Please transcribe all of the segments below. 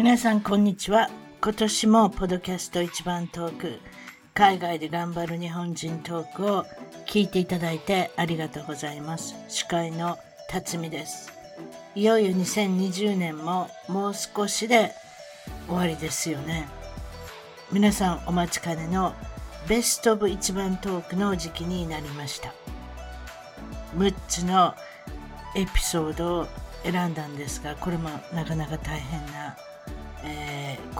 皆さんこんにちは。今年もポドキャスト一番トーク海外で頑張る日本人トークを聞いていただいてありがとうございます。司会の辰巳です。いよいよ2020年ももう少しで終わりですよね。皆さんお待ちかねのベストオブ一番トークの時期になりました。6つのエピソードを選んだんですがこれもなかなか大変な、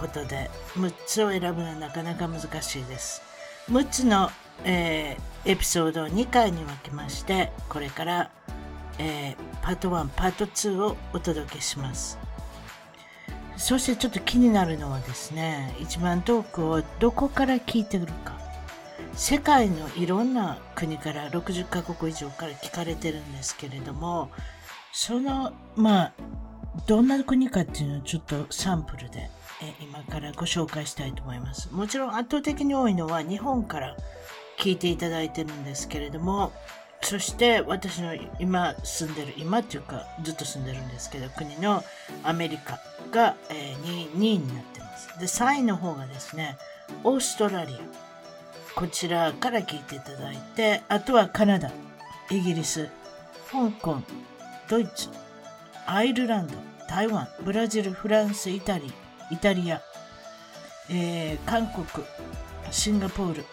ことで6つを選ぶのはなかなか難しいです。6つの、えー、エピソードを2回に分けましてこれから、えー、パート1パート2をお届けします。そしてちょっと気になるのはですね一番トークをどこから聞いてくるか。世界のいろんな国から60カ国以上から聞かれてるんですけれどもそのまあどんな国かっていうのをちょっとサンプルで今からご紹介したいと思います。もちろん圧倒的に多いのは日本から聞いていただいてるんですけれどもそして私の今住んでる今っていうかずっと住んでるんですけど国のアメリカが、えー、2, 2位になってます。で3位の方がですねオーストラリア。こちらから聞いていただいて、あとはカナダ、イギリス、香港、ドイツ、アイルランド、台湾、ブラジル、フランス、イタリイタリア、えー、韓国、シンガポール、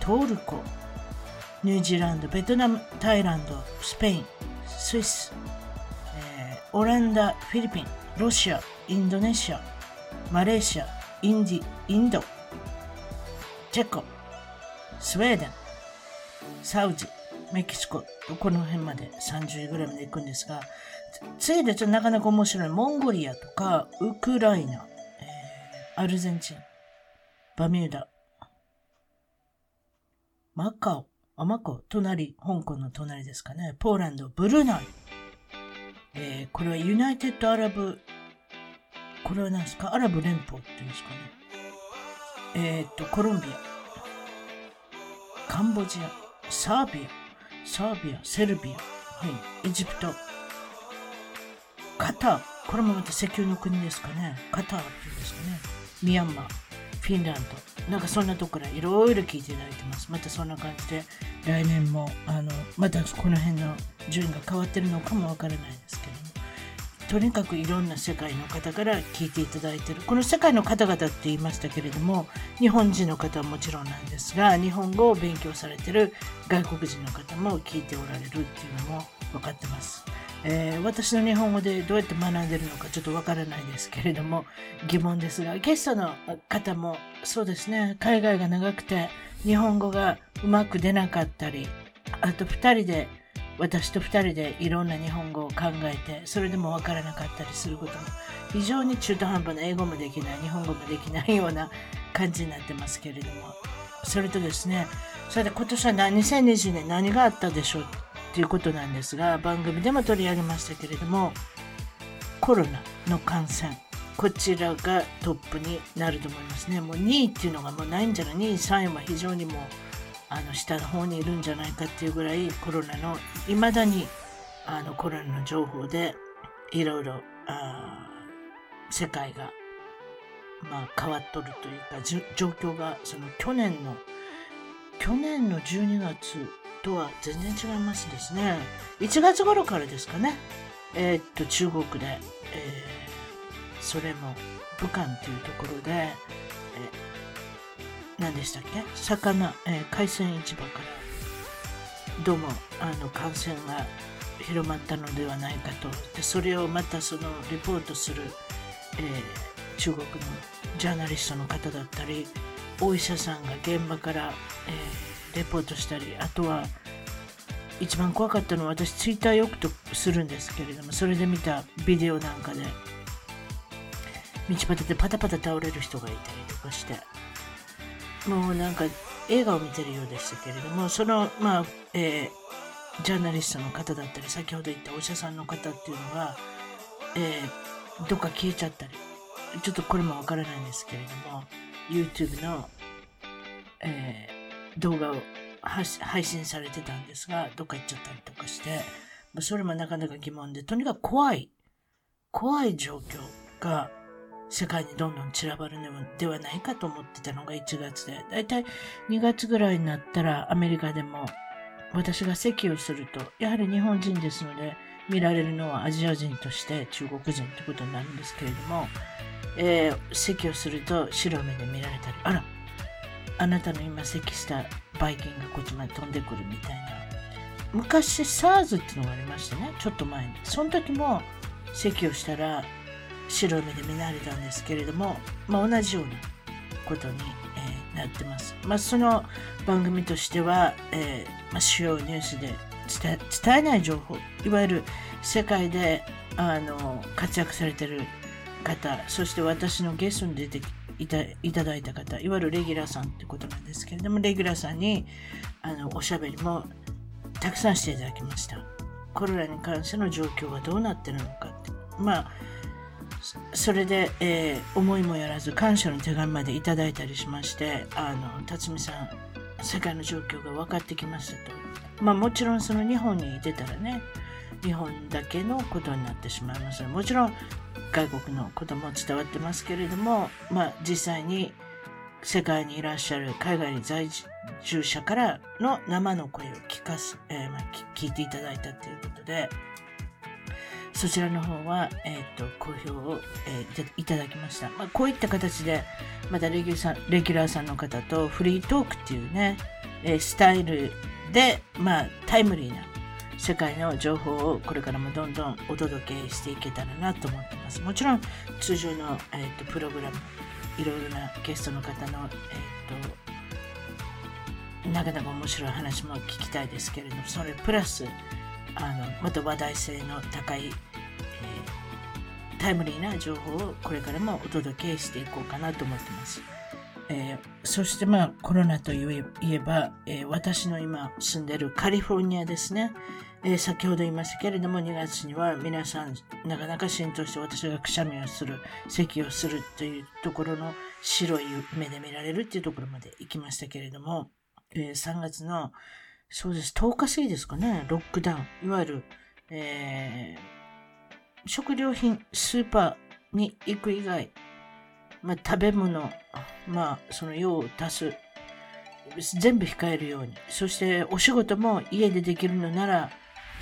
トルコ、ニュージーランド、ベトナム、タイランド、スペイン、スイス、えー、オランダ、フィリピン、ロシア、インドネシア、マレーシア、インディ、インド、チェコ、スウェーデン、サウジ、メキシコ、この辺まで30位ぐらいまで行くんですが、次でちょっとなかなか面白いモンゴリアとか、ウクライナ、アルゼンチン、バミューダ、マカオ、あ、マカオ、隣、香港の隣ですかね、ポーランド、ブルナイ、えー、これはユナイテッドアラブ、これは何ですか？アラブ連邦っていうんですかね。えー、っと、コロンビア、カンボジア、サービア、サービア、セルビア、はい、エジプト、カター、これもまた石油の国ですかね。カターっていうんですかね。ミャンマー、フィンランド、なんかそんなところいろいろ聞いていただいてます。またそんな感じで、来年も、あの、またこの辺の順位が変わってるのかもわからないですけども。とにかくいろんな世界の方から聞いていただいてるこの世界の方々って言いましたけれども日本人の方はもちろんなんですが日本語を勉強されてる外国人の方も聞いておられるっていうのも分かってます、えー、私の日本語でどうやって学んでるのかちょっと分からないですけれども疑問ですがゲストの方もそうですね。海外が長くて日本語がうまく出なかったりあと2人で私と2人でいろんな日本語を考えてそれでも分からなかったりすることも非常に中途半端な英語もできない日本語もできないような感じになってますけれどもそれとですねそれで今年は2020年何があったでしょう？っていうことなんですが番組でも取り上げましたけれどもコロナの感染。こちらがトップになると思いますね。もう2位っていうのがもうないんじゃない？2位3位は非常にもうあの下の方にいるんじゃないかっていうぐらいコロナのいまだにあのコロナの情報でいろいろ世界が、まあ、変わっとるというか状況がその去年の去年の12月とは全然違いますですね。1月頃からですかね。えー、っと中国で、えー、それも武漢というところで、えー何でしたっけ？魚、えー、海鮮市場から。どうもあの感染が広まったのではないかと。でそれをまたそのリポートする、えー、中国のジャーナリストの方だったりお医者さんが現場から、えー、レポートしたりあとは一番怖かったのは私ツイッターよくとするんですけれどもそれで見たビデオなんかで道端でパタパタ倒れる人がいたりとかしてもうなんか映画を見てるようでしたけれども、その、まあ、えー、ジャーナリストの方だったり、先ほど言ったお医者さんの方っていうのが、えー、どっか消えちゃったり、ちょっとこれもわからないんですけれども、YouTube の、えー、動画を配信されてたんですが、どっか行っちゃったりとかして、それもなかなか疑問で、とにかく怖い、怖い状況が世界にどんどん散らばるのではないかと思ってたのが1月で、だいたい2月ぐらいになったらアメリカでも私が席をすると、やはり日本人ですので、見られるのはアジア人として中国人ってことになるんですけれども、えー、席をすると白目で見られたり、あら、あなたの今席したバイキンがこっちまで飛んでくるみたいな。昔 SARS っていうのがありましたね、ちょっと前に。その時も席をしたら白い目で見られたんですけれども、まあ、同じようなことに、えー、なってます。まあ、その番組としては、えー、まあ、主要ニュースで伝えない情報、いわゆる世界であの活躍されてる方、そして私のゲストに出てきていたいただいた方、いわゆるレギュラーさんってことなんですけれども、レギュラーさんにあのおしゃべりもたくさんしていただきました。コロナに関しての状況がどうなってるのかって。まあそれで、えー、思いもやらず感謝の手紙までいただいたりしまして、あの、辰巳さん、世界の状況が分かってきましたと。まあもちろんその日本にいてたらね、日本だけのことになってしまいます。もちろん外国のことも伝わってますけれども、まあ実際に世界にいらっしゃる海外に在住者からの生の声を聞かす、えー、まあ、聞いていただいたということで、そちらの方は、えっ、ー、と、好評を、えー、いただきました。まあ、こういった形で、またレギュさんレギュラーさんの方とフリートークっていうね、えー、スタイルで、まあ、タイムリーな世界の情報をこれからもどんどんお届けしていけたらなと思ってます。もちろん、通常の、えーと、プログラム、いろいろなゲストの方の、えっ、ー、と、なかなか面白い話も聞きたいですけれども、それプラス、あのまた話題性の高い、えー、タイムリーな情報をこれからもお届けしていこうかなと思ってます。えー、そしてまあコロナといえば、えー、私の今住んでるカリフォルニアですね、えー、先ほど言いましたけれども2月には皆さんなかなか浸透して私がくしゃみをする咳をするというところの白い目で見られるっていうところまで行きましたけれども、え3月のそうです。10日過ぎですかね。ロックダウン。いわゆる、え、食料品、スーパーに行く以外、まあ、食べ物、まあ、その用を足す。全部控えるように。そして、お仕事も家でできるのなら、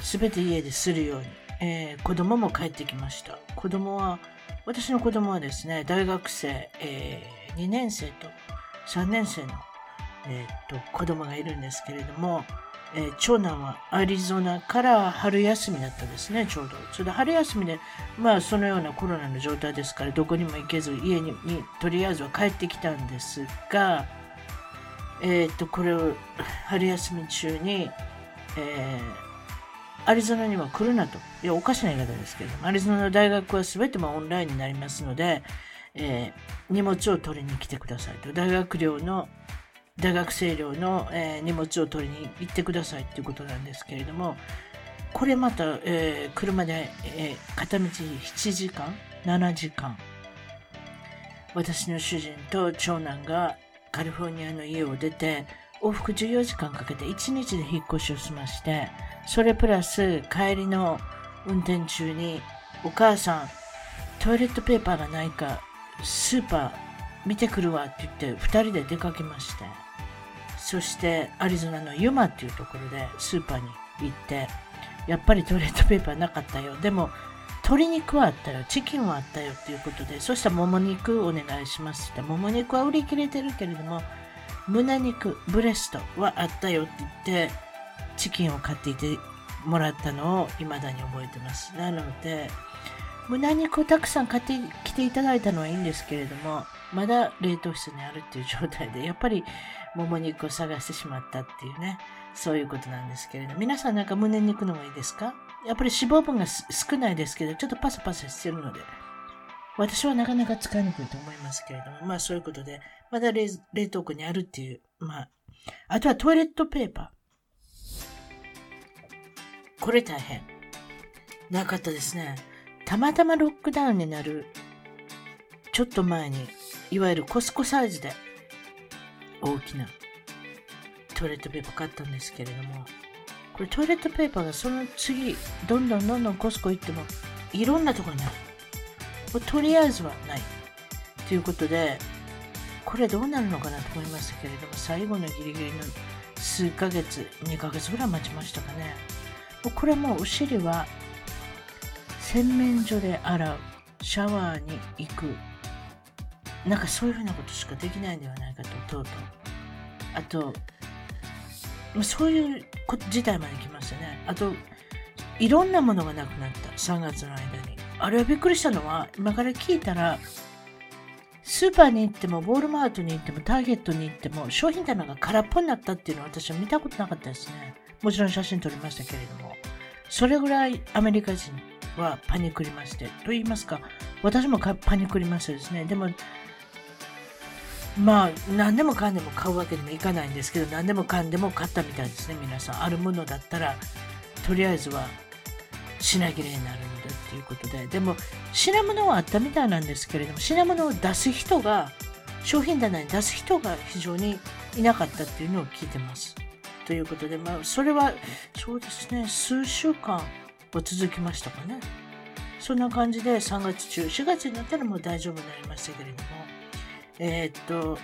すべて家でするように。えー、子供も帰ってきました。子供は、私の子供はですね、大学生、えー、2年生と3年生のえー、っと、子供がいるんですけれども、えー、長男はアリゾナから春休みだったですね、ちょうど。それで春休みで、まあそのようなコロナの状態ですから、どこにも行けず、家にとりあえずは帰ってきたんですが、えー、っと、これを春休み中に、えー、アリゾナには来るなと。いや、おかしな言い方ですけどもアリゾナの大学は全てもオンラインになりますので、えー、荷物を取りに来てくださいと。大学寮の大学生寮の、えー、荷物を取りに行ってくださいっていうことなんですけれども、これまた、えー、車で、えー、片道7時間 ?7 時間。私の主人と長男がカリフォルニアの家を出て、往復14時間かけて1日で引っ越しをしまして、それプラス帰りの運転中に、お母さん、トイレットペーパーがないか、スーパー見てくるわって言って、2人で出かけまして、そしてアリゾナのユマっていうところでスーパーに行って、やっぱりトイレットペーパーなかったよ。でも、鶏肉はあったよ。チキンはあったよっていうことで、そしたらもも肉お願いしますって。もも肉は売り切れてるけれども、胸肉、ブレストはあったよって言って、チキンを買っていてもらったのを未だに覚えてます。なので、胸肉をたくさん買ってきていただいたのはいいんですけれども、まだ冷凍室にあるっていう状態で、やっぱりもも肉を探してしまったっていうね、そういうことなんですけれど、皆さんなんか胸肉の方がいいですか？やっぱり脂肪分が少ないですけど、ちょっとパサパサしてるので、私はなかなか使いにくいと思いますけれども、まあそういうことで、まだ冷凍庫にあるっていう、まあ、あとはトイレットペーパー。これ大変。なかったですね。たまたまロックダウンになる、ちょっと前にいわゆるコスコサイズで大きなトイレットペーパー買ったんですけれども、これトイレットペーパーがその次、どんどんどんどんコスコ行っても、いろんなところにある。とりあえずはない。ということで、これどうなるのかなと思いましたけれども、最後のギリギリの数ヶ月、2ヶ月ぐらい待ちましたかね。もうこれもうお尻は洗面所で洗う、シャワーに行く、なんかそういうふうなことしかできないんではないかと、とうとう。あと、そういうこと自体まで来ましたね。あと、いろんなものがなくなった、3月の間に。あれはびっくりしたのは、今から聞いたら、スーパーに行っても、ウォールマートに行っても、ターゲットに行っても、商品棚が空っぽになったっていうのは私は見たことなかったですね。もちろん写真撮りましたけれども。それぐらいアメリカ人はパニクりまして。と言いますか、私もパニクりましてですね。でも、まあ、何でもかんでも買うわけにもいかないんですけど、何でもかんでも買ったみたいですね、皆さん。あるものだったら、とりあえずは品切れになるのでっていうことで。でも、品物はあったみたいなんですけれども、品物を出す人が、商品棚に出す人が非常にいなかったっていうのを聞いてます。ということで、まあ、それは、そうですね、数週間は続きましたかね。そんな感じで3月中、4月になったらもう大丈夫になりましたけれども、えー、っと、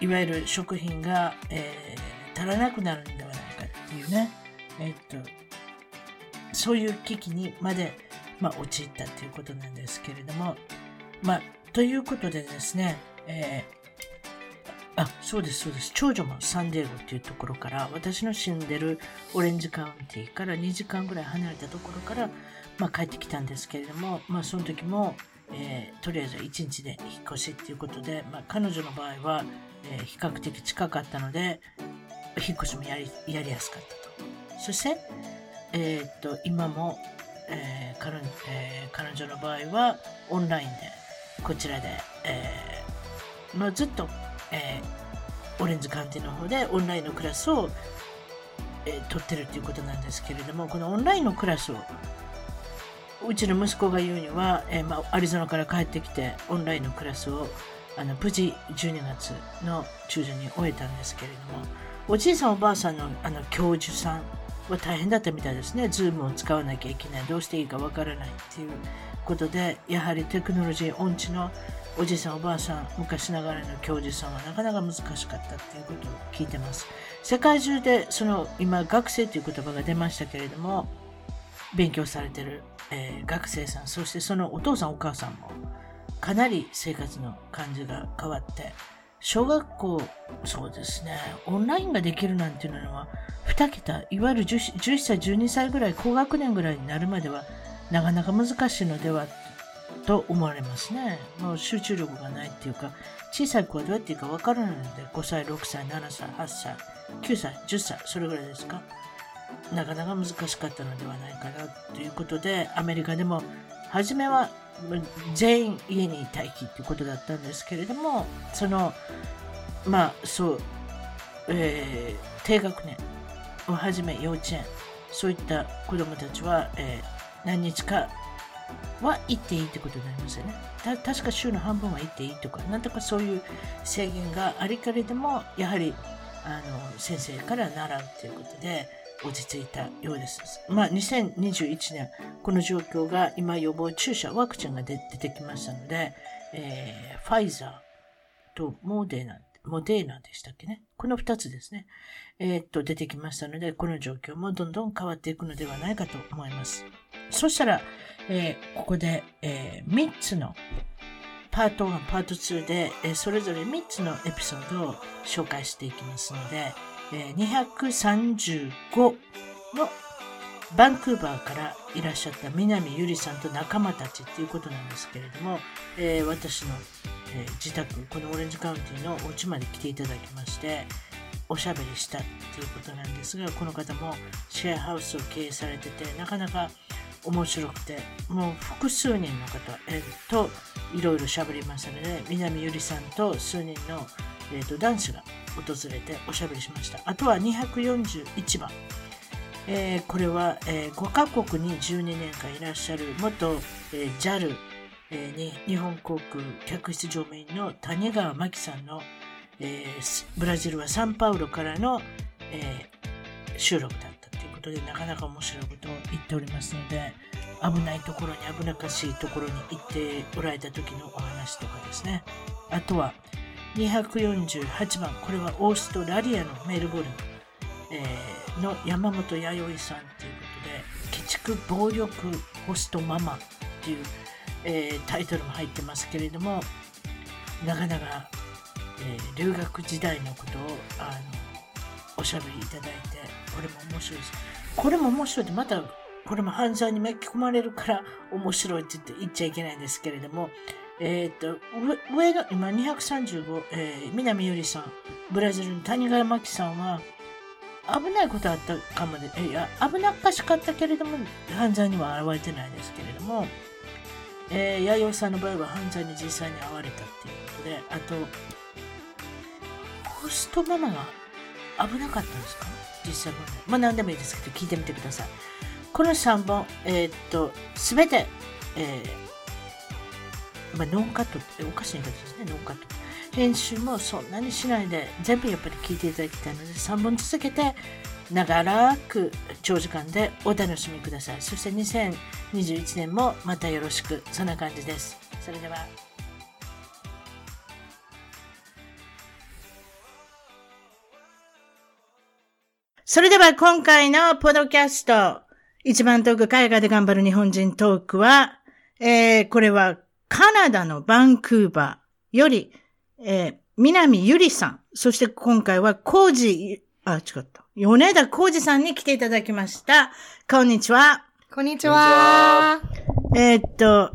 いわゆる食品が、えー、足らなくなるんではないかっていうね、えー、っと、そういう危機にまで、まあ、陥ったということなんですけれども、まあ、ということでですね、えー、あ、そうです、そうです。長女もサンディエゴっていうところから、私の住んでるオレンジカウンティから2時間ぐらい離れたところから、まあ、帰ってきたんですけれども、まあ、その時も、えー、とりあえず1日で引っ越しっていうことで、まあ、彼女の場合は、えー、比較的近かったので、引っ越しもやりやりやすかったと。そして、えー、っと、今も、えー彼えー、彼女の場合はオンラインで、こちらで、えー、まあ、ずっと、えー、オレンジカウンティの方でオンラインのクラスを、えー、取ってるということなんですけれども、このオンラインのクラスをうちの息子が言うには、えー、まあ、アリゾナから帰ってきてオンラインのクラスをあの無事12月の中旬に終えたんですけれどもおじいさんおばあさんのあの教授さんは大変だったみたいですね。ズームを使わなきゃいけない。どうしていいかわからないっていうことで、やはりテクノロジー音痴のおじいさんおばあさん、昔ながらの教授さんはなかなか難しかったっていうことを聞いてます。世界中でその今学生という言葉が出ましたけれども、勉強されてるえー、学生さん、そしてそのお父さんお母さんもかなり生活の感じが変わって、小学校、そうですね、オンラインができるなんていうのは、2桁、いわゆる 10, 11歳、12歳ぐらい、高学年ぐらいになるまでは、なかなか難しいのではと思われますね。もう集中力がないっていうか、小さい子はどうやっていいかわからないので、5歳、6歳、7歳、8歳、9歳、10歳、それぐらいですか？なかなか難しかったのではないかなということで、アメリカでも、初めは全員家に待機ということだったんですけれども、その、まあ、そう、えー、低学年をはじめ幼稚園、そういった子供たちは、えー、何日かは行っていいってことになりますよね。た確か週の半分は行っていいとか、なんとかそういう制限がありかれでも、やはりあの先生から習うということで、落ち着いたようです。まあ、2021年、この状況が今予防注射、ワクチンが出てきましたので、えー、ファイザーとモデーナ、モデーナでしたっけね。この2つですね。えー、っと、出てきましたので、この状況もどんどん変わっていくのではないかと思います。そしたら、えー、ここで、えー、3つのパート1、パート2で、え、それぞれ3つのエピソードを紹介していきますので、235のバンクーバーからいらっしゃった南ゆりさんと仲間たちっていうことなんですけれども、えー、私の、えー、自宅、このオレンジカウンティのお家まで来ていただきまして、おしゃべりしたっていうことなんですが、この方もシェアハウスを経営されてて、なかなか面白くて、もう複数人の方、えー、といろいろ喋りましたので、南ゆりさんと数人の、えーと男子が訪れておしゃべりしました。あとは241番。えー、これは、えー、5カ国に12年間いらっしゃる元、えー、JAL、えー、に日本航空客室乗務員の谷川真紀さんの、えー、ブラジルはサンパウロからの、えー、収録だったということでなかなか面白いことを言っておりますので危ないところに危なっかしいところに行っておられた時のお話とかですねあとは248番、これはオーストラリアのメルボルン、えーの山本弥生さんということで、鬼畜暴力ホストママっていう、えータイトルも入ってますけれども、なかなか、えー留学時代のことをあのおしゃべりいただいて、これも面白いです。これも面白いって、また、これも犯罪に巻き込まれるから面白いって言って言っちゃいけないんですけれども、えっ、と、上の、今235、えー南ゆりさん、ブラジルの谷川真紀さんは、危ないことあったかもで、えいや、危なっかしかったけれども、犯罪には現れてないですけれども、えー、弥生さんの場合は犯罪に実際に遭われたっていうことで、あと、ホストママが危なかったんですか？実際問題。まあ何でもいいですけど、聞いてみてください。この3本、えーっと、すべて、えーまあ、ノンカットっておかしい言い方ですね、ノンカット。編集もそんなにしないで、全部やっぱり聞いていただきたいので、3本続けて、長く長時間でお楽しみください。そして2021年もまたよろしく、そんな感じです。それでは。それでは今回のポドキャスト、一番トーク海外で頑張る日本人トークは、えー、これはカナダのバンクーバーより、えー、南ゆりさん、そして今回はコージ、あ、違った。米田コージさんに来ていただきました。こんにちは。こんにちは。えーっと、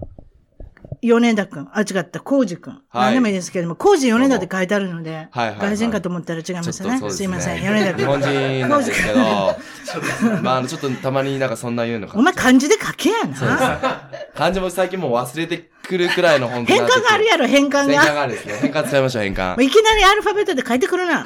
米田くん。あ、違った。コージくん。はい何でもいいですけれども、コージ米田って書いてあるので、外人かと思ったら違いましたね。すいません。ね米田くん。日本人なんですけど、まあ、ちょっとたまになんかそんな言うのかお前漢字で書けやな。漢字も最近もう忘れてくるくらいの本当変換があるやろ、変換変換が。があるんですね。変換使いましょう、変換。いきなりアルファベットで書いてくるな。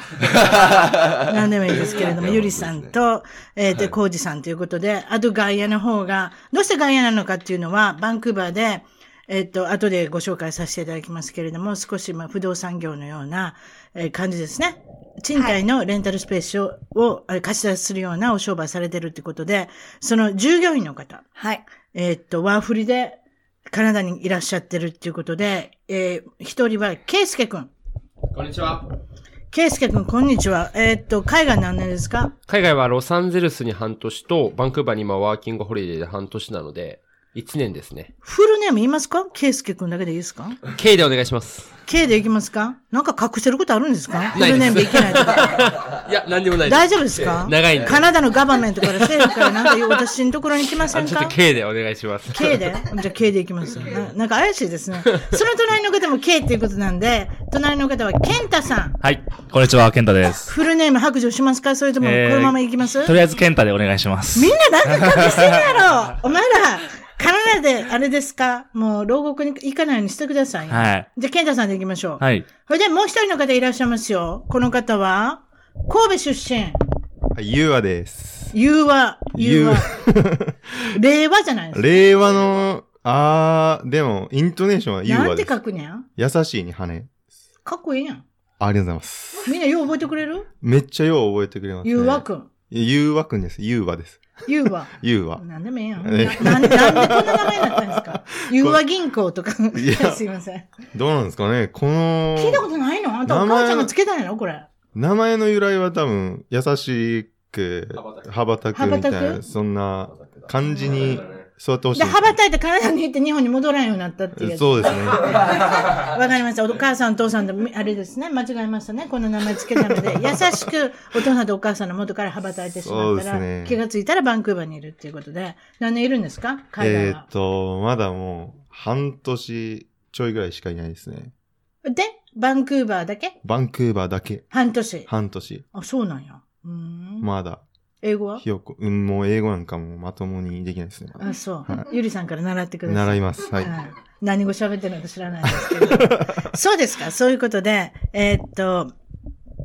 何でもいいですけれども、ゆりさんと、えっ、と、コージさんということで、あと外野の方が、どうして外野なのかっていうのは、バンクーバーで、えっ、と、後でご紹介させていただきますけれども、少し、まあ、不動産業のような、えー感じですね。賃貸のレンタルスペースを、をあ貸し出しするようなお商売されてるってことで、その従業員の方、はい。えーっと、ワーフリでカナダにいらっしゃってるっていうことで、えー一人は、ケイスケくん。こんにちは。ケイスケくん、こんにちは。えーっと、海外何年ですか？海外はロサンゼルスに半年と、バンクーバーに今ワーキングホリデーで半年なので、1年ですね。フルネーム言いますか？ケイスケくんだけでいいですか？K でお願いします。?K でいきますか？なんか隠してることあるんですか？フないですルネームでいけないとか。いや、何にもない大丈夫ですか？長いんで。カナダのガバメントから政府からなんか私のところに来ませんか？あちょっと K でお願いします。K で？じゃあ K でいきます な。なんか怪しいですね。その隣の方も K っていうことなんで、隣の方はケンタさん。はい。こんにちは、ケンタです。フルネーム白状しますか？それともこえーのままいきます、とりあえずケンタでお願いします。みんななんか隠してるやろお前ら、カナダであれですか？もう牢獄に行かないようにしてください。はい。じゃあ、ケンタさんで行きましょう。はい。それでもう一人の方いらっしゃいますよ。この方は、神戸出身。はい、ゆうわです。融和、融和。令和じゃないですか。令和の、あー、でも、イントネーションはゆうなんてわです。書くにゃん？優しいに羽。かっこいいやん。ありがとうございます。みんなよう覚えてくれる？めっちゃよう覚えてくれます、ね。融和くん。ゆうわくんです。ゆうわです。融和。ゆうわ。なんでもいいやん？えななんで、なんでこんな名前になったんですか？融和銀行とか。いや すいません。どうなんですかね？この、聞いたことないの？あんたお母ちゃんがつけたんやろ？これ。名前の由来は多分、優しく、羽ばたくみたいな、く？そんな感じに育ってほしいで。羽ばたいてカナダに行って日本に戻らんようになったっていう。そうですね。わかりました。お母さん、お父さんで、あれですね。間違えましたね。この名前つけたので、優しくお父さんとお母さんの元から羽ばたいてしまったら、ね気がついたらバンクーバーにいるっていうことで、何年いるんですか？海外はえーっ。と、まだもう、半年ちょいぐらいしかいないですね。で、バンクーバーだけ？バンクーバーだけ、半年。半年。あ、そうなんや。うーん。まだ、英語は？ひよこ、うん、もう英語なんかもまともにできないですね。あ、そう。はゆりさんから習ってください。習います。はい。はい何語喋ってるのか知らないですけど。そうですか。そういうことで、えーっと、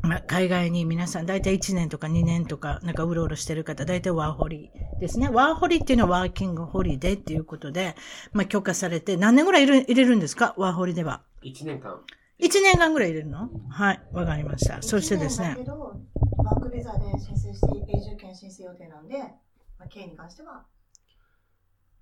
まあ、海外に皆さん、だいたい1年とか2年とか、なんかうろうろしてる方、だいたいワーホリですね。ワーホリっていうのはワーキングホリデーっていうことで、まあ、許可されて、何年ぐらい入れ入れるんですか？ワーホリでは。1年間。1年間ぐらい入れるの？はい。わかりました。そしてですねだけ。ど、バンクビザで申請して永住権申請予定なんで、まあ、K に関しては、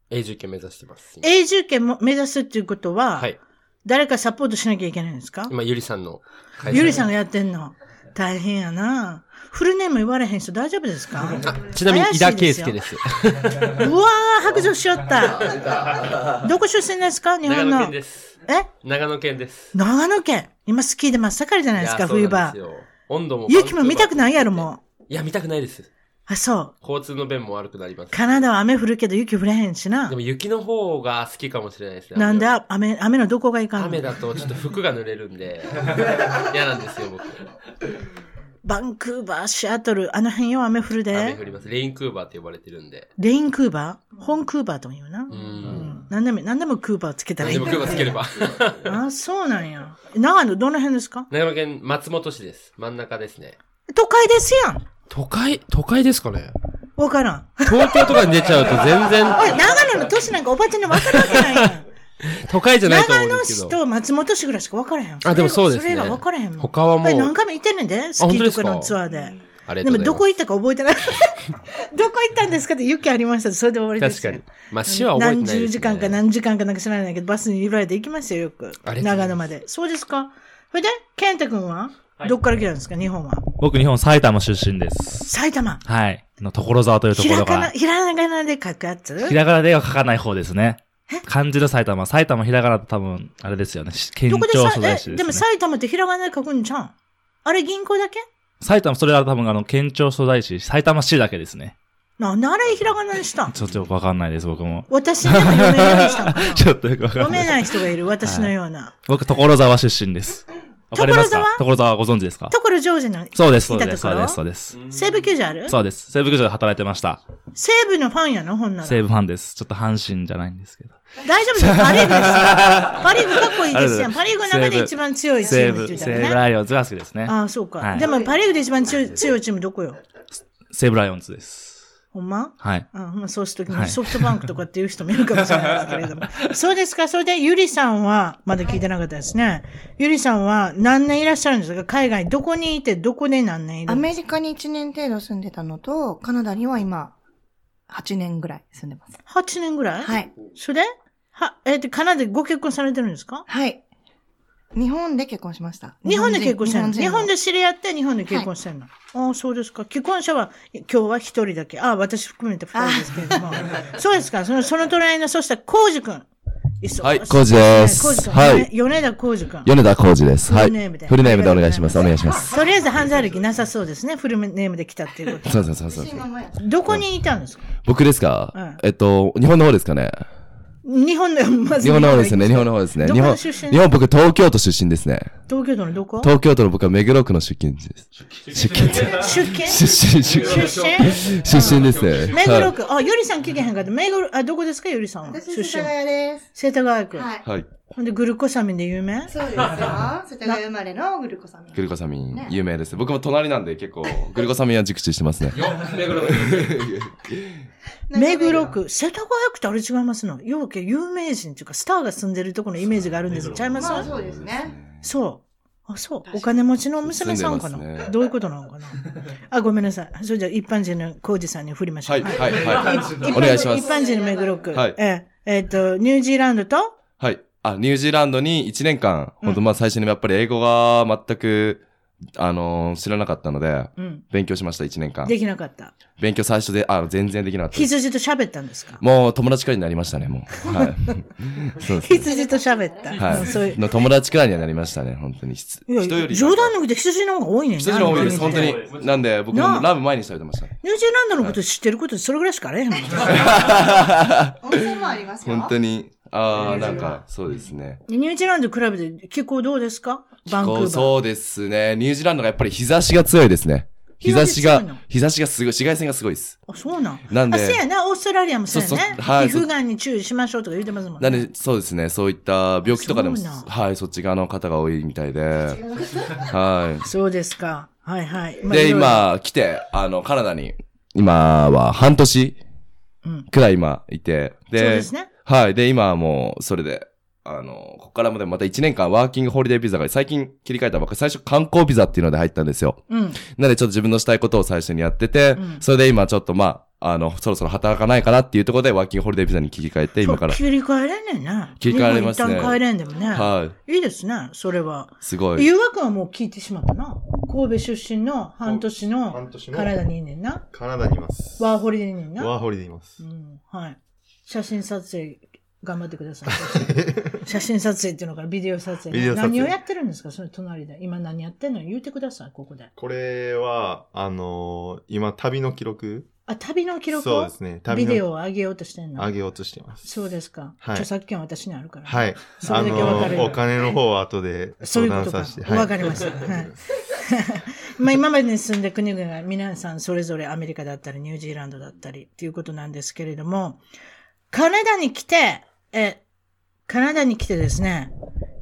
永住権目指してます。永住権も目指すっていうことは、はい。誰かサポートしなきゃいけないんですか？今、ゆりさんの会社ゆりさんがやってんの。大変やな。フルネーム言われへん人大丈夫ですか？ちなみに、井田圭介です。うわー、白状しよった。どこ出身ですか？日長野本の県。です。え？長野県です。長野県。今スキーで真っ盛りじゃないですか、冬場温度も。雪も見たくないやろ、もう。いや、見たくないです。あ、そう。交通の便も悪くなります。カナダは雨降るけど雪降れへんしなで。も雪の方が好きかもしれないですね。なんで雨、雨のどこがいかんの？雨だとちょっと服が濡れるんで、嫌なんですよ、僕。バンクーバー、シアトル、あの辺よ雨降るで。雨降ります。レインクーバーって呼ばれてるんで。レインクーバー？本クーバーとも言うな。う。うんん。何でも、何でもクーバーつけたらいいでも。クーバーつければ。あ、そうなんや。長野、どの辺ですか？長野県松本市です。真ん中ですね。都会ですやん。都会、都会ですかね？わからん。東京とかに出ちゃうと全然、おい、長野の都市なんかおばちゃんにわかるわけないやん。都会じゃないと思うん長野ですけど。市と松本市ぐらいしか分からへん。あでもそうですねそれが分からへんもん。他はもう何回も行ってんねんで、スキーとかのツアーで。ありでも。どこ行ったか覚えてない。どこ行ったんですかって雪ありましたそれで終わりですよ。確かに。まあ、市は覚えてないね。何十時間か何時間かなんか知らないけど、バスに揺られて行きましたよ、よく。長野まで。そうですか？それで、健太君は、どっから来たんですか？日本は。僕、日本埼玉出身です。埼玉。はい。の所沢というところひらがな、が、ひらがなで書くやつ？ひらがなでは書かない方ですね。漢字の埼玉。埼玉ひらがなと多分、あれですよね。県庁所在地え、でね。ですも埼玉ってひらがなで書くんじゃん。あれ銀行だけ？埼玉、それは多分あの、県庁所在地、埼玉市だけですね。なんであれひらがなにした？んちょっとよくわかんないです、僕も。私でも読めない ちょっとよくわかんない。読めない人がいる、私のような。僕、所沢出身です。わかりますか？所所沢ご存知ですか？所ジョージの、そうです、そうです、そうです、そうです。西部球場ある？そうです。西部球場で働いてました。西部のファンやの？ほんなら。西武ファンです。ちょっと阪神じゃないんですけど。大丈夫です。パリーグですよ。パリーグかっこいいですやん。あパリーグの中で一番強いチ西ームって言ったらね。ライオンズが好きですね。ああ、そうか。はいでもパリーグで一番強い強いチームどこよ？西武ライオンズです。ほんま？はい。あまあ、そうするときはいにソフトバンクとかっていう人もいるかもしれないですけれども。そうですか。それで、ゆりさんは、まだ聞いてなかったですね。ゆりさんは何年いらっしゃるんですか？海外、どこにいて、どこで何年いるアメリカに1年程度住んでたのと、カナダには今、8年ぐらい住んでます。?8 年ぐらい？はい。それ？は、えっ、と、カナダでご結婚されてるんですか？はい。日本で結婚しました。日本で結婚してるの？日人本で知り合って日本で結婚してるの、ああ、そうですか。既婚者は今日は一人だけ。ああ、私含めて二人ですけれども。そうですか。その、その隣の、そしたら、コウジ君。はいコウジ君。はい米田コウジ君。米田浩二です。はい。フルネームでフルネームでお願いします。お願いします。とりあえず犯罪歴なさそうですね。フルネームで来たっていうこと。そうそうそうそう。どこにいたんですか？僕ですか、うんえっと、日本の方ですかね日本で、まず日本の方ですね。日本の方ですね。ど日本、日本僕東京都出身ですね。東京都のどこ？東京都の僕は目黒区の出勤地です。出勤地。出勤？出身、出出身？出身ですね。はい目黒区。あ、ゆりさん聞けへんかった。目黒、あ、どこですか？ゆりさん出身。世田谷です。世田谷区。はい。はい。ほんで、グルコサミンで有名？そうですよ。世田谷生まれのグルコサミン。グルコサミンね、有名です。僕も隣なんで結構、グルコサミンは熟知してますね。目黒区。世田谷区ってあれ違いますの？ようけ有名人っていうか、スターが住んでるところのイメージがあるんですちゃいますまあそうですね。そう。あ、そう。お金持ちの娘さんかな、住んでますねどういうことなのかな？あ、ごめんなさい。それじゃあ一般人のコージさんに振りましょ。はいうはいはい一般お願いします一般人の目黒区。はいえええっと、ニュージーランドとはい。あ、ニュージーランドに1年間、本当まあ最初にやっぱり英語が全く、あのー知らなかったので、うん。勉強しました、1年間。できなかった。勉強最初で、あ、全然できなかった。羊と喋ったんですか？もう友達くらいになりましたね、もう。はい。そうですね。羊と喋った。はうんそういうい。の友達くらいにはなりましたね、本当に。人より。冗談抜きで羊の方が多いね羊の方が多いです、本当に。なんで、僕もラブ毎日食べてましたね。ニュージーランドのこと知ってることそれぐらいしかあれへんもん。温泉もありますよ。本当に。ああ、なんか、そうですね。ニュージーランド比べて気候どうですか？バンクーバー。そうですね。ニュージーランドがやっぱり日差しが強いですね。日差しが日差しがすごい、紫外線がすごいです。あ、そうなん？なんであ、そうやな。オーストラリアもそうやね。そうそうはい皮膚がんに注意しましょうとか言ってますもんね。なんで、そうですね。そういった病気とかでも、はい、そっち側の方が多いみたいで。はそうですか。はいはい。い。で、今、来て、あの、カナダに、今は半年うんくらい今いて、で、そうですね。はい。で、今はもう、それで、あの、ここからもでもまた1年間ワーキングホリデービザが最近切り替えたばっかり、最初観光ビザっていうので入ったんですよ。うん。なのでちょっと自分のしたいことを最初にやってて、うんそれで今ちょっとまあ、あの、そろそろ働かないかなっていうところでワーキングホリデービザに切り替えて、今から。切り替えれんねんな。切り替えれますね日本一旦帰れんでもね。はい。いいですね、それは。すごい。誘惑はもう聞いてしまったな。神戸出身の半年の半年のカナダにいんねんな。カナダにいます。ワーホリでいんねんな。ワーホリでいますう。ん、はい。写真撮影、頑張ってください。写真撮影っていうのからビデオ撮影。ビデオ撮影何をやってるんですか？それ隣で。今何やってんの？言ってください、ここで。これは、あのー今、旅の記録？あ、旅の記録？をそうですね。旅ビデのオを上げようとしてんの？上げようとしてます。そうですか。はい著作権は私にあるから。はい。それあだけわかるお金の方は後で そういうことかわかりました。はい。まあ今までに住んで国々が皆さんそれぞれアメリカだったりニュージーランドだったりっていうことなんですけれども、カナダに来て、え、カナダに来てですね、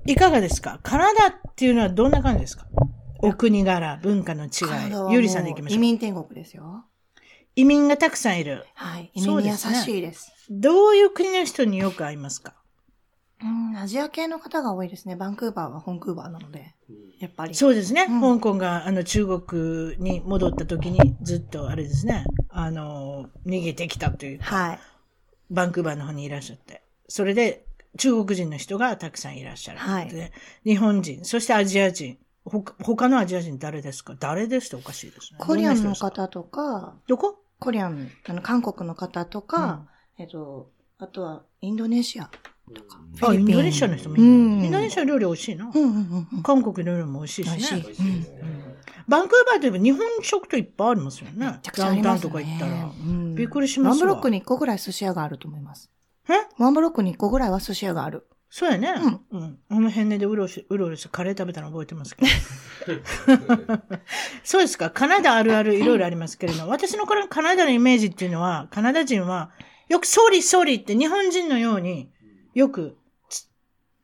いかがですか？カナダっていうのはどんな感じですか？お国柄、文化の違。いうゆりさんで行きましょう。移民天国ですよ。移民がたくさんいる。はい。移民に優しいです。どういう国の人によく会いますか？うん、アジア系の方が多いですね。バンクーバーはホンクーバーなので。やっぱり。そうですね。うん香港があの中国に戻った時にずっとあれですね。あの、逃げてきたというか、はい。バンクーバーの方にいらっしゃって。それで中国人の人がたくさんいらっしゃる。はいで日本人、そしてアジア人。ほか他のアジア人誰ですか？誰ですっておかしいですね。コリアンの方とか、どこ？コリアン、あの、韓国の方とか、えっと、あとはインドネシアとか。あ、インドネシアの人もいる、うんインドネシア料理美味しいな。うんうんうんうん。韓国料理も美味しいしね。美味しい。うんバンクーバーといえば日本食といっぱいありますよね。めちゃくちゃダウンタウンと。か行ったら。うんびっくりしますわワンブロックに1個ぐらい寿司屋があると思います。え？ワンブロックに1個ぐらいは寿司屋がある。そうやね。うん。あの辺でうろしうろうろしてカレー食べたの覚えてますけど。そうですか。カナダあるあるいろいろありますけれど、私のこのカナダのイメージっていうのは、カナダ人は、よく sorry sorry って日本人のようによくつ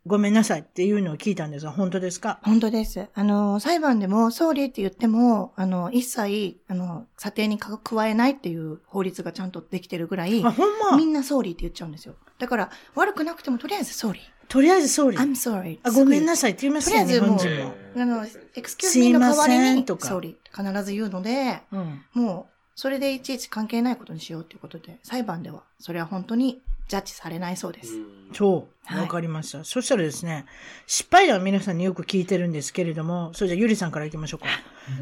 ごめんなさいっていうのを聞いたんですが、本当ですか？本当です。あの、裁判でも、 sorry って言っても、あの、一切、あの、査定にか加えないっていう法律がちゃんとできてるぐらい、あ、ほんま？みんな sorry って言っちゃうんですよ。だから、悪くなくても、とりあえず sorry。とりあえず sorry. I'm sorry. あ、ごめんなささいって言いまいすよ、日とりあえずもう本人も。、あの、 excuse me の代わりに sorry 必ず言うので、うん。もう、それでいちいち関係ないことにしようということで、裁判では、それは本当にジャッジされないそうです。そう。はいわかりました。そしたらですね、失敗談は皆さんによく聞いてるんですけれども、それじゃあゆりさんから行きましょうか。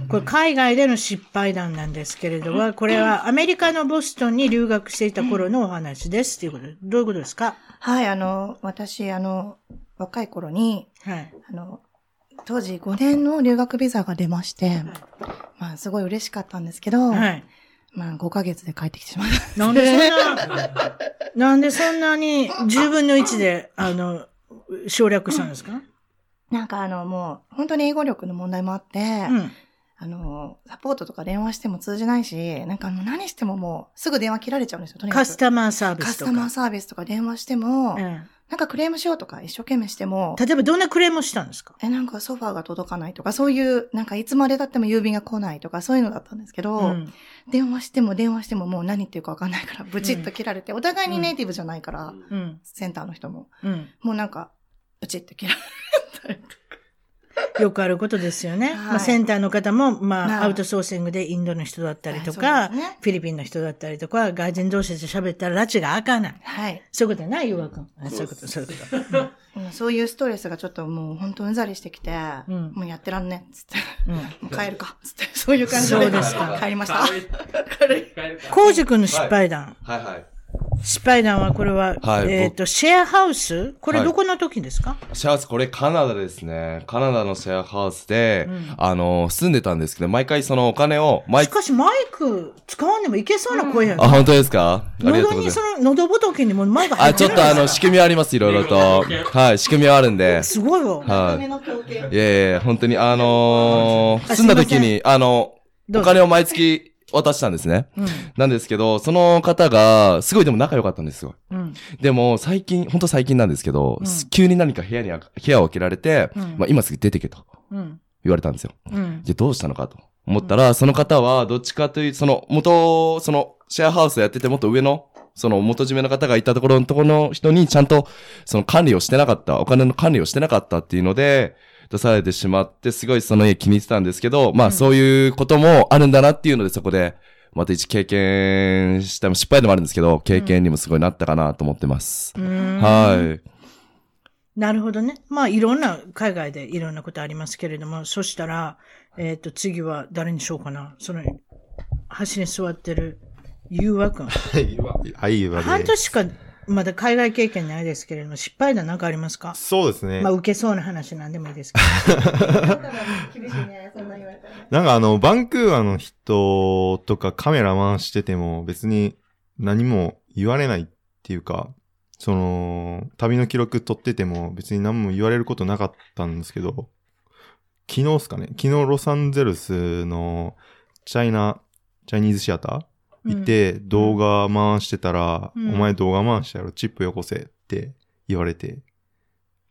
これ海外での失敗談なんですけれども、これはアメリカのボストンに留学していた頃のお話です。っていうことで、どういうことですか？はい、あの、私、あの、若い頃に、はい。あの、当時5年の留学ビザが出まして、まあ、すごい嬉しかったんですけど、はい。まあ、5ヶ月で帰ってきてしまった。なんでそんな、なんでそんなに10分の1で、あの、省略したんですか？なんかあの、もう、本当に英語力の問題もあって、うん。あの、サポートとか電話しても通じないし、なんかもう何してももう、すぐ電話切られちゃうんですよ、とにかく。カスタマーサービスとか。カスタマーサービスとか電話しても、うんなんかクレームしようとか一生懸命しても、例えばどんなクレームをしたんですか？え、なんかソファーが届かないとか、そういう、なんかいつまで経っても郵便が来ないとか、そういうのだったんですけど、うん。電話しても電話してももう何言ってるかわかんないから、ブチッと切られて、お互いにネイティブじゃないから、うん。センターの人も、うん。もうなんか、ブチッと切られて。よくあることですよね。はいまあ、センターの方も、まあ、まあアウトソーシングでインドの人だったりとはか、いそうですねフィリピンの人だったりとか、外人同士で喋ったら拉致が開かない。はい。そういうことやな、ゆうわくん。あそういうこと、そういうこと。うん。そういうストレスがちょっともう本当うんざりしてきて、うん。もうやってらんねっつって、うん。もう帰るか、つって、そういう感じで帰りました。コウジ君の失敗談。はいはい。失敗談は、これは、はいえっ、と、シェアハウス？これはいどこの時ですか、シェアハウス、これカナダですね。カナダのシェアハウスで、うんあの、住んでたんですけど、毎回そのお金を、毎しかし、マイク使わんでもいけそうな声やね、あ、本当ですか？喉。にその、喉仏にもマイク入あ、ってるちょっとあの、仕組みはあります、いろいろと。はい、仕組みはあるんで。すごいわ。はい。いやいや、本当に、あのーあ住んだ時に、あの、お金を毎月渡したんですね。うん。なんですけど、その方が、すごいでも仲良かったんですよ。うん。でも、最近、本当最近なんですけど、うん急に何か部屋に、部屋を開けられて、うんまあ今すぐ出てけとうん。言われたんですよ。うん。じゃあどうしたのかと思ったら、その方は、どっちかという、その、元、その、シェアハウスやってて、もっと上の、その、元締めの方がいたところのところの人に、ちゃんと、その管理をしてなかった、お金の管理をしてなかったっていうので、出されてしまって、すごいその家気に入ってたんですけど、まあそういうこともあるんだなっていうので、そこで、また一経験した、失敗でもあるんですけど、経験にもすごいなったかなと思ってます。うーんはい。なるほどね。まあ、いろんな、海外でいろんなことありますけれども、そしたら、えっ、と、次は誰にしようかな。その、端に座ってる、ゆうわくん。愛 はで。半年しか、まだ海外経験ないですけれども、失敗談なんかありますか？そうですねまあ、。受けそうな話なんでもいいですけ厳しいね、そんな言われたらね。なんかあの、バンクーバーの人とかカメラマンしてても別に何も言われないっていうか、その、旅の記録撮ってても別に何も言われることなかったんですけど、昨日っすかね？昨日ロサンゼルスのチャイナ、チャイニーズシアター行って動画回してたら、うん。お前動画回したやろ、チップよこせって言われて。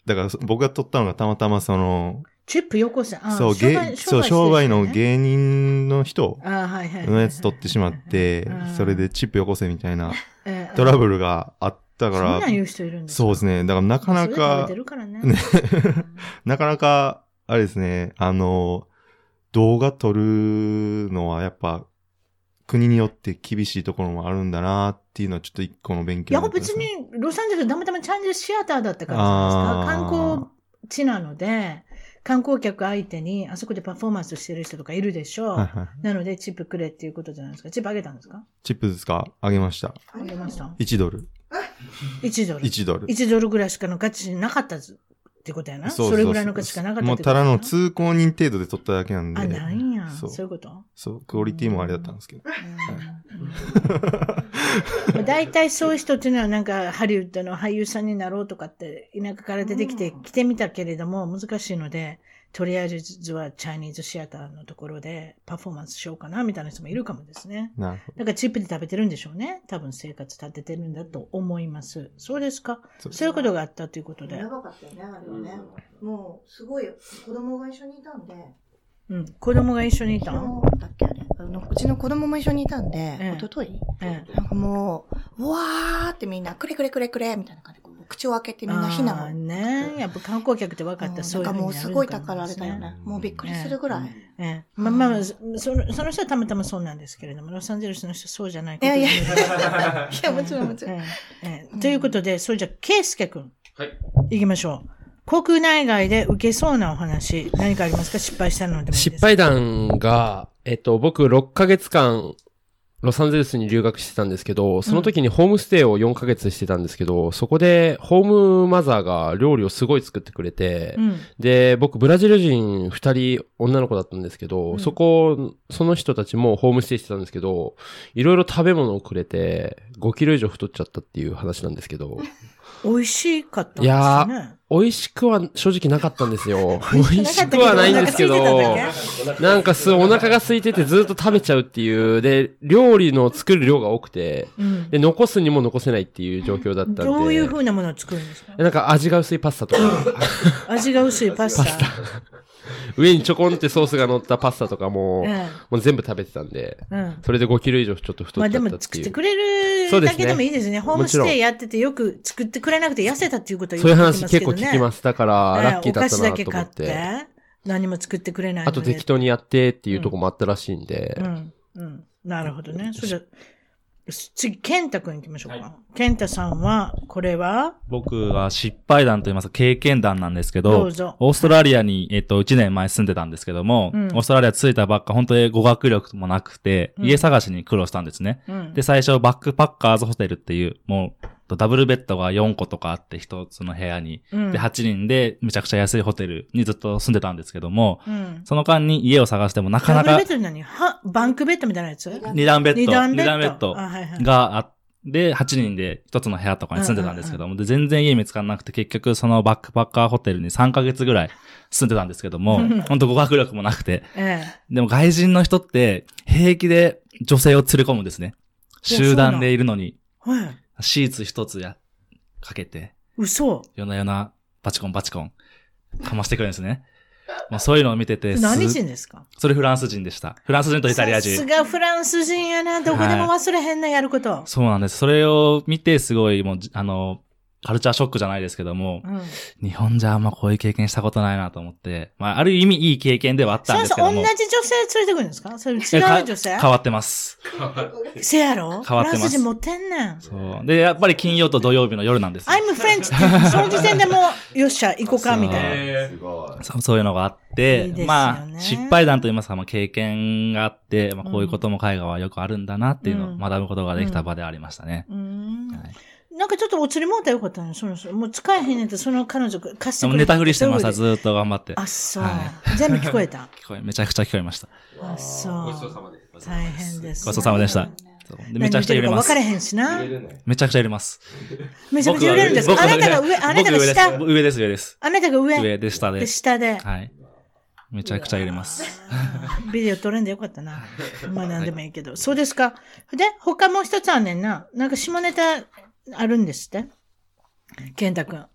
だからそ僕が撮ったのがたまたまその、チップよこせ。あそう、芸そう、商売の芸人の人あはいはいはい。のやつ取ってしまってうん、それでチップよこせみたいなえートラブルがあったからそう人いるんですか？そうですね。だからなかなか なかなか、あれですね、あの、動画撮るのはやっぱ、国によって厳しいところもあるんだなっていうのはちょっと一個の勉いや、強になってます別に、ロサンゼルスたまたまチャイニーズシアターだったからじゃないですか。観光地なので、観光客相手に、あそこでパフォーマンスしてる人とかいるでしょう。はいはいなので、チップくれっていうことじゃないですか。チップあげたんですか？チップですか？あげました。あげました1ドル。?1 ドル。1ドル。1ドルぐらいしかの価値なかったずってことやな。それぐらいの価値しかなかったもうただの通行人程度で撮っただけなんで。あ、なんや。そそうういうこと？そう、クオリティもあれだったんですけど。うん大体そういう人っていうのはなんかハリウッドの俳優さんになろうとかって田舎から出てきて来てみたけれども難しいので、とりあえずはチャイニーズシアターのところでパフォーマンスしようかなみたいな人もいるかもですね。なるほだからチップで食べてるんでしょうね。多分生活立ててるんだと思います。そうですか？そうそういうことがあったということでや。ばかったよね、あれはね。もう、すごい、子供が一緒にいたんで、うん。子供が一緒にいた昨の日だっけあれ？あのうちの子供も一緒にいたんで、ええ一昨日？ええ。なんかもう、うわーってみんな、くれくれくれくれみたいな感じ口を開けてみんな避あ難ーね。やっぱ観光客って分かったらそういうなんかもうふうになるすごいたのかもですかられたよね。もうびっくりするぐらい。ええ、まあまあまあ、そそのその人はたまたまそうなんですけれども、ロサンゼルスの人はそうじゃないいやいやいや、もちろんもちろん。ええええということで、それじゃあ、ケイスケ君。はい。行きましょう。国内外で受けそうなお話、何かありますか？失敗したのでもいいです失敗談が、えっと、僕6ヶ月間、ロサンゼルスに留学してたんですけど、その時にホームステイを4ヶ月してたんですけど、そこでホームマザーが料理をすごい作ってくれて、うん。で、僕、ブラジル人2人女の子だったんですけど、うんそこ、その人たちもホームステイしてたんですけど、いろいろ食べ物をくれて、5キロ以上太っちゃったっていう話なんですけど、美味しかったんですよね。美味しくは正直なかったんですよ。美 美味しくはないんですけど、なんかす、お腹が空いててずっと食べちゃうっていう、で、料理の作る量が多くて、うん。で、残すにも残せないっていう状況だったんで。どういう風なものを作るんですか？なんか味が薄いパスタとか、味が薄いパスタ。上にちょこんってソースが乗ったパスタとかも、えもう全部食べてたんで、えうん。それで5キロ以上ちょっと太まあでっちゃったっていう。も作ってくれるだけでもいいですね。ホームステイやっててよく作ってくれなくて痩せたっていうことはそういう話結構。聞きます。だから、ええラッキーだったなと思っお菓子だけ買ってて。何も作ってくれない。あと適当にやってっていうとこもあったらしいんで、うん。うん。なるほどね。それじゃ、次、ケンタ君行きましょうか。ケンタさんは、これは？僕が失敗談と言いますか経験談なんですけど、どうぞオーストラリアに、えっと、1年前住んでたんですけども、うんオーストラリア着いたばっか、本当に語学力もなくて、うん家探しに苦労したんですね。うん。で、最初、バックパッカーズホテルっていう、もう、ダブルベッドが4個とかあって、一つの部屋に。うん、で、8人で、めちゃくちゃ安いホテルにずっと住んでたんですけども、うん。その間に家を探してもなかなかダブルベッ、ド何？は、バンクベッドみたいなやつ？二段ベッド、二段ベッド。があって、8人で一つの部屋とかに住んでたんですけども、で、全然家見つからなくて、結局そのバックパッカーホテルに3ヶ月ぐらい住んでたんですけどもうん、本当語学力もなくて、えでも外人の人って平気で女性を連れ込むんですね。集団でいるのに、え。はい。シーツ一つや、かけて、嘘。夜な夜な、バチコンバチコン、かましてくるんですね。もうそういうのを見てて、す何人ですか？それフランス人でした。フランス人とイタリア人。さすがフランス人やな。どこでも忘れへんな、やること。そうなんです。それを見て、すごい、もうじ、あの、カルチャーショックじゃないですけども、うん。日本じゃあんまこういう経験したことないなと思って、まあ、ある意味いい経験ではあったんですけども。同じ女性連れてくるんですか？それ違う女性？変わってます。せやろ？変わってますフランス人持ってんねん。そう。で、やっぱり金曜と土曜日の夜なんですよ。I'm French って、その時点でもう、よっしゃ、行こうか、みたいな。すごい。そうそういうのがあって、いいねまあ、失敗談といいますか、まあ、経験があって、まあ、こういうことも海外はよくあるんだなっていうのをうん学ぶことができた場でありましたね。うーんはいなんかちょっとお釣りもうたらよかったのその、そのもう使えへんねんって、その彼女貸してくれでもネタ振りしてました、ずーっと頑張って。あ、そうは。全部聞こえた？聞こえ、めちゃくちゃ聞こえました。あ、そう。大変です。ごちそうさまでした。そうでめちゃくちゃ揺れます分か。れへんしな。めちゃくちゃ揺れます。めちゃくちゃ揺れるんです。あなたが上、あなたが下です。上です、上です。あなたが上。上で、下でで、。下で。はい。めちゃくちゃ揺れます。ビデオ撮れんでよかったな。まあなんでもいいけど。そうですか。で、他もう一つあんねんな。なんか下ネタあるんですって？健太くん。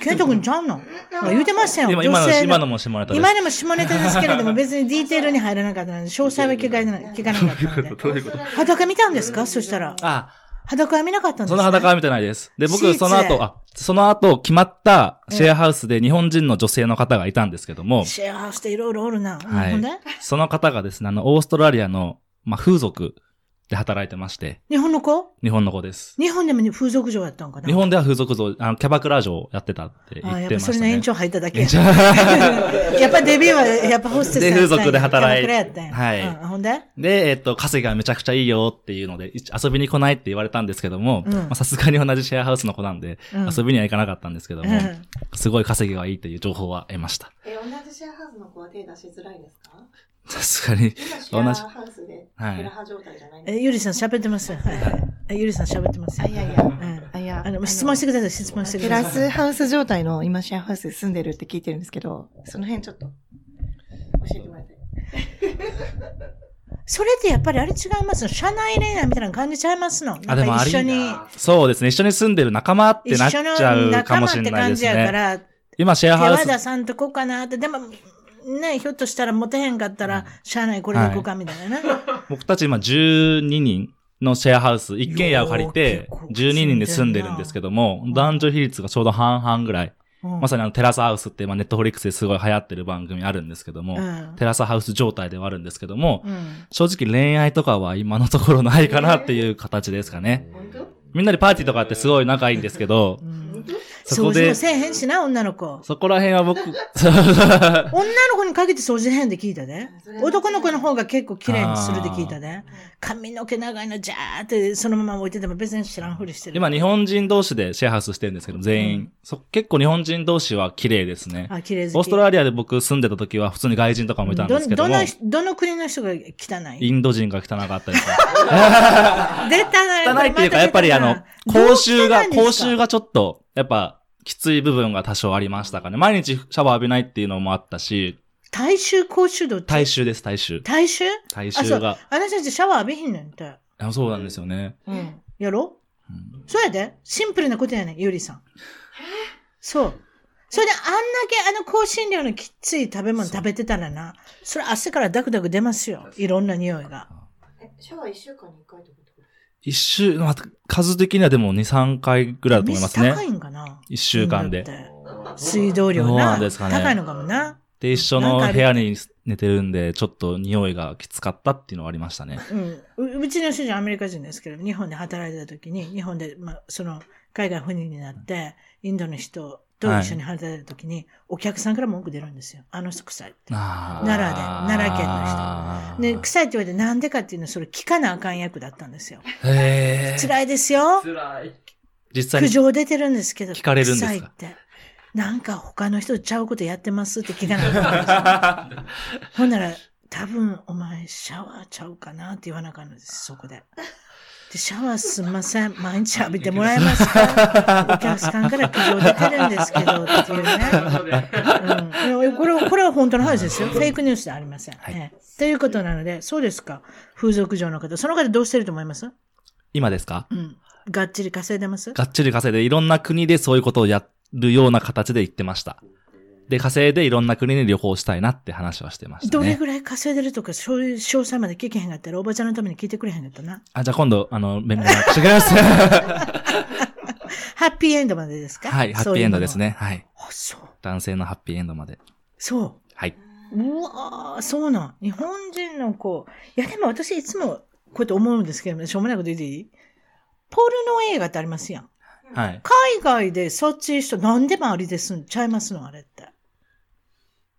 健太くんちゃうの？なんか言うてましたよ。今、今の、今のも下ネタです。今でも下ネタですけれども、別にディテールに入らなかったので、詳細は聞かな聞かなかったので。裸見たんですか？そしたら。あ、裸は見なかったんですかその裸は見てないです。で、僕、その後、あ、その後、決まったシェアハウスで日本人の女性の方がいたんですけども、シェアハウスっていろいろおるな。はいその方がですね、あの、オーストラリアの、まあ、風俗で働いてまして、日本の子？日本の子です。日本でも風俗嬢やったんかな？日本では風俗像、あの、キャバクラ嬢をやってたって言あやっましたね。ってぱそれの延長入っただけ。や。っぱデビューはやっぱホステスで風俗で働いキャバクラやったんや。はい。うんほんで？で、えっと、稼ぎがめちゃくちゃいいよっていうので、い遊びに来ないって言われたんですけども、さすがに同じシェアハウスの子なんで、うん。遊びには行かなかったんですけども、うん。すごい稼ぎがいいという情報は得ました。え、同じシェアハウスの子は手出しづらいですか？さすがに、今シェアハウスではい。プラハ状態じゃないんえ、ゆりさん喋ってます？はい。ゆりさん喋ってます？いやいや。うんあいやあの、質問してください、質問してくテださい。ラスハウス状態の今シェアハウスで住んでるって聞いてるんですけど、その辺ちょっと教えてもらいたい。それってやっぱりあれ違います？の社内恋愛みたいな感じちゃいますの？あでも一緒に、そうですね、一緒に住んでる仲間ってなっち一緒のゃうか仲間もしれって感じないですね。やから、今、シェアハウス、手和田さんとこうかなって、でも、ね、ひょっとしたらモテへんかったら、社内これで行こうかみたいなね。僕たち今12人のシェアハウス、一軒家を借りてよー、12人で住んでるんですけども、男女比率がちょうど半々ぐらい。うん。まさにあのテラスハウスって、まあ、ネットフリックスですごい流行ってる番組あるんですけども、うん。テラスハウス状態ではあるんですけども、うん。正直恋愛とかは今のところないかなっていう形ですかね。みんなでパーティーとかってすごい仲いいんですけど、そこで掃除も、せえへんしな、女の子。そこら辺は僕、女の子にかけて掃除変で聞いたで。男の子の方が結構綺麗にするで聞いたで。髪の毛長いのジャーってそのまま置いてても別に知らんふりしてる。今日本人同士でシェアハウスしてるんですけど、全員。そ結構日本人同士は綺麗ですね。あ、綺麗。オーストラリアで僕住んでた時は普通に外人とかもいたんですけども、どの、どの国の人が汚い？インド人が汚かったですね。出たな汚いっていうか、やっぱりあの、口臭が、口臭がちょっと、やっぱ、きつい部分が多少ありましたかね。毎日シャワー浴びないっていうのもあったし、大衆口臭度体臭です、体臭。大衆？体あ、そう。臭が。あの人たちシャワー浴びひんねんって。あそうなんですよね。うん。やろ？うんそうやで。シンプルなことやねん、ゆりさん。そう。それであんだけあの香辛料のきっつい食べ物食べてたらな、それ汗からダクダク出ますよ。いろんな匂いが。え、シャワー1週間に1回ってこと一週、まあ、数的にはでも2、3回ぐらいだと思いますね水。高いんかな一週間で。水道量な。なんですかね高いのかもな。で、一緒の部屋に寝てるんで、ちょっと匂いがきつかったっていうのはありましたね。うん。ううちの主人アメリカ人ですけど、日本で働いてた時に、日本で、まあ、その、海外赴任になって、インドの人と一緒に働いてた時に、お客さんから文句出るんですよ。あの人臭いって。奈良で奈良県の人で、臭いって言われてなんでかっていうのはそれ聞かなあかん役だったんですよ。へー辛いですよ。実際に、苦情出てるんですけど。聞かれるんですか？臭いって。なんか他の人ちゃうことやってますって聞かなあかんんですよ。ほんなら、多分お前シャワーちゃうかなって言わなあかんのです、そこで。で、シャワーすんません。毎日浴びてもらえますか？お客さんから苦情出てるんですけど、っていうね。うん、これは、これは本当の話ですよ。フェイクニュースではありません。はいええということなので、そうですか。風俗嬢の方。その方どうしてると思います？今ですか？うん。がっちり稼いでます？がっちり稼いでいろんな国でそういうことをやるような形で言ってました。で、稼いでいろんな国に旅行したいなって話はしてましたね。どれぐらい稼いでるとか、そういう詳細まで聞けへんかったら、おばちゃんのために聞いてくれへんかったな。あ、じゃあ今度、あの、弁護してくれます。ハッピーエンドまでですか？はい、ハッピーエンドです。ね。はい。あ、そう。男性のハッピーエンドまで。そう。はい。うわーそうなん。日本人の子。いや、でも私いつもこうやって思うんですけど、しょうもないこと言っていい？ポルノ映画ってありますやん。はい。海外でそっち人何でもありですんちゃいますのあれって。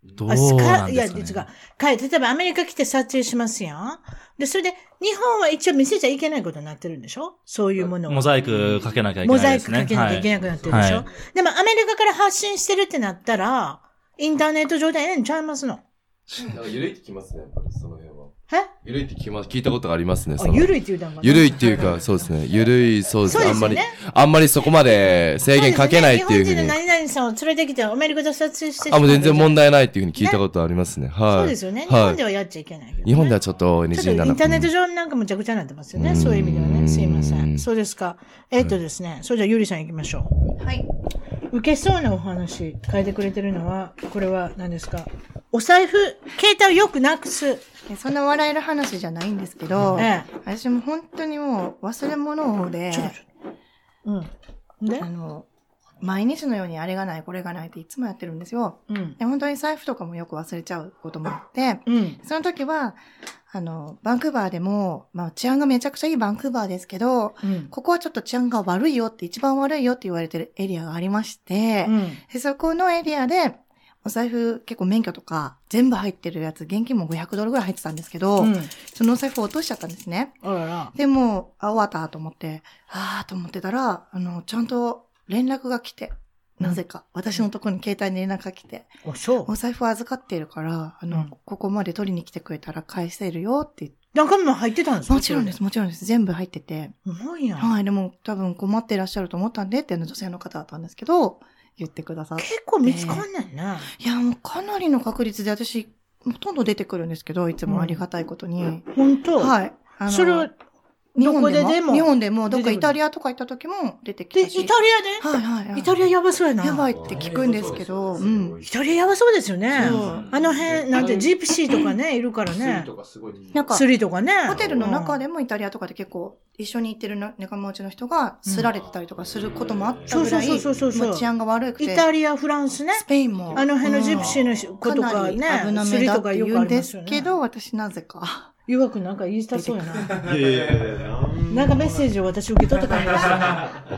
どうあなんいや、ですか、違うね。。か例えばアメリカ来て撮影しますやん。で、それで日本は一応見せちゃいけないことになってるんでしょ？そういうものを。モザイクかけなきゃいけモザイクないですね。かけなきゃいけなくなってるでしょ、はいでもアメリカから発信してるってなったら、インターネット上でええんちゃいますの？なんかゆるいってきますね、やっぱりその辺は。え？ゆるいって聞きま聞いたことがありますね。あそのゆるいって言うたんかなゆるいっていうか、そうですね。ゆるい、そうですね。あんまりあんまりそこまで制限かけないっていうふうに。日本人の何々さんを連れてきてアメリカで撮影してあ、もう全然問題題ないっていうふうに聞いたことありますね。はい。そうですよね。日本でははやっちゃいけない。日本ではちょっとちょ NG っとイにならンターネット上なんかむちゃくちゃになってますよね。うんそういう意味ではね。すいませ。うんんそうですか。えっとですね。それじゃあゆりさん行きましょはい。う。受けそうなお話書いてくれてるのは、これは何ですか？お財布、携帯をよくなくす。えそんな笑える話じゃないんですけど、ええ私も本当にもう忘れ物で、うん。で？あの、毎日のようにあれがない、これがないっていつもやってるんですよ。うん。で本当に財布とかもよく忘れちゃうこともあって、うん。その時は、あの、バンクーバーでも、まあ治安がめちゃくちゃいいバンクーバーですけど、うん。ここはちょっと治安が悪いよって、一番悪いよって言われてるエリアがありまして、うん。でそこのエリアで、お財布結構免許とか全部入ってるやつ、現金も500ドルぐらい入ってたんですけど、うん。そのお財布を落としちゃったんですね。あらら。でも、あ、終わったと思って、あーと思ってたら、あの、ちゃんと連絡が来て、なぜか、私のところに携帯に連絡が来て、お、そうお。財布預かっているから、あの、うんここまで取りに来てくれたら返せるよって言って中身も入ってたんですかもちろんです、。もちろんです。全部入ってて。すごいやん。はい、でも多分困ってらっしゃると思ったんでっていうの女性の方だったんですけど、言ってくださって。結構見つかんないな。いや、もうかなりの確率で私、ほとんど出てくるんですけど、いつもありがたいことに。本当はい。あのそれは、日本でも？どこででも？日本でも、どっかイタリアとか行った時も出てきで、たし。イタリアで？はいはいはい。イタリアやばそうやな。やばいって聞くんですけど、うん。イタリアやばそうですよねそう。あの辺、なんて、ジプシーとかね、いるからね。とかすごい。なんか、スリとかね。ホテルの中で。でもイタリアとかで結構、一緒に行ってる仲間内の人が、すられてたりとかすることもあったぐらい、そうそうそうそうそうまあ治安が悪くて。イタリア、フランスね。スペインも。あの辺のジプシーの子とかなりね危なスリとかめだってよくありま言うんですすよねけど、私なぜか。ゆわくんなんか言いたそうやな。いやいやいや、なんかメッセージを私受け取った感じがし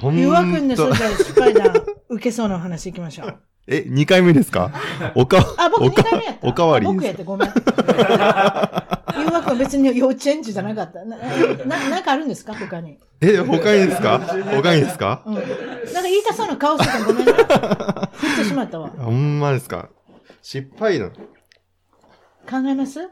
たゆわくんのそとれじゃあスパイダー受けそうなお話行きましょう。え、2回目ですか？おか、あ、僕おか2回目やった。おかわり僕やってごめん。ゆわくんは別に幼稚園児じゃなかった。な、ななんかあるんですか？他に。え、他にですか？他にですか？うん。なんか言いたそうな顔してたごめんな。振ってしまったわ。ほんまですか？失敗の。考えます？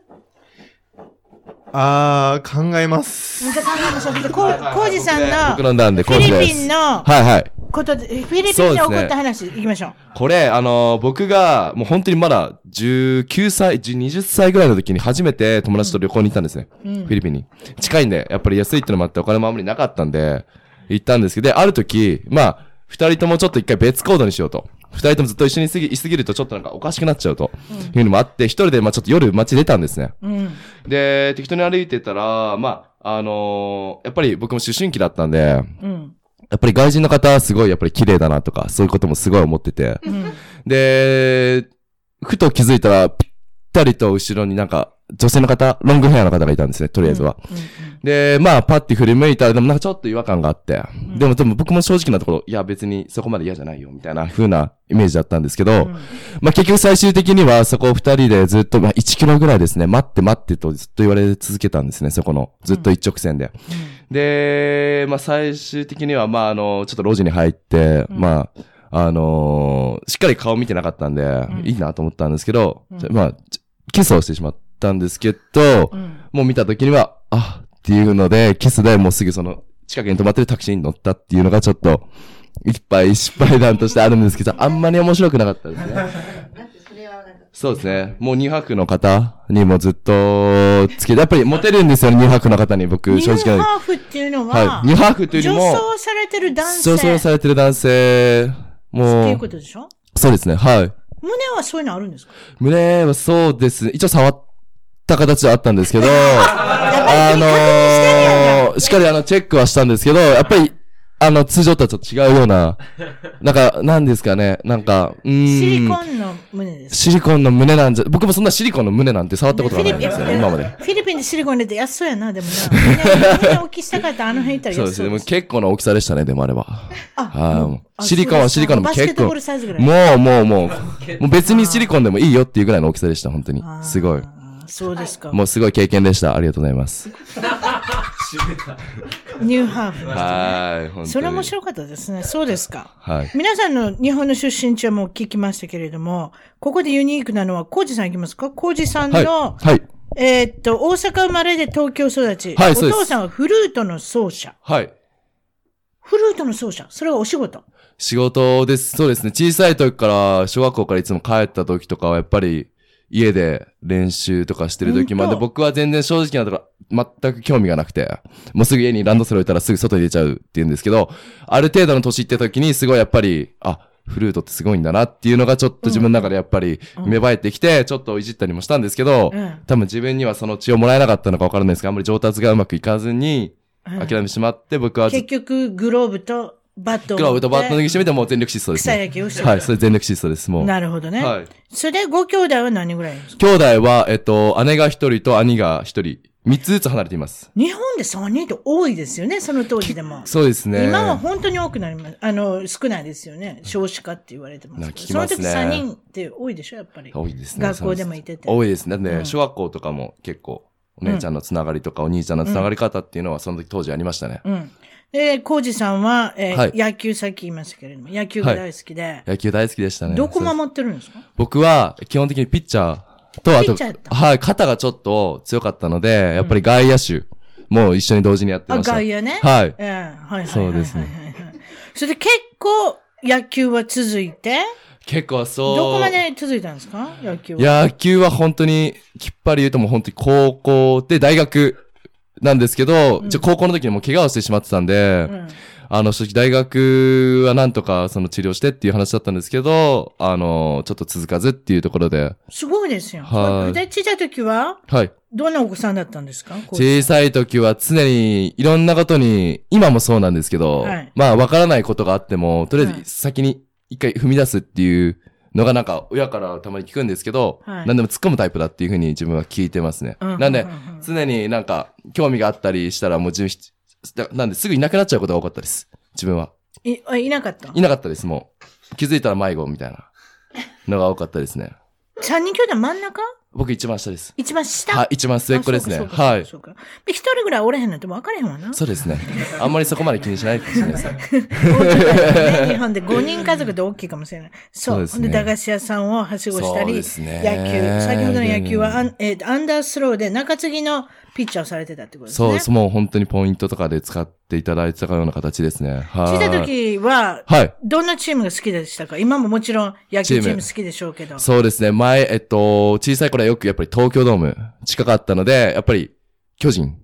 あー、考えます。じゃあ考えましょう。でこう、こうじさん僕の、フィリ。ピンのはいはい。ことで、フィリピンで起こった話、行きましょう。これ、あのー僕が、もう本当にまだ19歳、10 20歳ぐらいの時に初めて友達と旅行に行ったんですね。うんフィリピンに。近いんで、やっぱり安いってのもあってお金もあんまりなかったんで、行ったんですけど、で、ある時、まあ、二人ともちょっと一回別行動にしようと。二人ともずっと一緒にいすぎいすぎるとちょっとなんかおかしくなっちゃうと。いうのもあって、一人でまあちょっと夜街出たんですね。うん。で、適当に歩いてたら、まあ、あのーやっぱり僕も思春期だったんで、うん。やっぱり外人の方すごいやっぱり綺麗だなとか、そういうこともすごい思ってて。うん。で、ふと気づいたら、ぴったりと後ろになんか、女性の方、ロングヘアの方がいたんですね、とりあえずは。で、まあ、パッて振り向いたら、でもなんかちょっと違和感があって。でも、でも僕も正直なところ、いや別にそこまで嫌じゃないよ、みたいな風なイメージだったんですけど、まあ結局最終的にはそこを二人でずっと、まあ1キロぐらいですね、待って待ってとずっと言われ続けたんですね、そこの。ずっと一直線で。で、まあ最終的には、まああの、ちょっと路地に入って、まあ、あのーしっかり顔見てなかったんで、いいなと思ったんですけど、まあ、ちキスをしてしまったんですけど、うん。もう見た時には、あっていうので、キスでもうすぐその、近くに止まってるタクシーに乗ったっていうのがちょっと、いっぱい失敗談としてあるんですけど、あんまり面白くなかったですね。そうですね。もう2泊の方にもずっとつけて、やっぱりモテるんですよね、2泊の方に僕、正直な。ハーフっていうのは、はい。2泊というより女も、装されてる男性。女装されてる男性、ってもいうう、ことでしょ？そうですね、はい。胸はそういうのあるんですか？胸はそうですね。一応触った形ではあったんですけど、あのー、しっかりあの、チェックはしたんですけど、やっぱり、あの、通常とはちょっと違うような、なんか、なんですかね、なんか、うーん。シリコンの胸です。シリコンの胸なんじゃ、僕もそんなシリコンの胸なんて触ったことがないんですよね、今まで。フィリピンでシリコン入れて安そうやな、でもな。みんなみんな大きしたかったらあの辺行ったらそうですね。でも結構な大きさでしたね、でもあれば。あシリコンはシリコンでも結構。もう、もう、もう、もう別にシリコンでもいいよっていうぐらいの大きさでした、本当にすごい。。そうですか。もうすごい経験でした。ありがとうございます。ニューハーフ。はい、本当に。それ面白かったですね。そうですか。はい。皆さんの日本の出身地はもう聞きましたけれども、ここでユニークなのは、コウジさんいきますか？コウジさんの、はい。はい。えーっと、大阪生まれで東京育ち。おはいそうです父さんはフルートの奏者。はい。フルートの奏者。それはお仕事？仕事です。そうですね。小さい時から、小学校からいつも帰った時とかは、やっぱり、家で練習とかしてる時まで、僕は全然正直なところ、全く興味がなくて、もうすぐ家にランドセル置いたらすぐ外に出ちゃうって言うんですけど、ある程度の年いって時に、すごいやっぱり、あ、フルートってすごいんだなっていうのがちょっと自分の中でやっぱりうん。芽生えてきて、ちょっといじったりもしたんですけど、うん。多分自分にはその血をもらえなかったのかわからないですけど、あんまり上達がうまくいかずに、うん。諦めてしまって、僕は結局、グローブとバットをグローブとバットの握りしめてもう全力疾走です草ね。野球をしてはい、それ全力疾走です、もう。なるほどね。はい。それで、ご兄弟は何人ぐらいですか？兄弟は、えっと、姉が一人と兄が一人、三つずつ離れています。日本で3人って多いですよね、その当時でも。そうですね。今は本当に多くなります。あの、少ないですよね。少子化って言われてますけど。ますねその時3人って多いでしょ、やっぱり。多いですね。学校でもいてて。多いですね。なんで、うん小学校とかも結構、お姉ちゃんのつながりとか、お兄ちゃんのつながり方っていうのは、その時当時ありましたね。うん。で、コウジさんは、えーはい野球さっき言いましたけれども、野球が大好きで、野球大好きでしたね。どこそう守ってるんですか？僕は、基本的にピッチャーと、あとピッチャーやっ、たはい、肩がちょっと強かったので、やっぱり外野手も一緒に同時にやってあ、ました。外野ね。はい。ええはいはいはいはい。そうですね。それで結構野球は続いて、結構そう。どこまで続いたんですか？野球は。野球は本当に、きっぱり言うともう本当に高校で大学なんですけど、うん。じゃ高校の時にもう怪我をしてしまってたんで、うん。あの、正直大学はなんとかその治療してっていう話だったんですけど、あの、ちょっと続かずっていうところで、すごいですよ。はい。で、小さい時は、はい。どんなお子さんだったんですか？小さい時は常にいろんなことに、今もそうなんですけど、はい。まあわからないことがあっても、とりあはい。えず先に一回踏み出すっていうのがなんか親からたまに聞くんですけど、はい何でも突っ込むタイプだっていうふうに自分は聞いてますね。うんなんで常になんか興味があったりしたらもう自分なんですぐいなくなっちゃうことが多かったです。自分は。いあいなかった？いなかったです、もう。気づいたら迷子みたいなのが多かったですね。三人兄弟真ん中？僕一番下です。一番下？はい、一番末っ子ですね。はい。そうかで一人ぐらいおれへんのって分かれへんわな。そうですね。あんまりそこまで気にしないかもしれないです 日本で5人家族で大きいかもしれない。そう。ですねで、駄菓子屋さんをはしごしたり、野球、先ほどの野球はアン,、えーアンダースローで中継ぎのピッチャーをされてたってことですね。そうです。もう本当にポイントとかで使っていただいてたような形ですね。はい。小さい時は、はい。どんなチームが好きでしたか？今ももちろん野球チーム好きでしょうけど。そうですね。前、えっと、小さい頃はよくやっぱり東京ドーム近かったので、やっぱり巨人。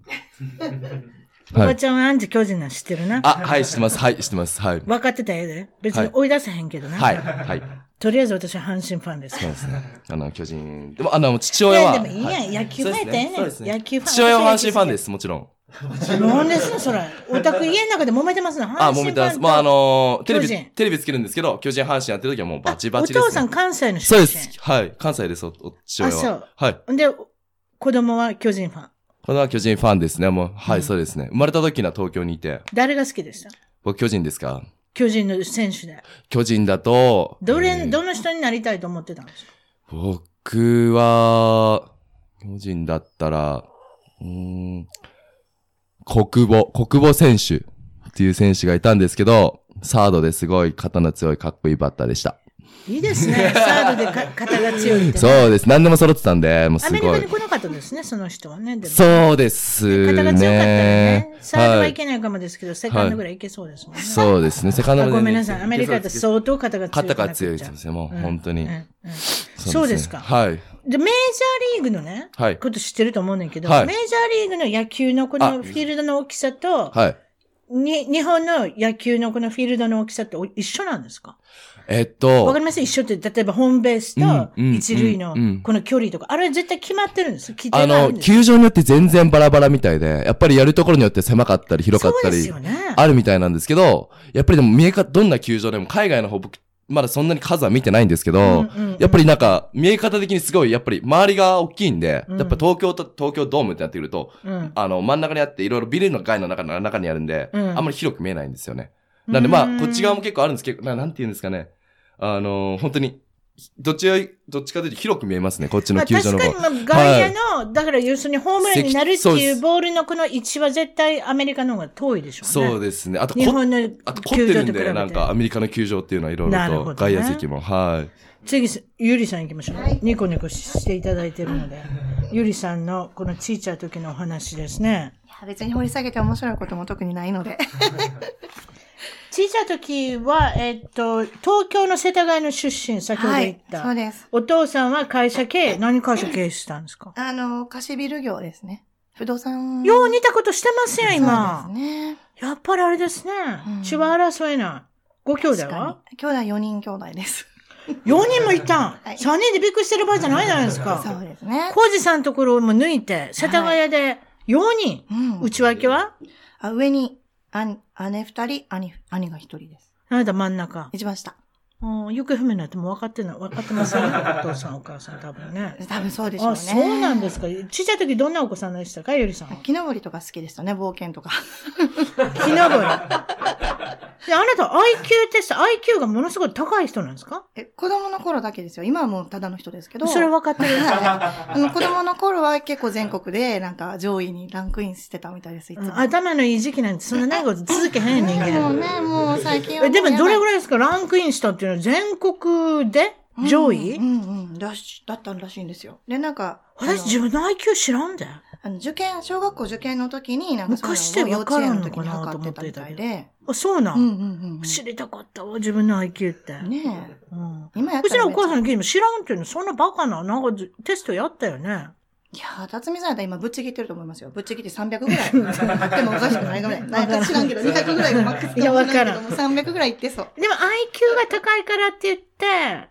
お ばはい。ちゃんはアンジ巨人なん知ってるな？あ、はい、知ってます。はい、知ってます。はい。分かってたよで。別はいに追い出せへんけどな。はい。はい。とりあえず私は阪神ファンです。そうですね。あの、巨人。でも、あの、父いや、親は。でもいいやん。はい野球ファンやったらええねんそうですね野球ファン。。父親は阪神ファンですす、もちろん。なんですね、それ。お宅家の中で揉めてますな。あ、もう見てます。もうあのー、テレビ、テレビつけるんですけど、巨人阪神やってる時はもうバチあバチです、ね。お父さん関西の出身。そうです。はい。関西です、おお父親は。あそうはい。で、子供は巨人ファン。これは巨人ファンですね。もう、はい、そうですね。生まれた時には東京にいて。誰が好きでした？僕、巨人ですか？巨人の選手で。巨人だと、どれ、えーどの人になりたいと思ってたんですか？僕は、巨人だったら、うーん、国母、国母選手っていう選手がいたんですけど、サードですごい肩の強いかっこいいバッターでした。いいですね。サードでか肩が強いって、ね。そうです。何でも揃ってたんで、もうすごいアメリカに。来なかったですね、その人はね。でもそうですね。肩が強かったらね。サードははいけないかもですけど、セカンドぐらいいけそうですもんね。そうですね。セカンドあもごめんなさい。アメリカってそう相当肩が強い。肩が強いですね。もう本当に。うんうんねそうですか。はい。で、メージャーリーグのね、はいこと知ってると思うねんだけど、はいメジャーリーグの野球のこあのフィールドの大きさと、はい。に、日本の野球のこのフィールドの大きさってお一緒なんですか？えっと、わかります一緒って、例えばホームベースと一塁のこの距離とか、あれ絶対決まってるんです。あの、球場によって全然バラバラみたいで、やっぱりやるところによって狭かったり広かったり。あるみたいなんですけど、やっぱりでも見え方、どんな球場でも海外の方僕、まだそんなに数は見てないんですけど、やっぱりなんか、見え方的にすごい、やっぱり周りが大きいんで、うんやっぱ東京と、東京ドームってなってくると、うんあの、真ん中にあって、いろいろビルの街の中の中にあるんで、うんあんまり広く見えないんですよね。なんでまあうん、こっち側も結構あるんですけど、ななんて言うんですかね。あのー本当に、どっちが、どっちかというと広く見えますね、こっちまあ、の球場の方。確かに、まあ、外野の、だから要するにホームランになるっていうボールのこの位置は絶対アメリカの方が遠いでしょうね。そうですね。あとこ、日本のあと凝ってるんで。なんかアメリカの球場っていうのはいろいろと、外野席も、はい。次、ゆりさん行きましょう。ニコニコしていただいてるので。ゆりさんのこのちいちゃい時のお話ですね。いや別に掘り下げて面白いことも特にないので。ちいちゃい時は、えっと、東京の世田谷の出身、先ほどはい言っ、た。そうです。お父さんは会社経営、何会社経営したんですか？あの、貸しビル業ですね。不動産。よう似たことしてますよ、今。そうですね。やっぱりあれですね。うん血は争えない。ご兄弟は？に兄弟4人兄弟です。?4 人もいた。はい3人でびっくりしてる場合じゃないじゃないですか。そうですね。コウジさんのところも抜いて、世田谷で4人。うん内訳は？あ上に、兄、姉二人、兄、兄が一人です。あなた真ん中。一番下。うん、行方不明になっても分かってない、分かってませんね。お父さん、お母さん、多分ね。多分そうでしょうね。あ、そうなんですか。ちっちゃい時どんなお子さんでしたか？ゆりさんは。木登りとか好きでしたね、冒険とか。木登り。で、あなた IQ テスト、IQ がものすごい高い人なんですか？え、子供の頃だけですよ。今はもうただの人ですけど。それ分かってる。あの子供の頃は結構全国でなんか上位にランクインしてたみたいです、いつも。頭のいい時期なんてそんな長いこと続けへん人間。でもね、もう最近はえ、でもどれぐらいらいですか？ランクインしたっていうのは全国で上位、うんうんうん、だし、だったらしいんですよ。で、なんか、私自分の IQ 知らんで。あの受験、小学校受験の時に、なんか昔で分からん園のかなと思ったていたみたいで。あ、そうなん、うんうんうんうん。知りたかったわ、自分の IQ って。ねえ。うん。今やったらうちのお母さんん。の聞いても知らんっていうの、そんなバカな、なんかずテストやったよね。いやー、辰巳さんやったら今ぶっちぎってると思いますよ。ぶっちぎって300ぐらい。あってもおかしくないごめん。なんか知らんけど、200ぐらいがマックスいやわからんんけども300ぐらいいってそう。でも IQ が高いからって言って、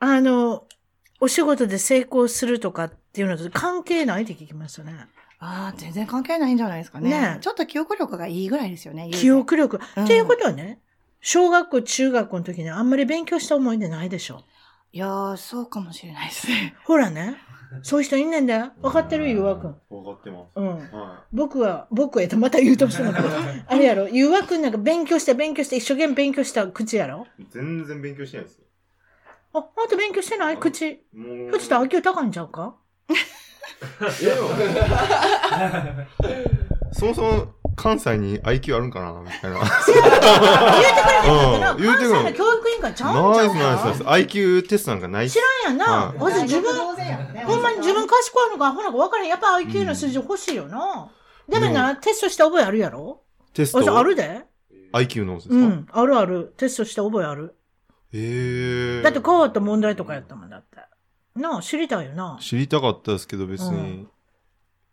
あの、お仕事で成功するとかっていうのと関係ないって聞きましたね。ああ、全然関係ないんじゃないですかね。ねえちょっと記憶力がいいぐらいですよね。記憶力。うんっていうことはね、小学校、中学校の時にあんまり勉強した思い出ないでしょ。いやー、そうかもしれないですね。ほらね、そういう人いんねんだよ。分かってる？ゆうわくん。わかってます。うん。は僕は、僕へとまた言うとしても あれやろ、ゆうわくんなんか勉強して勉強して一生懸命勉強した口やろ？い。全然勉強してないですよ。あ、あんた勉強してない？口。もう。口と IQ 高いんちゃうか？でもそもそも関西に IQ あるんかな？みたいな。うん言うてくれ関西の教育委員会ちゃうんちゃうナイスナイスナイス。か IQ テストなんかないし知。らんやんな。はい私自分、ほんまに自分賢いのかアホなのか分からへん。やっぱ IQ の数字欲しいよな。でもな、テストした覚えあるやろ？テスト？私あるで IQ のですか、うん。あるある。テストした覚えある。へえ。だって変わった問題とかやったもんだって。なあ、知りたいよな。知りたかったですけど別に、うん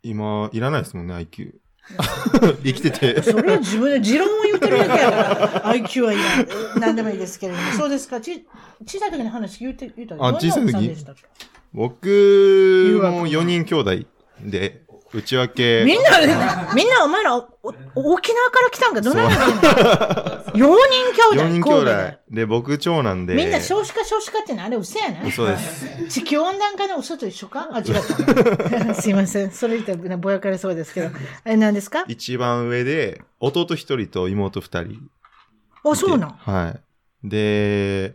今、いらないですもんね、IQ。生きてて。それは自分で持論を言ってるだけやから。IQ はいらん。何でもいいですけれども。そうですか。ち、小さい時の話言うて、言うたらあどんさんでしたっけ？僕も4人兄弟で、内訳。みんな、みんなお前ら、おお沖縄から来たんかどないなってんの ?4 人兄弟。4人兄弟で。で、僕長男で。みんな少子化少子化ってのはあれ嘘やね嘘です。地球温暖化の嘘と一緒か？あ、違った。すいません。それ言ったらぼやかれそうですけど。え、何ですか？一番上で、弟1人と妹2人。あ、そうなん？はい。で、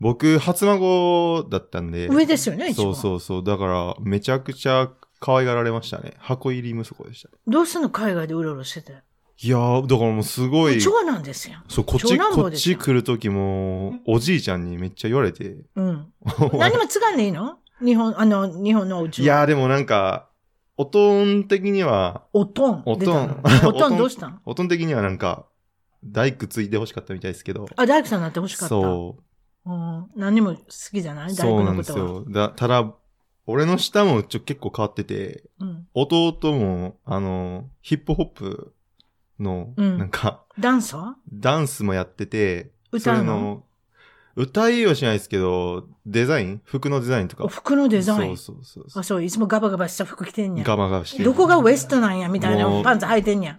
僕、初孫だったんで。上ですよね、一そう番。そうそう。だから、めちゃくちゃ可愛がられましたね。箱入り息子でした。どうすんの海外でうろうろしてて。いやー、だからもうすごい。長男ですよ。そう、こっち、こっですよち来るときも、おじいちゃんにめっちゃ言われて。うん。何も継がんでいいの？日本、あの、日本のお家は。いやー、でもなんか、おとん的には、おとん。おとん出たの おとんどうしたん？おとん的にはなんか、大工ついて欲しかったみたいですけど。あ、大工さんになってほしかった。そう。うん。何にも好きじゃない？大そうなん工のことは。ですよ。だ、ただ、俺の下もちょ結構変わってて、うん。弟も、あの、ヒップホップの、うんなんか、ダンサー？ダンスもやってて、歌うの？歌いはしないですけど、デザイン？服のデザインとか。お服のデザイン？そうそうそうそあ、そう、いつもガバガバした服着てんう。や。ガバガバしてるどこがウエストなんや？みたいなパンツ履いてんや。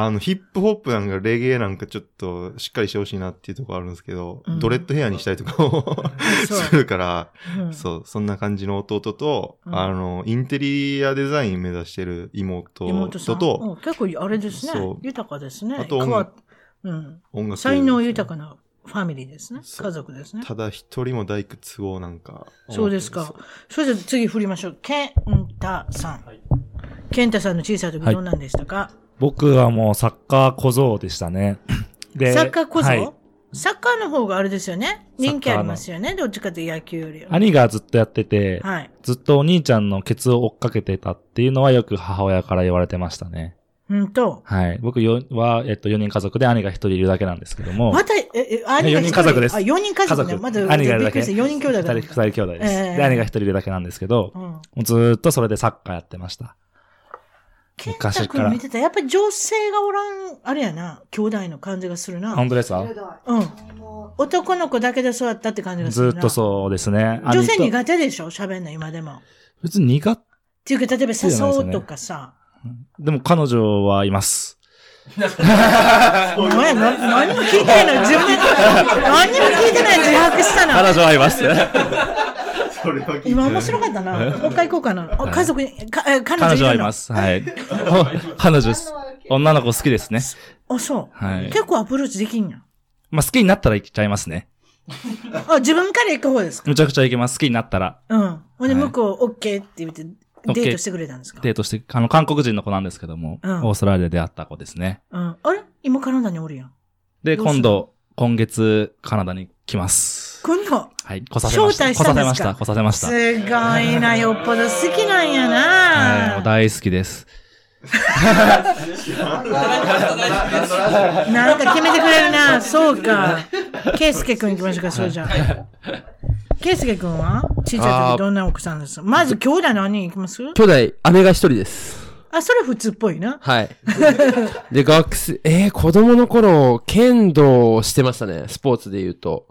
あの、ヒップホップなんかレゲエなんかちょっとしっかりしてほしいなっていうところあるんですけど、うんドレッドヘアにしたりとかもそう するから、うんそう、そんな感じの弟と、うんあの、インテリアデザイン目指してる妹妹さん。と、うん結構あれですね。豊かですね。あと変わっうん。音楽。才能豊かなファミリーですね。家族ですね。ただ一人も大工都合なんか。そうですか。それじゃあ次振りましょう。ケンタさん。ケンタさんの小さい時はいどんなんでしたか、僕はもうサッカー小僧でしたね。でサッカーこそ、はいサッカーの方があれですよね。人気ありますよね。どっちかというと野球よりは。兄がずっとやってて、はい。ずっとお兄ちゃんのケツを追っかけてたっていうのはよく母親から言われてましたね。うんと。はい。僕よは、えっと、4人家族で兄が1人いるだけなんですけども。また、え、え、兄が四人家族ですあ、4人家族ね。家族まだ、兄がいるだけびっくりした4人兄弟だ二人、二人兄弟です。ええで、兄が1人いるだけなんですけど、うん。もうずーっとそれでサッカーやってました。ケンタ君昔から見てたらやっぱり女性がおらん、あれやな、兄弟の感じがするな。本当ですか？うん。男の子だけで育ったって感じがするな。ずーっとそうですね。女性苦手でしょ？喋んの今でも。っ別に苦手ていうか、例えば誘うとかさ。でも彼女はいます。お前な、何も聞いてないの自分で、何にも聞いてない自白したな。彼女はいます。それは聞いて今面白かったな。もう一回行こうかな。お家族に、かえ彼女彼いるの？女はいます。はい。彼女です。女の子好きですね。あ、そう。はい。結構アプローチできんやん。まあ好きになったら行っちゃいますね。あ、自分から行く方ですか？むちゃくちゃ行けます。好きになったら。うん。ほんで、はい向こう、オッケーって言って、デートしてくれたんですか？デートして、あの、韓国人の子なんですけども、うんオーストラリアで出会った子ですね。うん。あれ？今カナダにおるやん。で、どうする？今度、今月、カナダに来ます。今度、はい。来させました。招待したんですか？来させました。来させました。すごいな、よっぽど好きなんやはい。もうな。大好きです。なんか決めてくれるな。そうか。ケイスケ君行きましょうか、そうじゃあ。ケイスケ君は？小さい時どんな奥さんです？かまず兄弟何人行きます？兄弟、姉が一人です。あ、それ普通っぽいな。はい。で、学生、えー、子供の頃、剣道をしてましたね。スポーツで言うと。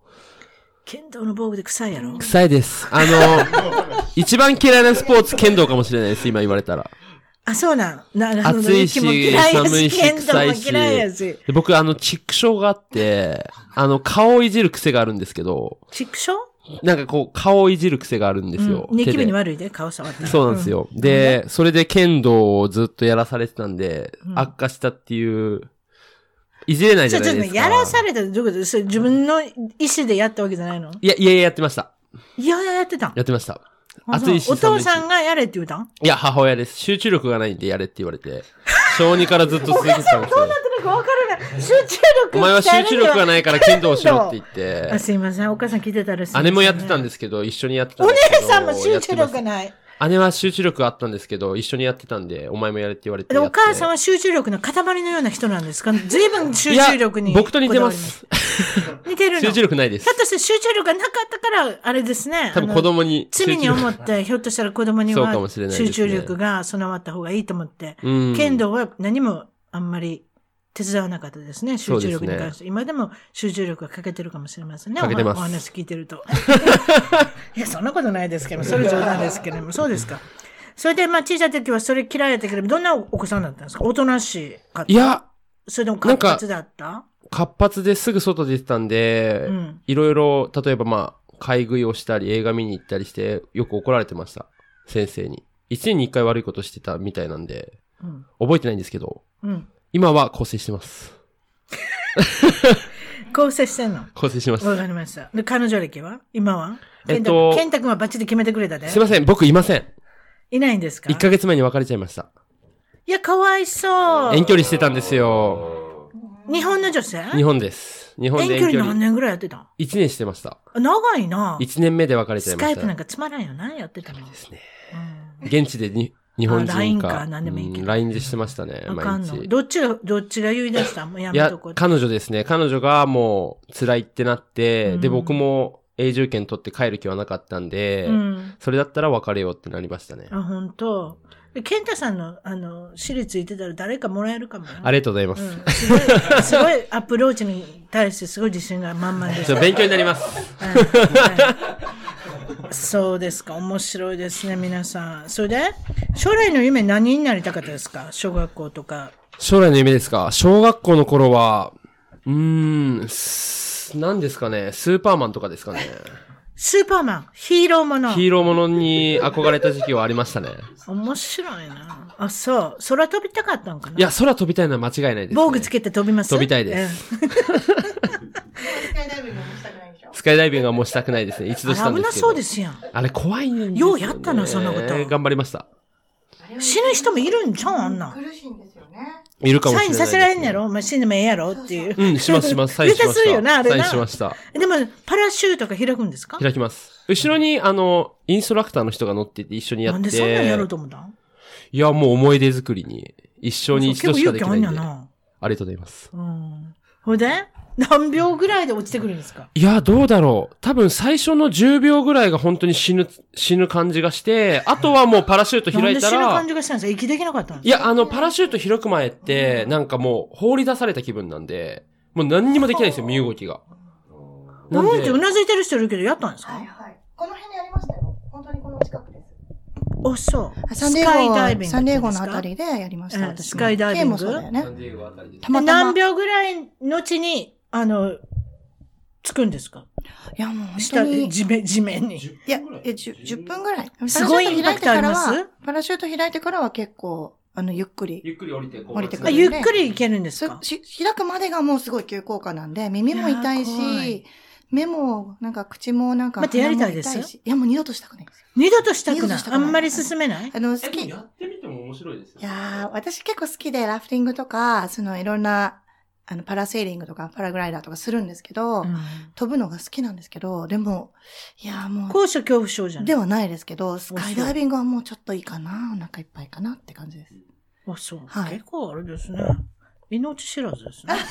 剣道の防具で臭いやろ？臭いです。あの、一番嫌いなスポーツ、剣道かもしれないです、今言われたら。あ、そうなん。なるほど。暑いし寒いし剣道も臭いし僕、あの、チック症があって、あの、顔をいじる癖があるんですけど、畜生？なんかこう、顔をいじる癖があるんですよ。うんニキビに悪いで、顔触ったら。そうなんですよ。で、それで剣道をずっとやらされてたんで、悪化したっていう、いじれないじちょ、ちょっとね、ゃないですか。やらされたらどういうことそれ自分の意思でやったわけじゃないの？いや、いやいや、やってました。いやいや、やってたん？やってました。あ暑いしお父さんがやれって言うたん？いや、母親です。集中力がないんでやれって言われて。小2からずっと続けてたんですよ。なんかわからない。集中力お前は集中力がないから剣道をしろって言っあ、すいません。お母さん聞いてたらすいませんて。姉もやってたんですけど、一緒にやってたんおですけど。姉さんも集中力ない。姉は集中力あったんですけど、一緒にやってたんで、お前もやれって言われて。お母さんは集中力の塊のような人なんですか？随分集中力に。僕と似てます。似てるの？集中力ないですひょ。っとして集中力がなかったから、あれですね。多分子供に。罪に思って、ひょっとしたら子供にはそうかもしれないですね集中力が備わった方がいいと思って、うん。剣道は何もあんまり手伝わなかったですね、集中力に関して。今でも集中力が欠けてるかもしれませんね。おお話聞いてると。いや、そんなことないですけど、それ冗談ですけれども、そうですか。それで、まあ、小さい時はそれ嫌いやったけど、どんなお子さんだったんですか？おとなしいかったいや、それでも活発だった？活発ですぐ外出てたんで、うんいろいろ、例えばまあ、買い食いをしたり、映画見に行ったりして、よく怒られてました。先生に。一年に一回悪いことしてたみたいなんで、うん。覚えてないんですけど、うん。今は構成してます。構成してんの？構成してます。わかりました。で、彼女歴は？今は？えっとケンタ君はバッチリ決めてくれたで。すいません、僕いません。いないんですか？1ヶ月前に別れちゃいました。いや、かわいそう。遠距離してたんですよ。日本の女性？日本です。日本で遠距離何。年ぐらいやってたん1年してました。長いな。1年目で別れちゃいスました。カイプなんかつまらんよな、やってたの？ですね。うん現地でに日本人か。あ LINE か何でもいいけどうん LINE でしてましたね。毎日。どっちが、どっちが言い出した？もうやめとこう、。彼女ですね。彼女がもう辛いってなって、うんで、僕も永住権取って帰る気はなかったんで、うん。それだったら別れようってなりましたね。あ、本当。でケンタさんの、あの、私立行ってたら誰かもらえるかもよ。ありがとうございます。うん、すごい、すごい アプローチに対してすごい自信が満々です。勉強になります。はいはいそうですか。面白いですね、皆さん。それで、将来の夢何になりたかったですか？小学校とか。将来の夢ですか？小学校の頃は、うーん、す何ですかねスーパーマンとかですかねスーパーマン、ヒーローもの。ヒーローものに憧れた時期はありましたね。面白いな。あ、そう。空飛びたかったんかな？いや、空飛びたいのは間違いないです、ね。防具つけて飛びます？飛びたいですスカイダイビングはもうしたくないですね。一度したあ危なんですけど。そうですやん。あれ怖いんですようやったなそんなこと頑張りました。死ぬ人もいるんじゃん、あんなん。苦しいんですよね。いるかもしれないですね、サインさせられんやろ？お前死んでもええやろ？っていう。うん、しますします。サインしまするよなあれなサインしました。でも、パラシュートが開くんですか？開きます。後ろに、あの、インストラクターの人が乗ってて一緒にやって。なんでそんなんやろうと思ったん？いや、もう思い出作りに。一生に一度しかできないんで。結構勇気あんやな。ありがとうございます。うん。ほいで？何秒ぐらいで落ちてくるんですか？いや、どうだろう。多分最初の10秒ぐらいが本当に死ぬ、死ぬ感じがして、あとはもうパラシュート開いたらで死ぬ感、じがしたんですか息できなかったんですか？いや、あの、パラシュート開く前って、なんかもう放り出された気分なんで、もう何にもできないんですよ、身動きが。なうんんってうで、なずいてる人いるけど、やったんですか？はいはい。この辺にありましたよ。本当にこの近くです。あ、そう。あサンデーゴスカイダイビングは、サンデーゴのあたりでやりました。スカイダイビング K もそうだよね。たでまたま。何秒ぐらいのちに、あの、つくんですか？いや、もう本下。地面、地面に。い？や、え、10, 10分ぐらい。すごいインパクトあります？パラシュート開いてからは結構、あの、ゆっくり。ゆっくり降りて、こうあ、降りてくるゆっくりいけるんですか？し開くまでがもうすごい急降下なんで、耳も痛いし、目も、なんか口もなんか、待ってやりたいですいや、もう二度としたくないですよ。二度としたくない？二度とした。くないあんまり進めない？あの、好き。やってみても面白いですよ。やー、私結構好きで、ラフティングとか、そのいろんな、あの、パラセーリングとか、パラグライダーとかするんですけど、うん飛ぶのが好きなんですけど、でも、いやーもう、高所恐怖症じゃない？ではないですけど、スカイダイビングはもうちょっといいかな、お腹いっぱいかなって感じです。あ、そう。はい結構あれですね。命知らずですね。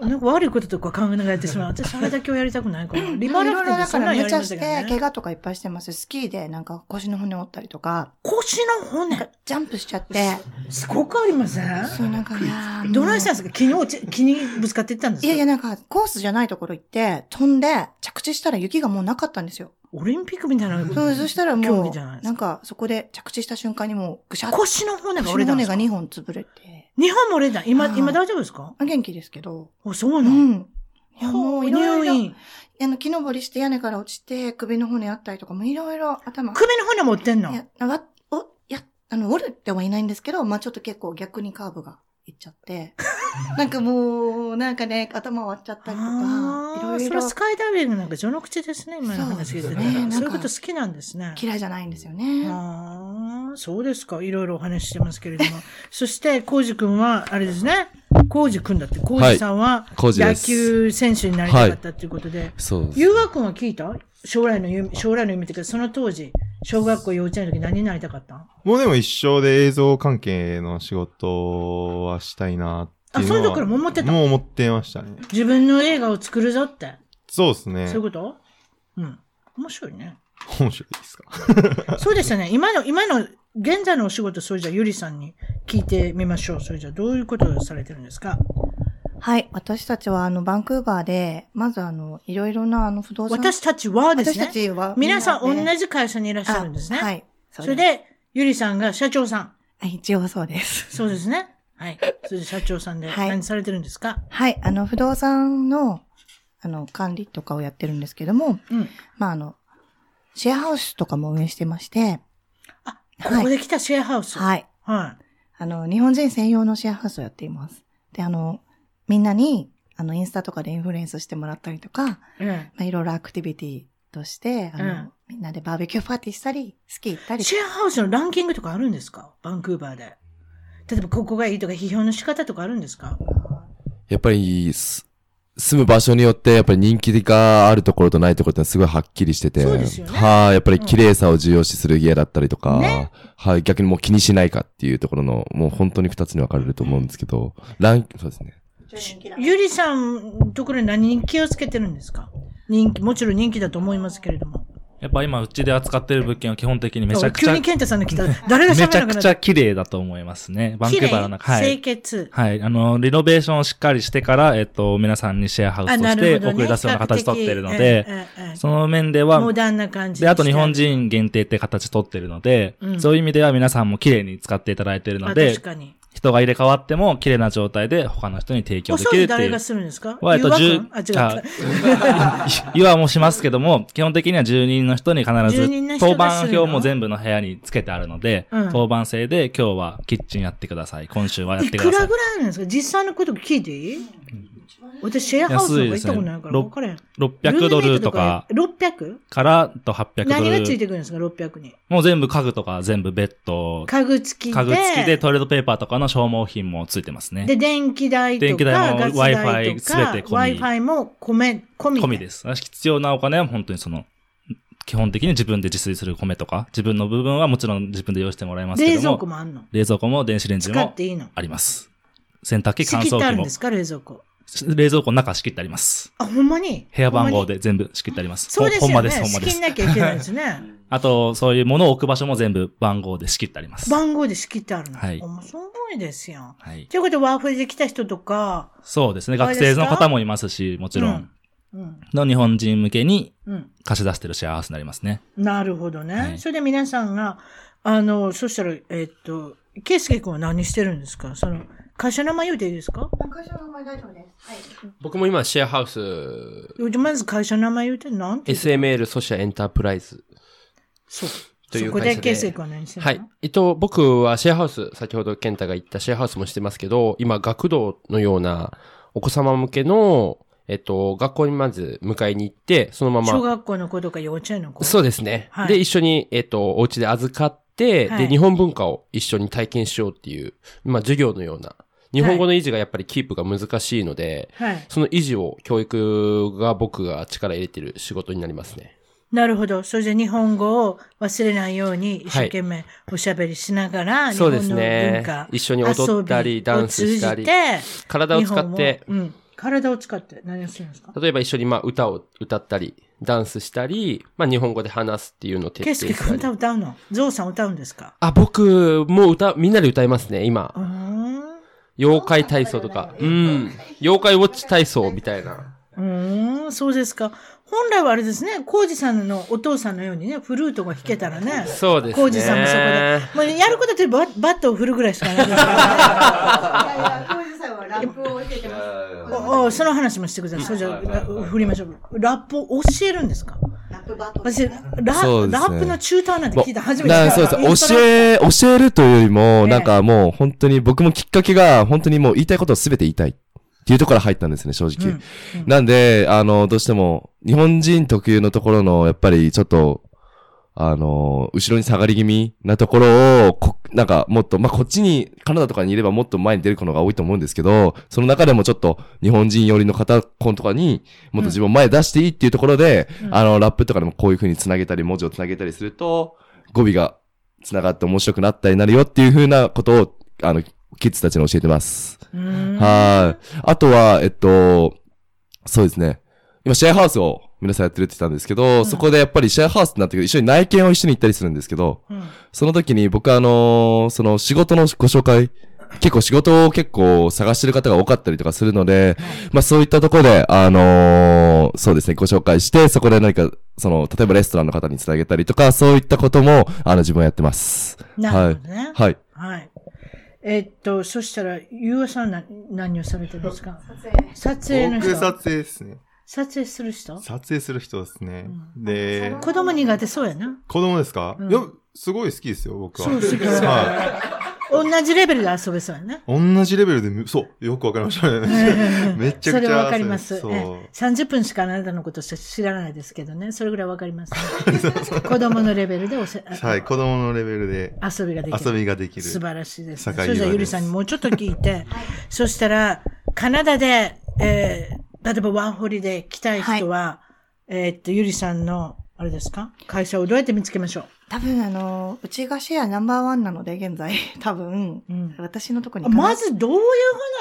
なんか悪いこととか考えてしまう。私、あれだけはやりたくないから。リバラフティングだからめちゃして。怪我とかいっぱいしてます。スキーでなんか腰の骨折ったりとか、腰の骨、ジャンプしちゃって、すごくありません？そうなんか、いやーどないしたんですか？木に落ち、木にぶつかっていったんですか？いやいや、なんか、コースじゃないところ行って、飛んで、着地したら雪がもうなかったんですよ。オリンピックみたいな。そう、そしたら競もう、なんか、そこで着地した瞬間にもう、ぐしゃっと。腰の骨が腰折れたんですか？の骨が2本潰れて。日本も折れた。今、はい今大丈夫ですか？あ元気ですけど。あ、そううなの、ん。いや、もう、いろいろ。あの、木登りして屋根から落ちて、首の骨あったりとか、もういろいろ頭。首の骨持ってんの？いや、わ、お、いや、あの、折れてはいないんですけど、まあちょっと結構逆にカーブがいっちゃって。なんかもう、なんかね、頭割っちゃったりとか、いろいろそれスカイダイビングなんか序の口ですね、今の話聞いてねそういうこと好きなんですね。嫌いじゃないんですよね。ああ、そうですか。いろいろお話ししてますけれども。そして、コウジ君は、あれですね。コウジ君だって、コウジさんは、野球選手になりたかったということで。そうです。ゆうが君は聞いた？将来の夢、将来の夢っていうか、その当時、小学校幼稚園の時何になりたかった？もうでも一生で映像関係の仕事はしたいなっていうのは。あその時からもう思ってた？もう思ってましたね。自分の映画を作るぞって？そうですね。そういうこと？うん。面白いね。面白いですか？そうですよね。今の、今の、現在のお仕事、それじゃあゆりさんに聞いてみましょう。それじゃあどういうことをされてるんですか？はい。私たちは、あの、バンクーバーで、まずあの、いろいろな、あの、不動産。私たちはです私たね。ちは。皆さん同じ会社にいらっしゃるんですね。あはい。それ、で、ゆりさんが社長さん。はい一応そうです。そうですね。はい。それで社長さんではい何されてるんですか、はい。あの、不動産の、あの、管理とかをやってるんですけども、うん。まあ、あの、シェアハウスとかも運営してまして、あ、ここで来たシェアハウス？い。はい。はあの、日本人専用のシェアハウスをやっています。で、あの、みんなに、あの、インスタとかでインフルエンスしてもらったりとか、い。えまあ、いろいろアクティビティとして、あの、うんみんなでバーベキューパーティーしたり、スキー行ったえ。り。シェアハウスのランキングとかあるんですか？バンクーバーで。例えば、ここがいいとか、批評の仕方とかあるんですか？やっぱり、す住む場所によって、やっぱり人気があるところとないところってすごいはっきりしてて。そうですよねはい、やっぱり綺麗さを重要視する家だったりとか、ねはい、逆にもう気にしないかっていうところの、もう本当に二つに分かれると思うんですけど、ラン、そうですね。ゆりさんのところに何に気をつけてるんですか？人気、もちろん人気だと思いますけれども。やっぱ今うちで扱ってる物件は基本的にめちゃくちゃ、急にケンタさんが来たら、誰がめちゃくちゃ綺麗だと思いますね。バンクーバーの中。は清い。潔。はい。あの、リノベーションをしっかりしてから、えっと、皆さんにシェアハウスあ、として。送り出すような形取ってるので、その面では、モダンな感じで、あと日本人人限定って形取ってるので、うんそういう意味では皆さんも綺麗に使っていただいているので確、かに。人が入れ替わっても綺麗な状態で他の人に提供できるっていう除誰が。するんですか？は、えっと、湯十葉君あ、違った。岩 もしますけども、基本的には住人の人に必ず当番表も全部の部屋につけてあるので、うん当番制で今日はキッチンやってください。今週はやっいてくださいくらぐ。らいなんですか？実際のこと聞いていい？私、シェアハウスとか行ったことないから分からへん。600ドルとか 600? からと800ド何がついル。てくるんですか ?600 に。もう全部家具とか全部ベッド、家具付きで。家具付きでトイレットペーパーとかの消耗品もついてますね。で、電気代とか、電気代も Wi-Fi すべてか、込み Wi-Fi も米、込み。込みです。必要なお金は本当にその、基本的に自分で自炊する米とか、自分の部分はもちろん自分で用意してもらいますけ冷ども、蔵庫もあんの？冷蔵庫も電子レンジもあります。洗濯機、乾燥機もあるんですか？冷蔵庫。冷蔵庫の中仕切ってあります。あ、ほんまに？部屋番号で全部仕切ってあります。そうですよね。ほんまです、ほんまです。仕切んなきゃいけないですね。あと、そういうものを置く場所も全部番号で仕切ってあります。番号で仕切ってあるの？はいおもすごいですよ。はい。ということで、ワーフリで来た人とか、そうですね。学生の方もいますし、もちろん、うん。の日本人向けにうん。貸し出してるシェアハウスになりますね。なるほどね。はいそれで皆さんが、あの、そしたら、えっと、ケイスケ君は何してるんですか？その、会社名前言うていいですか？会社の名前大丈夫です。はい。僕も今シェアハウス、まず会社名前言うて、なんて SML ソシャエンタープライズそう。というそこで会社で。ケイスは何してるの？はい。えっと、僕はシェアハウス、先ほど健太が言ったシェアハウスもしてますけど、今、学童のようなお子様向けの、えっと、学校にまず迎えに行って、そのまま、小学校の子とか幼稚園の子？そうですね。はいで、一緒に、えっと、お家で預かって、はいで、日本文化を一緒に体験しようっていう、まあ、授業のような。日本語の維持がやっぱりキープが難しいので、はい。その維持を教育が僕が力入れてる仕事になりますね。なるほど。それで日本語を忘れないように一生懸命おしゃべりしながら、日そうです本のね文化、一緒に踊ったりダンスしたり体を使ってうん。体を使って何をするんですか？例えば一緒にまあ歌を歌ったり、ダンスしたり、まあ日本語で話すっていうのを徹ケイスケ君底したり。歌歌うの？ゾウさん歌うんですか？あ、僕も歌、みんなで歌いますね、今う。ーん。妖怪体操とか。うん。妖怪ウォッチ体操みたいな。うーん、そうですか。本来はあれですね、コウジさんのお父さんのようにね、フルートが弾けたらね。そうですね。コウジさんもそこで。まあ、やることってババットを振るぐらいしかないですからね。いやいや、ラップを教えてます。その話もしてください。それじゃあ、振りましょう。ラップを教えるんですか？ラップバトル。私、ラそうですねラップのチューターなんて聞いた初めてそうです。教え、教えるというよりも、ええなんかもう本当に僕もきっかけが本当にもう言いたいことを全て言いたいっていうところから入ったんですね、正直。うんうんなんで、あの、どうしても日本人特有のところの、やっぱりちょっと、あの、後ろに下がり気味なところを、こなんかもっと、まあ、こっちに、カナダとかにいればもっと前に出る子のが多いと思うんですけど、その中でもちょっと日本人寄りの方、子とかに、もっと自分を前に出していいっていうところで、うんあの、ラップとかでもこういう風に繋げたり、文字を繋げたりすると、語尾が繋がって面白くなったりなるよっていう風なことを、あの、キッズたちに教えてます。はい。あとは、えっと、そうですね。今、シェアハウスを皆さんやってるって言ったんですけど、そこでやっぱりシェアハウスになってくる一緒に内見を一緒に行ったりするんですけど、うんその時に僕あのーその仕事のご紹介、結構仕事を結構探してる方が多かったりとかするので、まあそういったところで、あのーそうですね、ご紹介して、そこで何か、その、例えばレストランの方につなげたりとか、そういったことも、あの、自分はやってます。なるほどね。はい。はい。えっと、そしたら、ゆうあさんな何をされてるんですか？撮影。撮影の人。僕撮影ですね。撮影する人？撮影する人ですね。で、子供苦手そうやな。子供ですか、うんいや、すごい好きですよ、僕は。そう好きは同じレベルで遊べそうやな。い。同じレベルでむ、そう、よくわかりましたね。めちゃくちゃ。それはわかります。そう。ええ30分しかあなたのこと知らないですけどね。それぐらいわかります、ね。子供のレベルでおせはい、子供のレベルで遊びができる。遊びができる。素晴らしいです、ね。坂井それじゃあ、ゆりさんにもうちょっと聞いて、そしたら、カナダで、えー例えばワンホリで来たい人は、えーっと、ゆりさんの、あれですか？会社をどうやって見つけましょう？多分あの、うちがシェアナンバーワンなので、現在、多分、うん私のところにまずどういう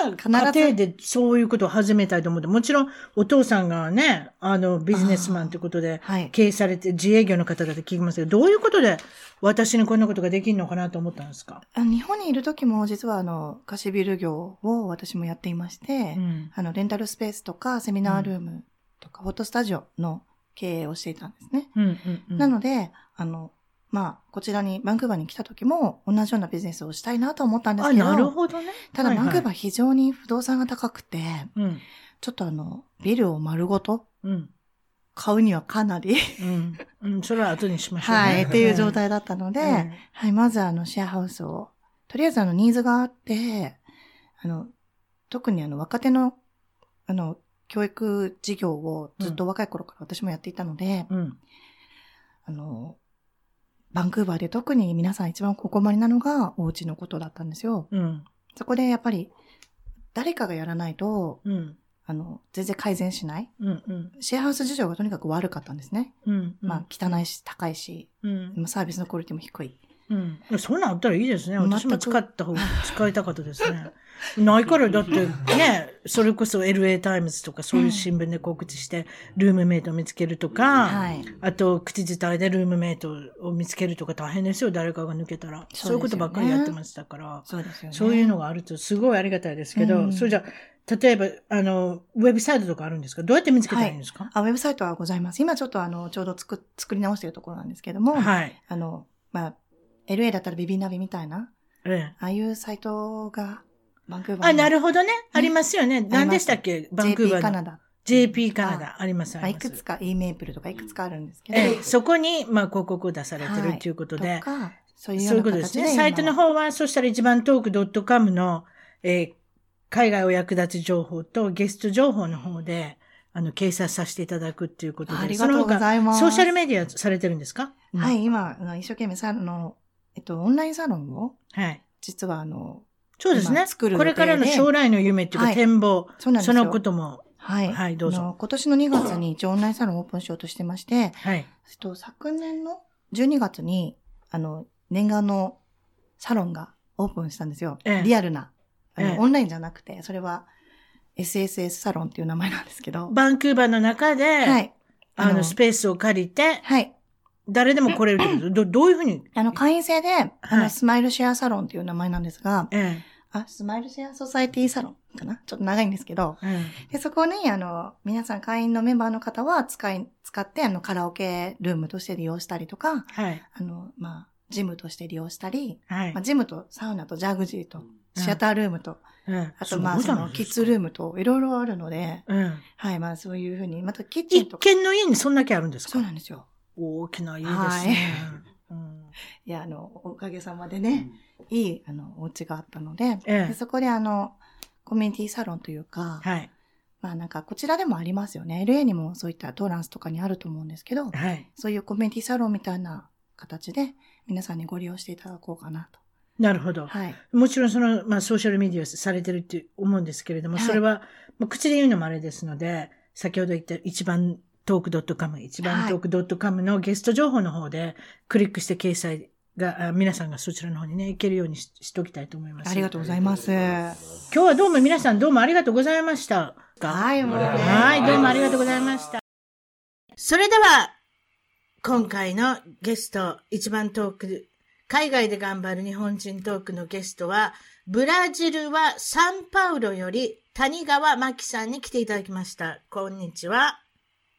ふうな家庭でそういうことを始めたいと思って、もちろんお父さんがね、あの、ビジネスマンということで、はい。経営されて、自営業の方だって聞きますけど、どういうことで私にこんなことができるのかなと思ったんですか？日本にいる時も、実はあの、貸しビル業を私もやっていまして、うん。あの、レンタルスペースとか、セミナールームとか、フォトスタジオの経営をしていたんですね。うん。うん。なので、あの、まあ、こちらに、バンクーバーに来た時も、同じようなビジネスをしたいなと思ったんですあ、けど、なるほどね。ただ、バンクーバー非常に不動産が高くて、うん。ちょっとあの、ビルを丸ごとうん。買うにはかなり、うん。うん。それは後にしましょうね。はい、っていう状態だったので、うんはい、まずあの、シェアハウスを、とりあえずあの、ニーズがあって、あの、特にあの、若手の、あの、教育事業をずっと若い頃から私もやっていたので、うん。あの、バンクーバーで特に皆さん一番お困りなのがお家のことだったんですよ。うん。そこでやっぱり、誰かがやらないと、うん。あの、全然改善しない。うん。うん。シェアハウス事情がとにかく悪かったんですね。うん。まあ、汚いし、高いし、うん。まあサービスのクオリティも低い。うん。そんなんあったらいいですね。私も使った方が、使いたかったですね。ないから、だってね、それこそ LA タイムズとかそういう新聞で告知して、ルームメイトを見つけるとか、はい。あと、口伝えでルームメイトを見つけるとか大変ですよ、誰かが抜けたら。そういうことばっかりやってましたから。そうですよね。そういうのがあるとすごいありがたいですけど、うんそれじゃあ、例えば、あの、ウェブサイトとかあるんですか？どうやって見つけたらいいんですか？あ、ウェブサイトはございます。今ちょっとあの、ちょうど作、作り直しているところなんですけども、はい。あの、まあ、LA だったらビビナビみたいな、ええああいうサイトが、バンクーバーあ、なるほほどね。ありますよね。何でしたっけ？バンクー JP バーの。カナダ。JP カナダ。あります、まあ、あります。いくつか E メープルとかいくつかあるんですけど、ええ、そこに、まあ、広告を出されてはいるっていうことで、そういうよそういううな形でことですね。サイトの方は、そしたら一番トーク .com の、えー海外お役立ち情報とゲスト情報の方で、あの、掲載させていただくっていうことで。ありがとうございますソーシャルメディアされてるんですか？は。い、今、一生懸命サロンの、えっと、オンラインサロンを、はい。実はあの、そうですね今作。るこれからの将来の夢っていうかはい展望、そうなんですよ。そのことも、はい。はいどうぞあの今年の2月に一応オンラインサロンをオープンしようとしてまして、はい。えっと、昨年の12月に、あの、念願のサロンがオープンしたんですよ。ええリアルな。あの、ええオンラインじゃなくて、それは SSS サロンっていう名前なんですけど。バンクーバーの中で、はい。あの、スペースを借りて、はい。誰でも来れるってこと？ど、どういうふうに、あの、会員制で、あの、はい。スマイルシェアサロンっていう名前なんですが、えあ、スマイルシェアソサイティサロンかな？ちょっと長いんですけど、え、え。で、そこに、あの、皆さん会員のメンバーの方は使い、使って、あの、カラオケルームとして利用したりとか、え、はい、あの、まあ、ジムとして利用したり、はい。まあ、。ジムとサウナとジャグジーと、シアタールームと、ええあとまあ、その、キッズルームと、いろいろあるので、うん。はい、まあ、そういうふうに、またキッチン一とか、軒の家にそんだけあるんですか？そうなんですよ。大きな家ですね。うんいや、あの、おかげさまでね、いい、あの、お家があったので、ええでそこであの、コミュニティサロンというか、はい。まあなんかこちらでもありますよね。LA にもそういったトーランスとかにあると思うんですけど、はい。そういうコミュニティサロンみたいな形で皆さんにご利用していただこうかなと。なるほど。はい。もちろんその、まあ、ソーシャルメディアされてるって思うんですけれども、はいそれは、まあ、口で言うのもあれですので、先ほど言った一番トーク .com、一番トーク .com のゲスト情報の方で、クリックして掲載が、あ皆さんがそちらの方にね、行けるようにししておきたいと思います。ありがとうございます。今日はどうも皆さんどうもありがとうございました。はい、もうねはい、どうもありがとうございました。それでは、今回のゲスト、一番トーク、海外で頑張る日本人トークのゲストは、ブラジルはサンパウロより谷川真紀さんに来ていただきました。こんにちは。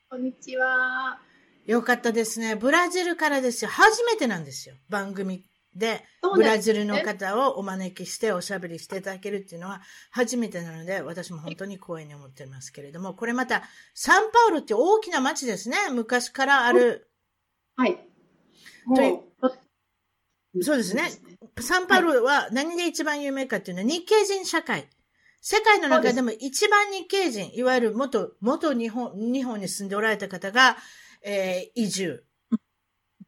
こんにちは。よかったですね。ブラジルからですよ。初めてなんですよ。番組で、ブラジルの方をお招きしておしゃべりしていただけるっていうのは初めてなので、私も本当に光栄に思ってますけれども、これまた、サンパウロって大きな街ですね。昔からある。はい。そうですね。サンパウロは何で一番有名かっていうのは日系人社会。世界の中でも一番日系人、いわゆる元、元日本、日本に住んでおられた方が、えー移住。っ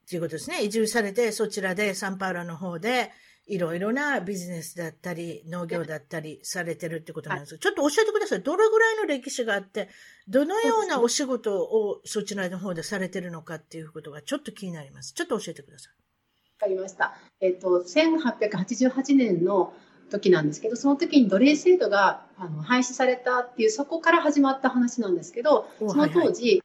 ていうことですね。移住されて、そちらでサンパウロの方で、いろいろなビジネスだったり、農業だったりされてるってことなんですけど、ちょっと教えてください。どれぐらいの歴史があって、どのようなお仕事をそちらの方でされてるのかっていうことがちょっと気になります。ちょっと教えてください。かりました。えっ、と、1888年の時なんですけど、その時に奴隷制度があの廃止されたっていう、そこから始まった話なんですけど、おその当時、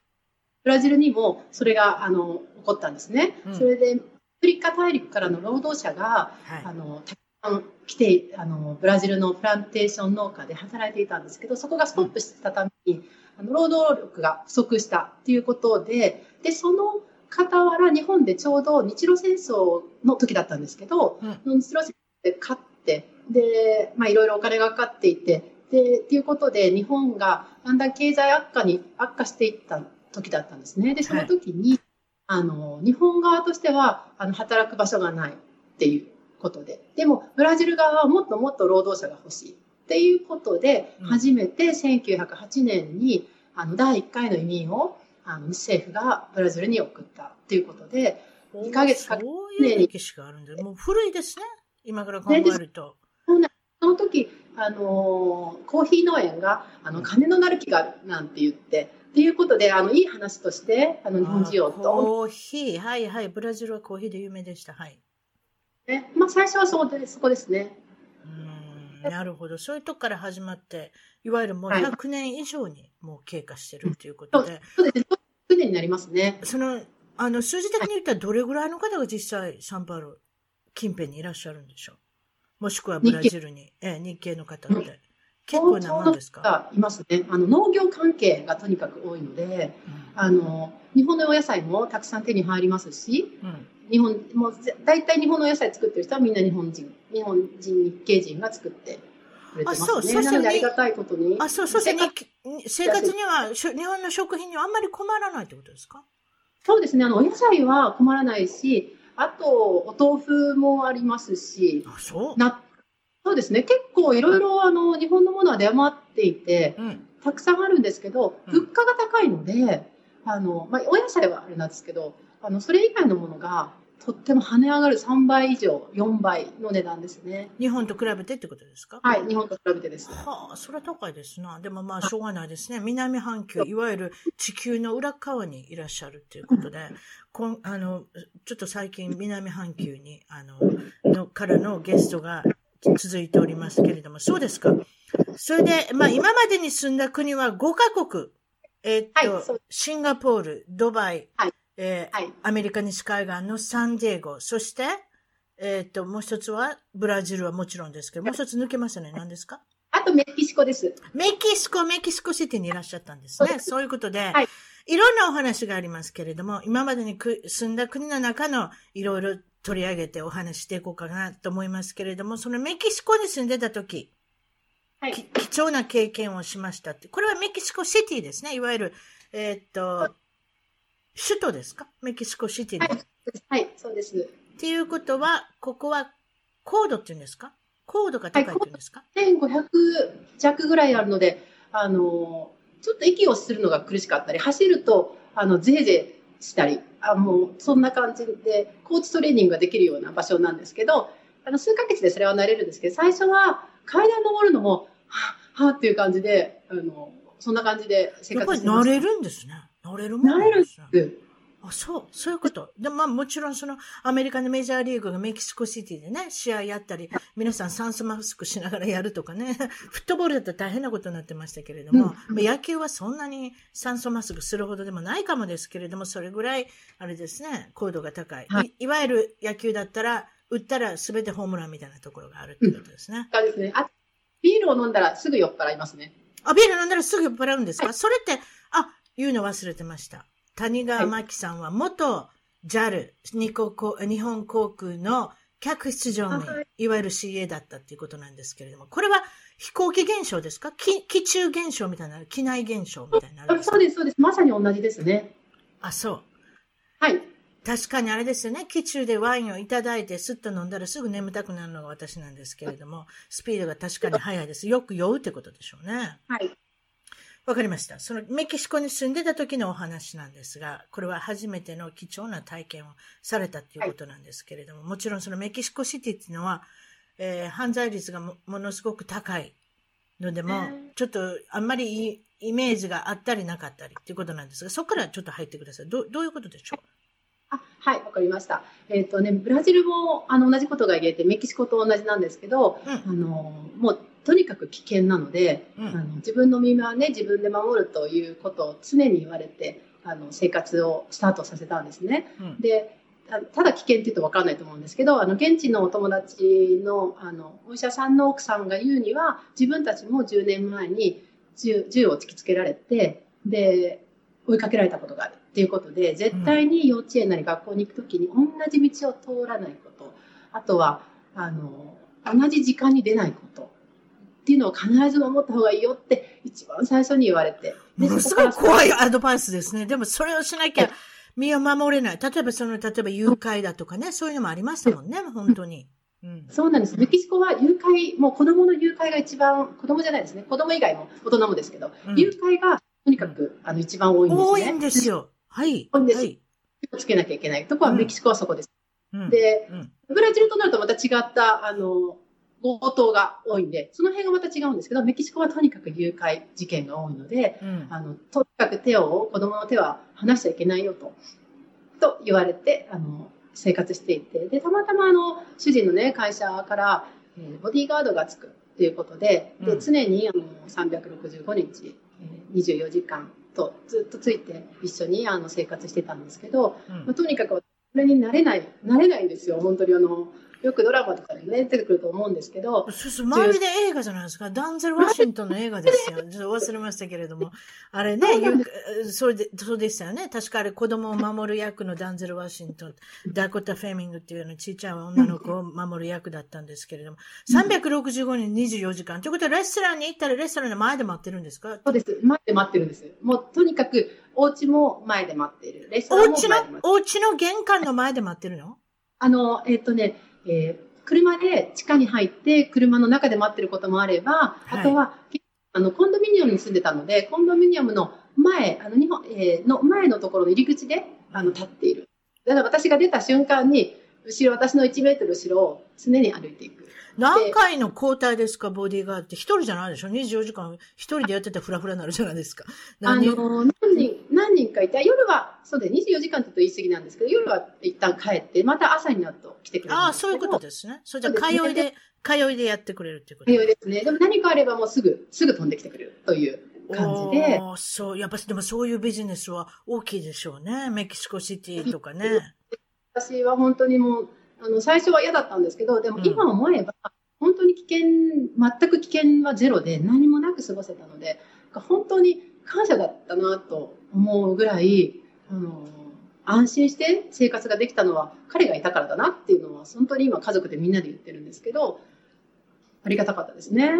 ブラジルにもそれがあの起こったんですね。うん。それで、アフリカ大陸からの労働者が、はい。あのたくさん来てあのブラジルのプランテーション農家で働いていたんですけどそこがストップしたために、あの労働力が不足したということででその傍ら日本でちょうど日露戦争の時だったんですけど、うん。日露戦争で勝ってで、まあ、いろいろお金がかかっていてでっていうことで日本がだんだん経済悪化に悪化していった時だったんですね。でその時に、あの日本側としてはあの働く場所がないっていうことででもブラジル側はもっともっと労働者が欲しいっていうことでうん初めて1908年にあの第1回の移民をあの政府がブラジルに送ったっていうことで2ヶ月かけそういう歴史があるんで、もう古いですね。今から考えると。その時あのコーヒー農園があの金のなる木がなんて言ってっていうことであのいい話としてあの日本人をコーヒー、はいはい。ブラジルはコーヒーで有名でした。はい。ねまあ、最初はそうでそこですね。うーんなるほど。そういうとこから始まって、いわゆるもうはい100年以上にもう経過してるということで、そうですね。100年になりますね。その、あの、数字的に言ったらどれぐらいの方が実際サンパウロ近辺にいらっしゃるんでしょう？もしくはブラジルに、ええ、日系の方って。結構なもんですか、がいますね。あの農業関係がとにかく多いので、うんあの日本のお野菜もたくさん手に入りますし、うん日本もうぜ大体日本のお野菜作ってる人はみんな日本人、日本人日系人が作ってくれてますね。あそうそしてありがたいことに。あ、そう、そして生活に生活には、しょ日本の食品にはあんまり困らないってことですか？そうですね。あのお野菜は困らないし、あとお豆腐もありますし、あ、そう？なそうですね。結構いろいろあの日本のものは出回っていて、うん。たくさんあるんですけど、うん物価が高いので、あの、まあ、お野菜はあれなんですけど、あの、それ以外のものが、とっても跳ね上がる3倍以上、4倍の値段ですね。日本と比べてってことですか？はい、日本と比べてです。はあ、それは高いですな。でもまあ、しょうがないですね。南半球、いわゆる地球の裏側にいらっしゃるっていうことで、こんあの、ちょっと最近南半球に、あの、のからのゲストが続いておりますけれども、そうですか。それで、まあ、今までに住んだ国は5カ国。えーっと、はいシンガポール、ドバイ、はいえーはい。アメリカ西海岸のサンディエゴ、そして、えーっと、もう一つは、ブラジルはもちろんですけど、もう一つ抜けましたね。何ですか？あとメキシコです。メキシコ、メキシコシティにいらっしゃったんですね。そういうことで、はいいろんなお話がありますけれども、今までにく住んだ国の中のいろいろ取り上げてお話ししていこうかなと思いますけれども、そのメキシコに住んでた時、はいき貴重な経験をしましたって。これはメキシコシティですね。いわゆる、えーっと、首都ですか？メキシコシティに。はいはい、そうです。っていうことは、ここは高度っていうんですか？高度が高いっていうんですか、1500弱ぐらいあるので、あの、ちょっと息をするのが苦しかったり、走ると、あの、ぜいぜいしたり、あもう、そんな感じで、コーチトレーニングができるような場所なんですけど、あの、数ヶ月でそれは慣れるんですけど、最初は階段登るのも、はぁ、はぁっていう感じで、あの、そんな感じで生やっぱり活してま。慣れるんですね。慣れるもん慣れる。あ、そう、そういうこと。で、まあもちろんそのアメリカのメジャーリーグがメキシコシティでね、試合やったり、皆さん酸素マスクしながらやるとかね、フットボールだったら大変なことになってましたけれども、まあ野球はそんなに酸素マスクするほどでもないかもですけれども、それぐらい、あれですね、高度が高い。、はいいわゆる野球だったら、打ったら全てホームランみたいなところがあるってことですね。がですね。あ、ビールを飲んだらすぐ酔っ払いますね。あ、ビール飲んだらすぐ酔っ払うんですか？それって、あ、言うの忘れてました。谷川真紀さんは元 JAL、日本航空の客室乗務員、はいわゆる CA だったっていうことなんですけれども、これは飛行機現象ですか？気気中現象みたいな、機内現象みたいになそうです、そうです。まさに同じですね。あ、そう。はい。確かにあれですよね。機中でワインをいただいて、スッと飲んだらすぐ眠たくなるのが私なんですけれども、スピードが確かに速いです。よく酔うってことでしょうね。はい。わかりました。そのメキシコに住んでた時のお話なんですが、これは初めての貴重な体験をされたっていうことなんですけれども、もちろんそのメキシコシティっていうのは、えー犯罪率がもものすごく高いのでも、うんちょっとあんまりいいイメージがあったりなかったりっていうことなんですが、そこからちょっと入ってください。どどういうことでしょう？はい、わかりました。えっ、とね、ブラジルもあの同じことが言えて、メキシコと同じなんですけど、うんあのもうとにかく危険なので、うん。あの自分の身はね、自分で守るということを常に言われて、あの生活をスタートさせたんですね。うん。で、たただ危険って言うと分かんないと思うんですけど、あの現地のお友達のあのお医者さんの奥さんが言うには、自分たちも10年前に銃銃を突きつけられて、で、追いかけられたことがある。っていうことで、絶対に幼稚園なり学校に行くときに同じ道を通らないこと、あとは、あの、同じ時間に出ないことっていうのを必ず守った方がいいよって一番最初に言われて。でものすごい怖いアドバイスですね。でもそれをしなきゃ身を守れない。例えばその、例えば誘拐だとかね、そういうのもありましたもんね、本当に。うん。そうなんです。メキシコは誘拐、もう子供の誘拐が一番、子供じゃないですね。子供以外も大人もですけど、うん誘拐がとにかくあの一番多いんですね。多いんですよ。はい。多いんですはい。つけなきゃいけないとこはメキシコはそこです。うん、で、うんブラジルとなるとまた違った、あの、強盗が多いんで、その辺がまた違うんですけど、メキシコはとにかく誘拐事件が多いので、うん。あの、とにかく手を、子供の手は離しちゃいけないよと、と言われて、あの、生活していて、で、たまたまあの、主人のね、会社から、えーボディーガードがつくっていうことで、で、うん。常にあの、365日、えー24時間とずっとついて一緒にあの生活してたんですけど、うん。まあ、とにかくこれになれない、なれないんですよ、本当にあの、よくドラマとかでね、出てくると思うんですけど、そうそう、周りで映画じゃないですか。ダンゼル・ワシントンの映画ですよ。ちょっと忘れましたけれども。あれね、ゆそれで、そうでしたよね。確かあれ子供を守る役のダンゼル・ワシントン、ダコタ・フェミングっていうのちっちゃい女の子を守る役だったんですけれども。365人24時間。ということはレストランに行ったらレストランの前で待ってるんですか？そうです。前で待ってるんです。もうとにかく、お家も前で待っている。レストおランも家の前で待っている。、お家の玄関の前で待ってるの？あの、えっ、とね、えー車で地下に入って、車の中で待ってることもあれば、はいあとは、あの、コンドミニアムに住んでたので、コンドミニアムの前、あの、日本、えーの前のところの入り口で、あの、立っている。だから私が出た瞬間に、後ろ、私の1メートル後ろを常に歩いていく。何回の交代ですか、ボディーガードって。一人じゃないでしょ ?24 時間一人でやってたらフラフラになるじゃないですか。あ何人？の、何人、何人かいて、夜は、そうで、24時間って言うと言い過ぎなんですけど、夜は一旦帰って、また朝になると来てくれる。ああ、そういうことですね。それじゃあ、そうですね通いで、通いでやってくれるっていうこと通いですね。でも何かあればもうすぐ、すぐ飛んできてくれるという感じで。そう、やっぱりでもそういうビジネスは大きいでしょうね。メキシコシティとかね。私は本当にもう、あの、最初は嫌だったんですけど、でも今思えば、本当に危険、全く危険はゼロで何もなく過ごせたので、本当に感謝だったなと思うぐらい、あの、安心して生活ができたのは彼がいたからだなっていうのは、本当に今家族でみんなで言ってるんですけど、ありがたかったですね。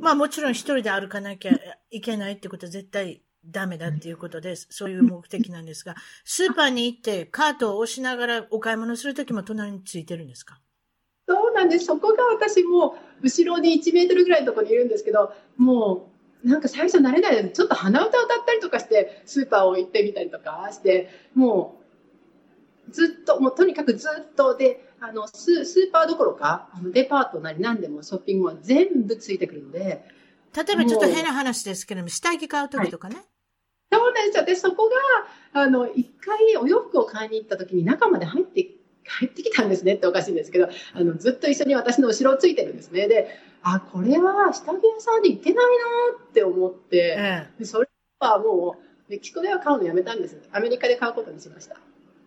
まあもちろん一人で歩かなきゃいけないってことは絶対ダメだっていうことで、そういう目的なんですが、スーパーに行ってカートを押しながらお買い物するときも隣についてるんですか？そうなんです。そこが私も後ろに1メートルぐらいのところにいるんですけど、もうなんか最初慣れないので、ちょっと鼻歌歌ったりとかして、スーパーを行ってみたりとかして、もうずっと、もうとにかくずっとで、あのススーパーどころか、あのデパートなり何でもショッピングは全部ついてくるので、例えばちょっと変な話ですけれども、下着買うときとかね。そうなんですよ。で、そこが、あの、一回お洋服を買いに行った時に中まで入って、入ってきたんですねっておかしいんですけど、あの、ずっと一緒に私の後ろをついてるんですね。で、あ、これは下着屋さんで行けないなって思って、ええ。でそれはもう、メキシコでは買うのやめたんです。アメリカで買うことにしました。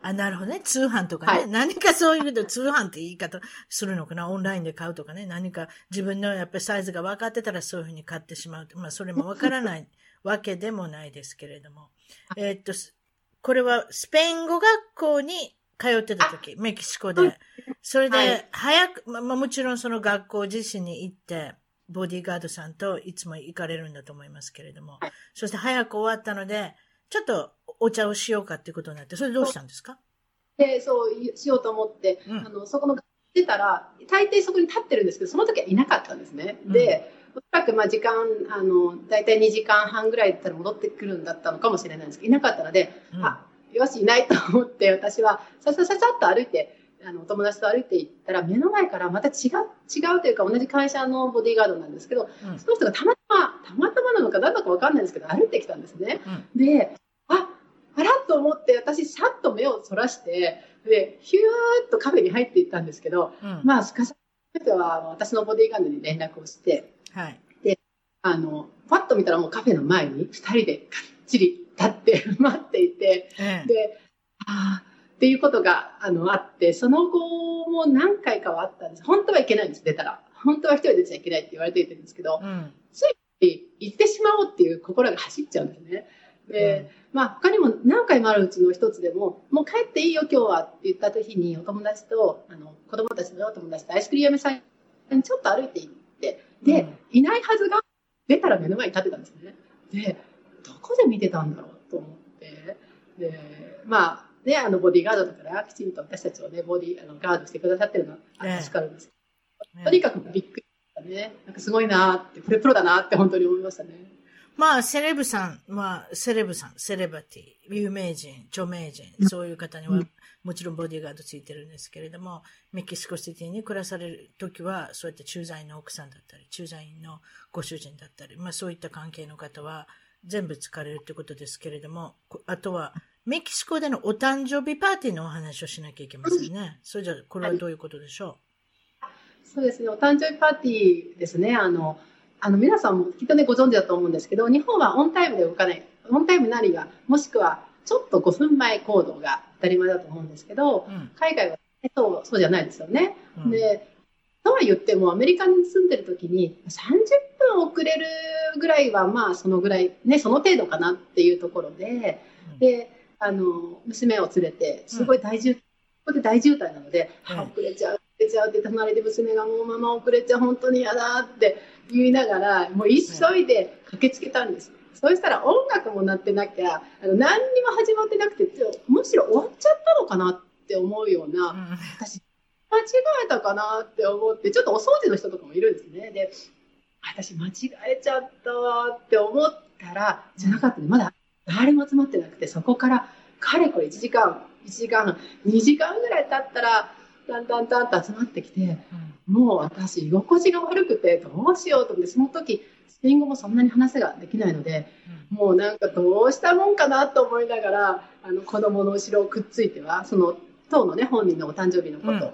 あ、なるほどね。通販とかね。はい何かそういうと通販って言い方するのかな？オンラインで買うとかね。何か自分のやっぱりサイズが分かってたらそういうふうに買ってしまう。まあそれも分からない わけでもないですけれども。えーっと、すこれはスペイン語学校に通ってた時、メキシコで。それはい。で、早く、まあ、まあもちろんその学校自身に行って、ボディーガードさんといつも行かれるんだと思いますけれども。はい。そして早く終わったので、ちょっとお茶をしようかっていうことになって、それどうしたんですか？で、そうしようと思って、うん。あの、そこの、出たら、大抵そこに立ってるんですけど、その時はいなかったんですね。で、おそらくまあ時間、あの、大体2時間半ぐらいだったら戻ってくるんだったのかもしれないんですけど、いなかったので、うん。あ、よし、いないと思って、私は、ささささっと歩いて、あの、お友達と歩いて行ったら、目の前からまた違う、違うというか、同じ会社のボディーガードなんですけど、うんその人がたまたま、たまたまなのか何だかわかんないんですけど、歩いてきたんですね。で、あ、あらっとと思って、私、さっと目をそらして、で、ヒューッとカフェに入っていったんですけど、うんまあ、すかさては、私のボディーガードに連絡をして、はい。あの、パッと見たらもうカフェの前に二人でかっちり立って 待っていて、ええで、ああ、っていうことが、あの、あって、その後も何回かはあったんです。本当はいけないんです、出たら。本当は一人で出ちゃいけないって言われているんですけど、うん。行ってしまおうっていう心が走っちゃうんですね。で、まあ他にも何回もあるうちの一つでも、もう帰っていいよ今日はって言った時にお友達と、あの子供たちのお友達とアイスクリーム屋さんにちょっと歩いて行って、で、うんいないはずが出たら目の前に立ってたんですね。で、どこで見てたんだろうと思って、で、まあね、あのボディーガードだからきちんと私たちをね、ボディあのガードしてくださってるのはかるんですけど、とにかくびっくりしたね。なんかすごいなーって、プロプロだなって本当に思いましたね。まあ、セレブさん、まあ、セレブさん、セレブティ、有名人、著名人、そういう方には、もちろんボディーガードついてるんですけれども、メキシコシティに暮らされるときは、そうやって駐在員の奥さんだったり、駐在員のご主人だったり、まあそういった関係の方は全部使われるってことですけれども、こあとは、メキシコでのお誕生日パーティーのお話をしなきゃいけませんね。それじゃあ、これはどういうことでしょそうですね、お誕生日パーティーですね。あの、あの皆さんもきっとね、ご存知だと思うんですけど、日本はオンタイムで動かない。オンタイムなりが、もしくはちょっと5分前行動が当たり前だと思うんですけどう、うん。海外はそうそうじゃないですよね。うんで、とは言っても、アメリカに住んでる時に30分遅れるぐらいは、まあ、そのぐらい、ね、その程度かなっていうところで、うん。で、あの、娘を連れて、すごい大渋、ここで大渋滞なので、うん。あ遅れちゃう、遅れちゃうって、隣で娘がもうママ遅れちゃう、本当に嫌だって言いながら、もう急いで駆けつけたんです。そうしたら音楽も鳴ってなきゃ、あの何にも始まってなくて、むしろ終わっちゃったのかなって思うような、うん。私、間違えたかなって思って、ちょっとお掃除の人とかもいるんですね。で、私間違えちゃったわって思ったら、じゃなかったね。まだ誰も集まってなくて、そこからかれこれ1時間、1時間、2時間ぐらい経ったら、だんだんだんと集まってきて、もう私、居心地が悪くて、どうしようと思って、その時、スペイン語もそんなに話ができないので、もうなんかどうしたもんかなと思いながら、あの子供の後ろをくっついては、その当のね、本人のお誕生日のこと、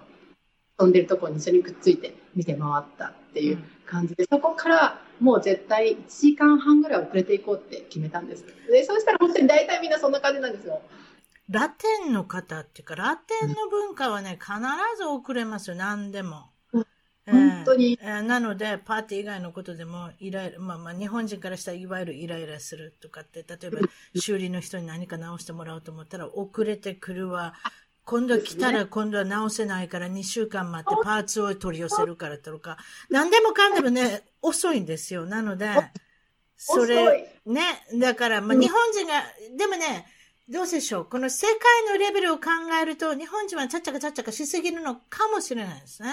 飛んでるところに一緒にくっついて見て回ったっていう感じで、そこからもう絶対1時間半ぐらい遅れていこうって決めたんです。で、そうしたら本当に大体みんなそんな感じなんですよ。ラテンの方っていうか、ラテンの文化はね、必ず遅れますよ、何でも。本当にえーなので、パーティー以外のことでも、イライラ、まあまあ、日本人からしたらいわゆるイライラするとかって、例えば、修理の人に何か直してもらおうと思ったら、遅れてくるわ。今度来たら今度は直せないから2週間待ってパーツを取り寄せるからとか、何でもかんでもね、遅いんですよ。なので、そ遅れ、い。ね、だから、まあ、うん日本人が、でもね、どうでしょう。この世界のレベルを考えると、日本人はちゃっちゃかちゃっちゃかしすぎるのかもしれないですね。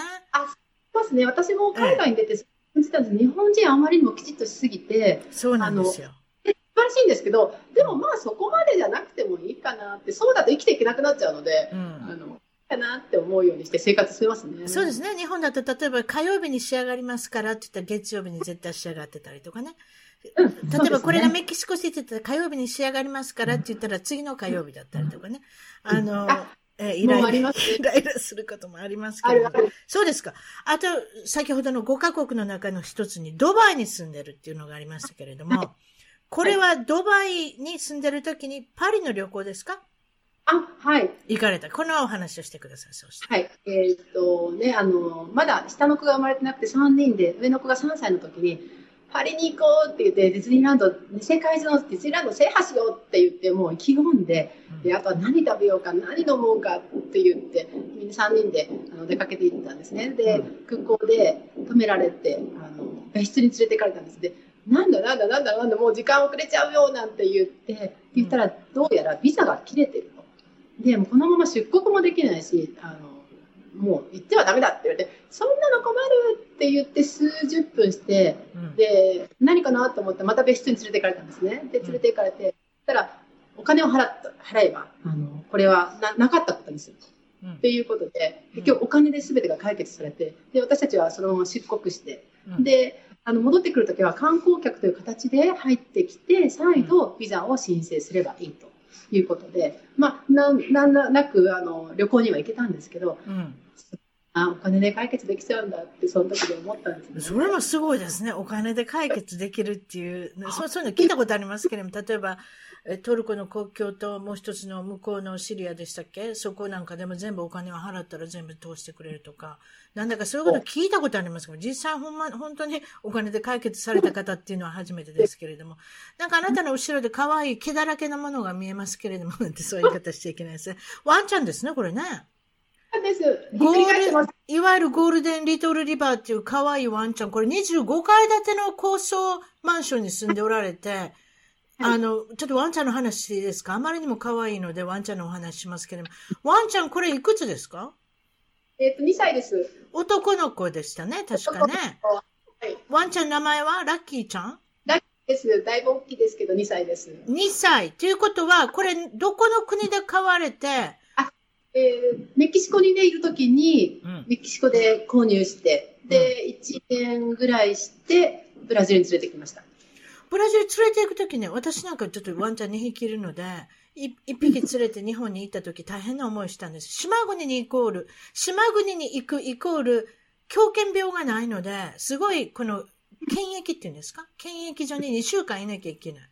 そうですね。私も海外に出て感じたんです。日本人あまりにもきちっとしすぎて、そうなんですよ。らしいんですけど、でもまあそこまでじゃなくてもいいかなって、そうだと生きていけなくなっちゃうので、うんあの、かなって思うようにして生活してますね。そうですね。日本だと、例えば火曜日に仕上がりますからって言ったら月曜日に絶対仕上がってたりとかね。うん例えばこれがメキシコシティって言ったら火曜日に仕上がりますからって言ったら次の火曜日だったりとかね。あの、あえーイライラ、ねイライラすることもありますけど。そうですか。あと、先ほどの5カ国の中の一つにドバイに住んでるっていうのがありましたけれども、これはドバイに住んでる時にパリの旅行ですか？あ、はい。行かれた。このお話をしてください。そうして。はい。えーっとね、あの、まだ下の子が生まれてなくて3人で、上の子が3歳の時に、パリに行こうって言って、ディズニーランド、世界中のディズニーランド制覇しようって言って、もう意気込んで、で、あとは何食べようか、何飲もうかって言って、みんな3人であの出かけていったんですね。で、空港で止められて、あの、別室に連れて行かれたんです。で、なんだなんだなんだなんだ、もう時間遅れちゃうよなんて言って、言ったら、どうやらビザが切れてると。で、もうこのまま出国もできないし、あの、もう行ってはダメだって言われて、そんなの困るって言って数十分して、うんで、何かなと思って、また別室に連れて行かれたんですね。で、連れて行かれて、そしたら、お金を払った、払えば、あの、これはな、なかったことにすると。うんっていうことで、結局お金で全てが解決されて、で、私たちはそのまま出国して、うんで、あの、戻ってくるときは観光客という形で入ってきて、再度ビザを申請すればいいと。いうことで、まあ、なん、なんなく、あの、旅行には行けたんですけど、うん。あ、お金で解決できちゃうんだって、その時で思ったんですね。それもすごいですね。お金で解決できるっていう、そうそういうの聞いたことありますけれども、例えば、えトルコの国境ともう一つの向こうのシリアでしたっけ？そこなんかでも全部お金を払ったら全部通してくれるとか、なんだかそういうこと聞いたことありますけど、実際ほんま、本当にお金で解決された方っていうのは初めてですけれども、なんかあなたの後ろで可愛い毛だらけのものが見えますけれども、なんて そういう言い方しちゃいけないですね。ワンちゃんですね、これね。ゴール、いわゆるゴールデンレトリバーっていう可愛いワンちゃん、これ25階建ての高層マンションに住んでおられて、あの、ちょっとワンちゃんの話ですか？あまりにも可愛いのでワンちゃんのお話しますけれども。ワンちゃんこれいくつですか？えっ、と、2歳です。男の子でしたね、確かね。はい。ワンちゃんの名前は？ラッキーちゃん？です。だいぶ大きいですけど、2歳です。?2 歳。ということは、これ、どこの国で飼われて、えーメキシコにね、いるときに、うんメキシコで購入して、で、1年ぐらいして、ブラジルに連れてきました。ブラジル連れて行くときね、私なんかちょっとワンちゃん2匹いるので、い一匹連れて日本に行ったとき大変な思いしたんです。島国にイコール、島国に行くイコール、狂犬病がないので、すごいこの、検疫っていうんですか？検疫所に2週間いなきゃいけない。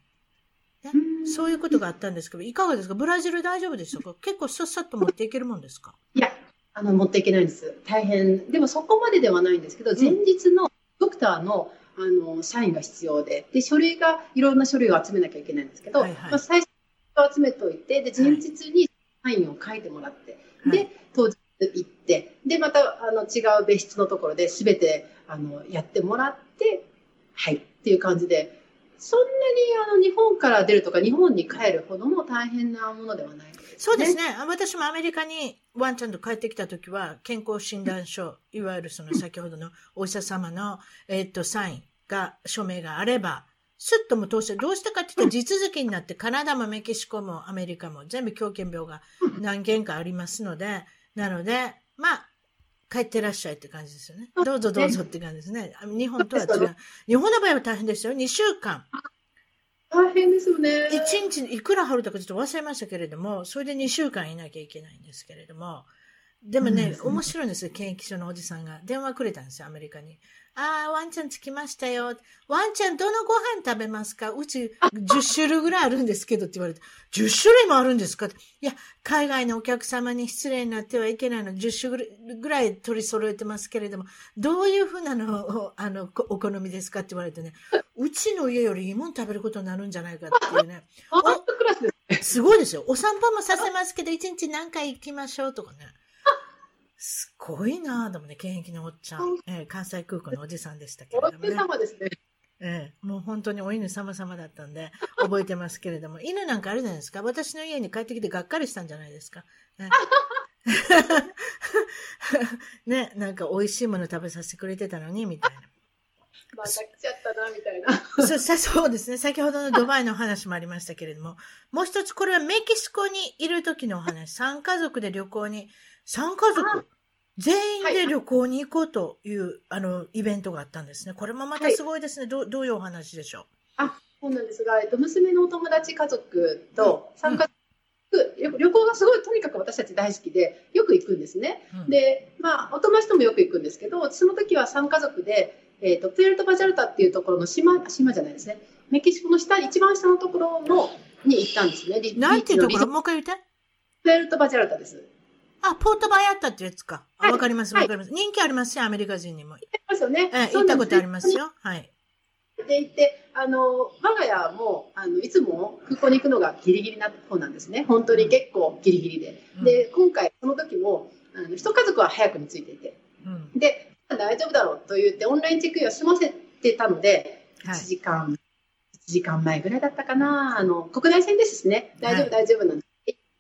ね、そういうことがあったんですけど、いかがですか？ブラジル大丈夫でしたか？結構さっさっと持っていけるもんですか？いや、あの、持っていけないんです。大変。でもそこまでではないんですけど、前日のドクターの、あの、サインが必要で、で、書類が、いろんな書類を集めなきゃいけないんですけど、はいはい。まあ、最初に集めておいて、で、前日にサインを書いてもらって、ではい、当日行って、で、また、あの、違う別室のところで、すべて、あの、やってもらって、はい、っていう感じで、そんなに、あの、日本から出るとか、日本に帰るほどの大変なものではないです、そうですね。私もアメリカにワンちゃんと帰ってきたときは、健康診断書、いわゆるその先ほどのお医者様の、えっと、サインが、署名があれば、スッとも通して、どうしてかって言ったら地続きになって、カナダもメキシコもアメリカも全部狂犬病が何件かありますので、なので、まあ、帰ってらっしゃいって感じですよね。どうぞどうぞって感じですね。あ日本とは違う。日本の場合は大変ですよ。2週間。大変ですよね。一日いくら払うとかちょっと忘れましたけれども、それで2週間いなきゃいけないんですけれども、でもね、面白いんですよ、検疫所のおじさんが。電話くれたんですよ、アメリカに。ああ、ワンちゃん着きましたよ。ワンちゃんどのご飯食べますか？うち 10種類ぐらいあるんですけどって言われて、10種類もあるんですか？っていや、海外のお客様に失礼になってはいけないの、10種類ぐらい取り揃えてますけれども、どういうふうなのを、あの、こお好みですかって言われてね、うちの家よりいいもん食べることになるんじゃないかっていうね。クラスです。すごいですよ。お散歩もさせますけど、一日何回行きましょうとかね。すごいなぁ、でもね、現役のおっちゃん、えー関西空港のおじさんでしたけれおどもね。様ですね。ええもう本当にお犬様々だったんで、覚えてますけれども、犬なんかあるじゃないですか。私の家に帰ってきてがっかりしたんじゃないですか。ね ね、なんか美味しいもの食べさせてくれてたのに、みたいな。また来ちゃったな、みたいな。そさそうですね。先ほどのドバイの話もありましたけれども、もう一つ、これはメキシコにいる時のお話。3家族で旅行に、3家族、全員で旅行に行こうという、あの、イベントがあったんですね。これもまたすごいですね。どうどういうお話でしょあ、そうなんですが、えっと、娘のお友達家族とうん参加、旅旅行がすごいとにかく私たち大好きで、よく行くんですね。う、うん、で、まあ、お友達ともよく行くんですけど、その時は3家族で、えっと、プエルト・バジャルタっていうところの島、島じゃないですね。メキシコの下、一番下のところの、に行ったんですね。リなんていうところ？もう一回言って。プエルト・バジャルタです。あ、ポートバイアッタってやつか。あ、はいわかります、はいわかります。人気ありますよ、アメリカ人にも。ますよね。ええ、そうなんです行ったことありますよ。はい。で行って、あの、我が家も、あの、いつも空港に行くのがギリギリな方なんですね。本当に結構ギリギリで。うんで、今回、その時も、あの、一家族は早くに着いていて、うん。で、大丈夫だろうと言って、オンラインチェックインを済ませてたので、はい1時間、1時間前ぐらいだったかな、あの、国内線ですしね、大丈夫、はい大丈夫なんで、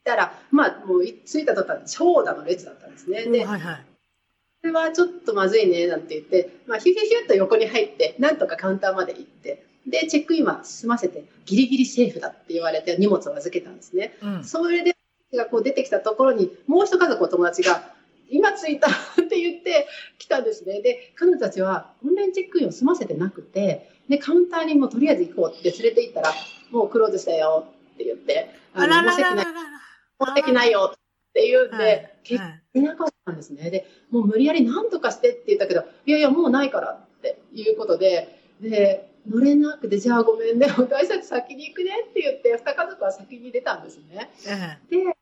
たら、まあ、もう、着いた途端、長蛇の列だったんですね。で、はいはい。これはちょっとまずいね、なんて言って、まあ、ヒュヒュヒュッと横に入って、なんとかカウンターまで行って、で、チェックインは済ませて、ギリギリセーフだって言われて荷物を預けたんですね。うん。それで、がこう出てきたところに、もう一家族お友達が、今着いたって言って来たんですね。で、彼女たちはオンラインチェックインを済ませてなくて、で、カウンターにもうとりあえず行こうって連れて行ったら、もうクローズしたよ。って言って、あらららららら。持ってきないよって言うんで、はい。結はい局いなかったんですね。で、もう無理やり何とかしてって言ったけど、いやいや、もうないからっていうことで、で、乗れなくて、じゃあごめんね、私たち先に行くねって言って、二家族は先に出たんですね。えで、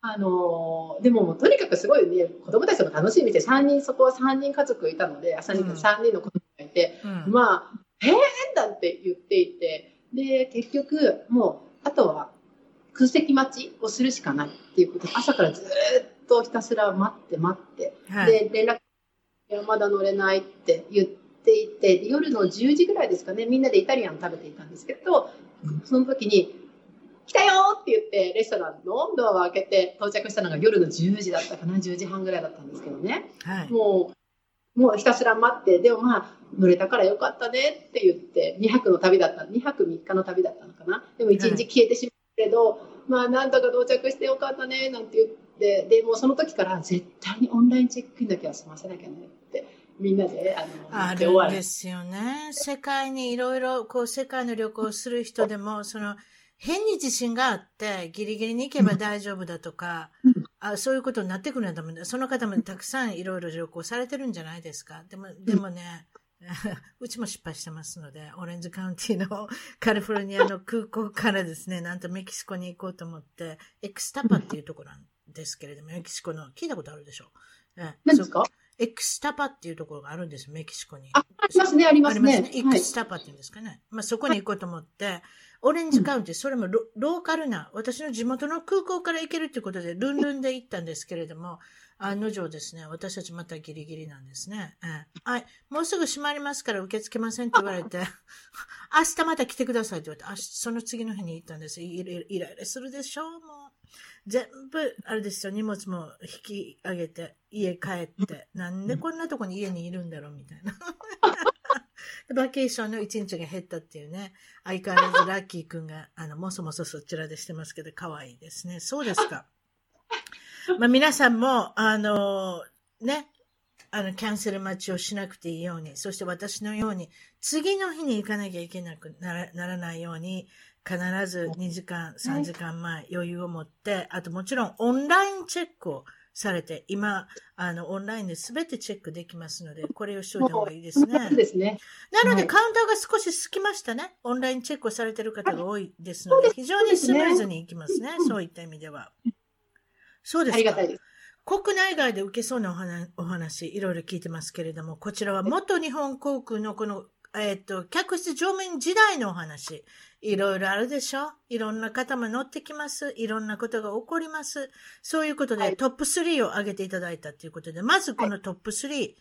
あのーでもとにかくすごいね、子供たちも楽しみで、3人、そこは3人家族いたので、3人、うん。3人の子供がいて、えうん。まあ、えーなんて言っていて、で、結局、もう、あとは空席待ちをするしかないっていうことで、朝からずーっとひたすら待って待って、はい。で、連絡、いや、まだ乗れないって言っていて、で夜の10時ぐらいですかね、みんなでイタリアン食べていたんですけど、その時に、来たよーって言って、レストランのドアを開けて到着したのが夜の10時だったかな、10時半ぐらいだったんですけどね。はい。もう、もうひたすら待って、でもまあ、乗れたからよかったねって言って、2泊の旅だった、2泊3日の旅だったのかな。でも1日消えてしけど、まあ、なんとか到着してよかったね、なんて言って、で、もうその時から絶対にオンラインチェックインだけは済ませなきゃねって、みんなで、あの、あるるんですよね。世界にいろいろ、こう、世界の旅行をする人でも、その、変に自信があって、ギリギリに行けば大丈夫だとか、うんあそういうことになってくるんだもんね。その方もたくさんいろいろ旅行されてるんじゃないですか。でも、でもね、うちも失敗してますので、オレンジカウンティのカリフォルニアの空港からですね、なんとメキシコに行こうと思って、エクスタパっていうところなんですけれども、メキシコの、聞いたことあるでしょう。え何ですか？エクスタパっていうところがあるんですよ、メキシコに。あ、ありますね、ありますね。エクスタパっていうんですかね。まあ、そこに行こうと思って、オレンジカウンティ、それもロローカルな、私の地元の空港から行けるということで、ルンルンで行ったんですけれども、案の定ですね、私たちまたギリギリなんですね。ええはい、もうすぐ閉まりますから受け付けませんって言われて、明日また来てくださいって言われて、明日その次の日に行ったんです。イライライラするでしょう、もう。全部、あれですよ、荷物も引き上げて、家帰って、なんでこんなとこに家にいるんだろう、みたいな。バケーションの一日が減ったっていうね、相変わらずラッキーくんが、あの、もそもそそちらでしてますけど、可愛いですね。そうですか。まあ皆さんも、あの、ね、あの、キャンセル待ちをしなくていいように、そして私のように、次の日に行かなきゃいけなくならならないように、必ず2時間、3時間前、余裕を持って、あともちろんオンラインチェックをされて、今、あの、オンラインで全てチェックできますので、これをしておいた方がいいですね。そうですね。なので、はいカウンターが少し空きましたね。オンラインチェックをされている方が多いですので、はい非常にスムーズにいきますね。うんそういった意味では。そうですか。ありがたいです。国内外で受けそうなお話、お話、いろいろ聞いてますけれども、こちらは元日本航空のこの、えっ、と、客室乗務員時代のお話、いろいろあるでしょ？いろんな方も乗ってきます。いろんなことが起こります。そういうことで、はいトップ3を挙げていただいたということで、まずこのトップ3、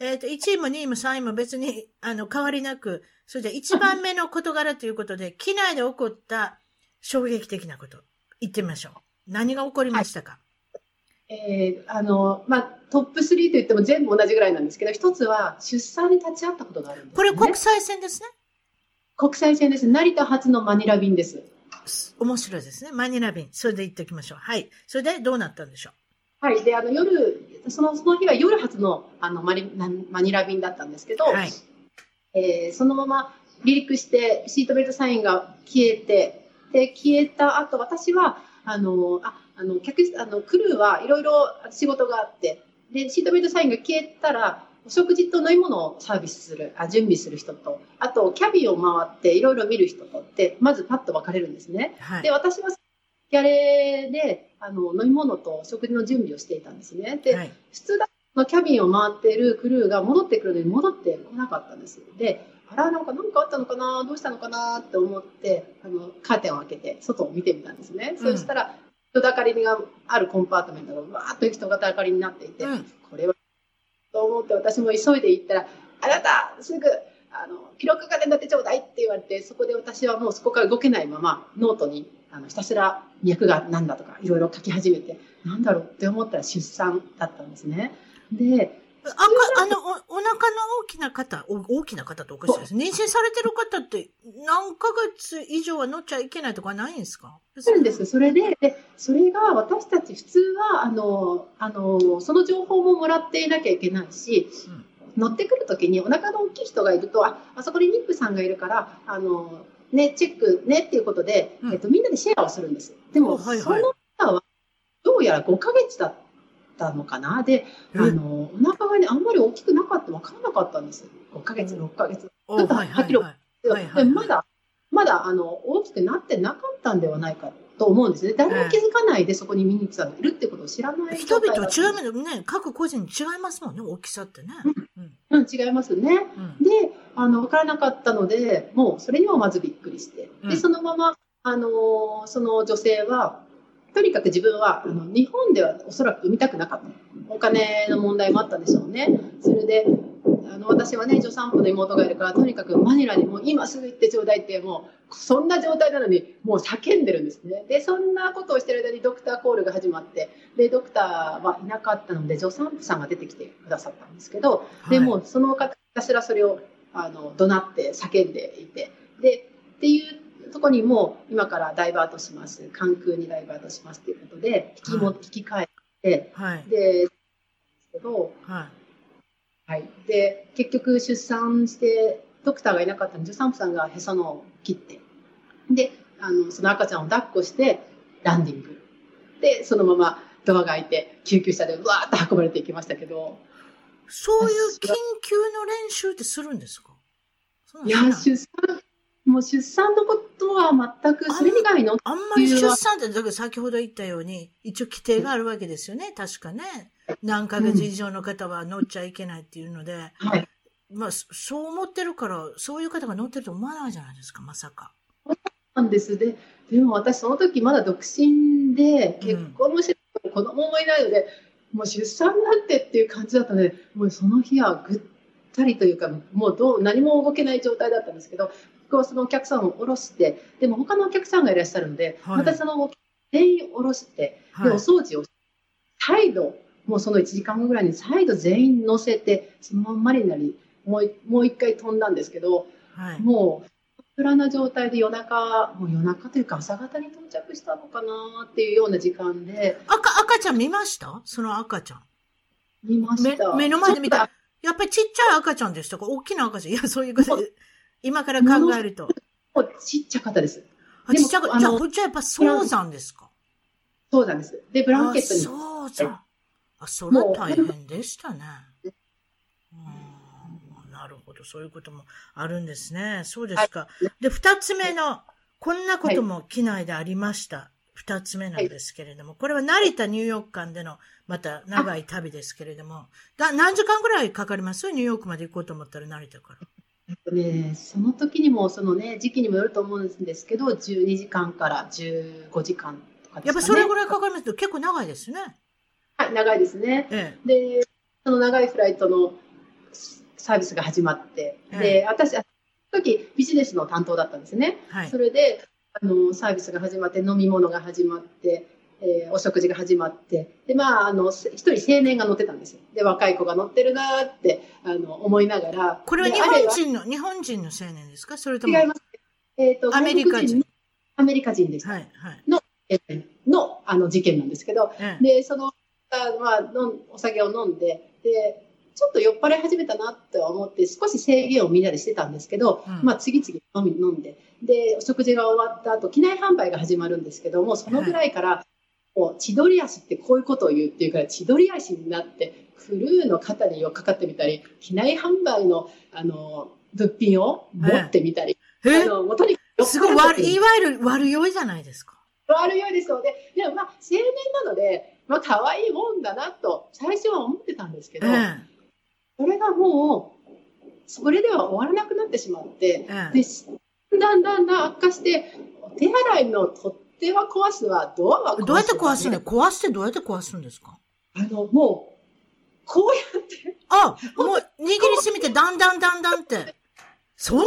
えっ、と、1位も2位も3位も別に、あの、変わりなく、それで1番目の事柄ということで、機内で起こった衝撃的なこと、言ってみましょう。何が起こりましたか、えーあの、まあ、トップ3と言っても全部同じぐらいなんですけど、一つは出産に立ち会ったことがあるんです、ね。これ国際線ですね。国際線です。成田発のマニラ便です。面白いですね。マニラ便。それで行っておきましょう。はい。それでどうなったんでしょはい。で、あの、夜、その、その日は夜発の、あの、マリママニラ便だったんですけど、うはい。えーそのまま離陸して、シートベルトサインが消えて、で、消えた後、私は、あの、あ、あの、客室、あの、クルーはいろいろ仕事があって、で、シートベルトサインが消えたら、お食事と飲み物をサービスする、あ準備する人と、あと、キャビンを回っていろいろ見る人とって、まずパッと分かれるんですね。はいで、。私は、ギャレで、あの、飲み物と食事の準備をしていたんですね。で、はい。普通だとキャビンを回っているクルーが戻ってくるのに戻ってこなかったんです。で、あら、なんか何かあったのかなどうしたのかなって思って、あの、カーテンを開けて外を見てみたんですね。うんそしたら、人だかりがあるコンパートメントがわーっと人だかりになっていて、うん。これは、と思って私も急いで行ったら、あなた、すぐ、あの、記録が出ってちょうだいって言われて、そこで私はもうそこから動けないまま、ノートに、あの、ひたすら脈が何だとか、いろいろ書き始めて、なんだろうって思ったら出産だったんですね。で、あ、かあの、お、お腹の大きな方、お大きな方っておかしいです。妊娠されてる方って何ヶ月以上は乗っちゃいけないとかないんですか？そうなんです。それで、で、それが私たち普通は、あの、あの、その情報ももらっていなきゃいけないし、乗ってくるときにお腹の大きい人がいると、あ、あそこに妊婦さんがいるから、あの、ね、チェックねっていうことで、うんえっと、みんなでシェアをするんです。でも、おはいはいその方は、どうやら5ヶ月だったのかな。で、あの、お腹がね、あんまり大きくなかった、わからなかったんです。5ヶ月、6ヶ月。おちょっとはいはいはい。はいはいでまだ、まだ、あの、大きくなってなかったんではないかと思うんですね。誰も気づかないでそこにミニックさんがいるってことを知らない人々は違いますね。各個人違いますもんね、大きさってね。うん。うん、違いますね。うん。で、あの、わからなかったので、もうそれにもまずびっくりして。うんで、そのまま、あのーその女性は、とにかく自分は、あの、日本ではおそらく産みたくなかった。お金の問題もあったんでしょうね。それで、あの、私はね、助産婦の妹がいるから、とにかくマニラにもう今すぐ行ってちょうだいって、もう、そんな状態なのに、もう叫んでるんですね。で、そんなことをしてる間にドクターコールが始まって、で、ドクターはいなかったので、助産婦さんが出てきてくださったんですけど、でもうその方ひたすらそれをあの怒鳴って叫んでいてでっていうとこにも今からダイバートします関空にダイバートしますということで引きも、はい引き換えはい。てでけど、はい。はい、で結局出産してドクターがいなかったので助産婦さんがへその緒を切ってであのその赤ちゃんを抱っこしてランディングでそのままドアが開いて救急車でわーっと運ばれていきましたけど。そういう緊急の練習ってするんですか？そういや、出産、もう出産のことは全く、それ以外の、あんまり出産って、だから先ほど言ったように、一応規定があるわけですよね。確かね。何ヶ月以上の方は乗っちゃいけないっていうので、はい。まあ、そそう思ってるから、そういう方が乗ってると思わないじゃないですか、まさか。なんです。で、でも私その時まだ独身で、結婚もしてない、子供もいないので、もう出産なんてっていう感じだったので、もうその日はぐったりというか、もうどう、何も動けない状態だったんですけど、こうそのお客さんを降ろして、でも他のお客さんがいらっしゃるので、はいまたその全員降ろして、で、おはい。掃除を再度、もうその1時間後ぐらいに再度全員乗せて、そのまんまになり、もういもう一回飛んだんですけど、はい。もう、暗な状態で夜中、もう夜中というか朝方に到着したのかなっていうような時間で赤、赤ちゃん見ました？その赤ちゃん。見ました。目目の前で見たやっぱりちっちゃい赤ちゃんでしたか？大きな赤ちゃん？いや、そういうことで。今から考えると。ともうちっちゃかったです。あ、ちっちゃか、じゃあ、こっちはやっぱ早産ですか？そうなんです。で、ブランケットに。あ、そうじゃん。あ、それは大変でしたね。うんなるほど。そういうこともあるんですね。そうですか。で、二つ目の、こんなことも機内でありました。二つ目なんですけれども、これは成田ニューヨーク間での、また長い旅ですけれども、だ何時間ぐらいかかります？ニューヨークまで行こうと思ったら成田から。えっとね、その時にも、そのね、時期にもよると思うんですけど、12時間から15時間とかですかね。やっぱそれぐらいかかりますと結構長いですね。はい、長いですね。えで、その長いフライトのサービスが始まって、で、私、あの時ビジネスの担当だったんですね。え。はいそ。れで、あの、サービスが始まって、飲み物が始まって、えーお食事が始まって、で、まあ、あの、せ一人青年が乗ってたんですよ。で、若い子が乗ってるなーって、あの、思いながら。これは日本人の、日本人の青年ですか？それとも。違います。えっ、と、アメリカ人アメリカ人でした。はい、はい。えーの、あの、事件なんですけど、ええで、その、あまあ、飲んお酒を飲んで、で、ちょっと酔っ払い始めたなって思って、少し制限をみんなでしてたんですけど、うんまあ、次々飲み飲んで、で、お食事が終わった後、機内販売が始まるんですけども、そのぐらいから、もう、千鳥足ってこういうことを言うっていうから、千鳥足になって、クルーの肩に寄っかかってみたり、機内販売の、あの、物品を持ってみたり、え？あの、もうとにかくすごい悪い、わゆる悪酔いじゃないですか。悪いようですので、でもまあ、青年なので、まあ、可愛いもんだなと、最初は思ってたんですけど、ええ。それがもう、それでは終わらなくなってしまって、ええで、しだんだんだん悪化して、お手洗いの取っ手は壊すわ、ドアは壊すわ。どうやって壊すんだ壊してどうやって壊すんですか？あの、もう、こうやって、あ、もう握りしめてだんだんだんだんって。そんな、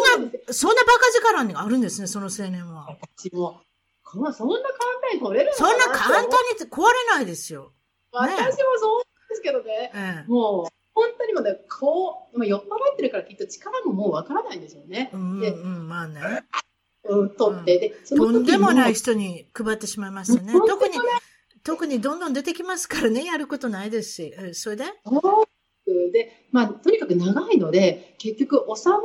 そんなバカ力にあるんですね、その青年は。私も、このそんな簡単に取れるのそんな簡単に壊れないですよ。私もそうですけどね。ええ。もう、本当にもうね、こう、まあ酔っ払ってるからきっと力ももうわからないんですよね。うん、でうん、まあね。うん、取って。で、そのと時んでもない人人に配ってしまいましたね。特に、特にどんどん出てきますからね、やることないですし。えそれで？で、まあ、とにかく長いので、結局収ま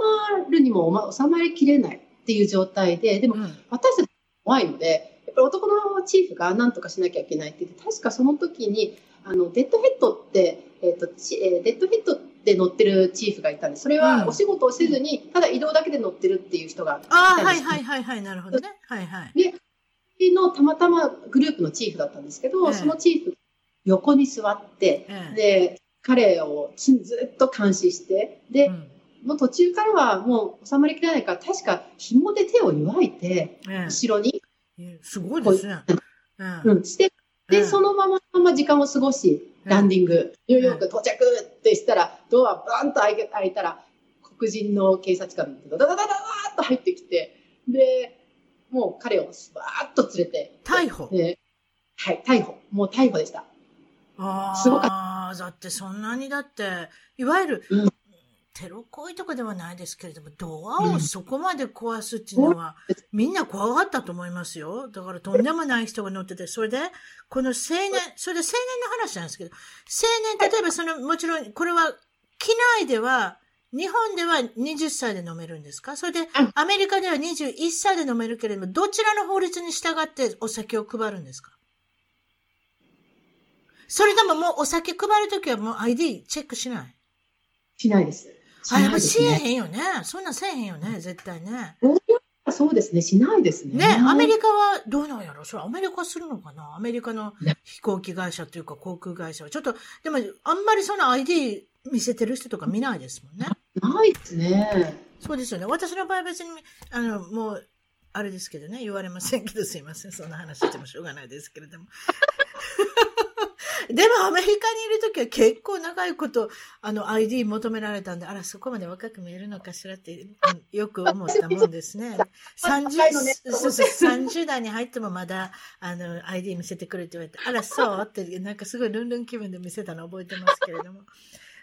るにもおま収まりきれないっっていう状態で、でもうん私たち怖いので、やっぱり男のチーフが何とかしなきゃいけないって言って、確かその時に、あの、デッドヘッドって、えっ、と、ちえーデッドヘッドで乗ってるチーフがいたんです。それうんはお仕事をせずに、ただ移動だけで乗ってるっていう人がいああ、たんです。はいはいはいはい、なるほどね。はいはい。のたまたまグループのチーフだったんですけど、ええそのチーフ横に座って、ええで、彼をずっと監視して、で、うんもう途中からはもう収まりきれないから、確か紐で手を祝いて、え後ろに、えすごいですね。うんうん、して、で、そのまままま時間を過ごし、ランディング、ニューヨーク到着ってしたら、ドアバンと開け開いたら、黒人の警察官がダダダダダダーッと入ってきて、で、もう彼をスバーッと連れて、逮捕？で、はい、逮捕。もう逮捕でした。あすごかあ、だってそんなにだって、いわゆる、うんテロ行為とかではないですけれども、ドアをそこまで壊すっていうのは、みんな怖かったと思いますよ。だからとんでもない人が乗ってて、それで、この青年、それで青年の話なんですけど、青年、例えばその、もちろん、これは、機内では、日本では20歳で飲めるんですか？それで、アメリカでは21歳で飲めるけれども、どちらの法律に従ってお酒を配るんですか？それでももうお酒配るときはもう ID チェックしない？しないです。しあ、やっぱしえないですね。へんよね。そんなんせえへんよね、絶対ね。そうですね、しないですね。ね、アメリカはどうなんやろ？それアメリカするのかな？アメリカのね飛行機会社というか航空会社は。ちょっと、でもあんまりその ID 見せてる人とか見ないですもんね。ないですね。そうですよね。私の場合は別に、あの、もう、あれですけどね、言われませんけど、すいません。そんな話してもしょうがないですけれども。でもアメリカにいるときは結構長いこと、あの、ID 求められたんで、あら、そこまで若く見えるのかしらって、うんよく思ったもんですね。30、若いのねそうそう、30代に入ってもまだ、あの、ID 見せてくれって言われて、あら、そう？って、なんかすごいルンルン気分で見せたの覚えてますけれども。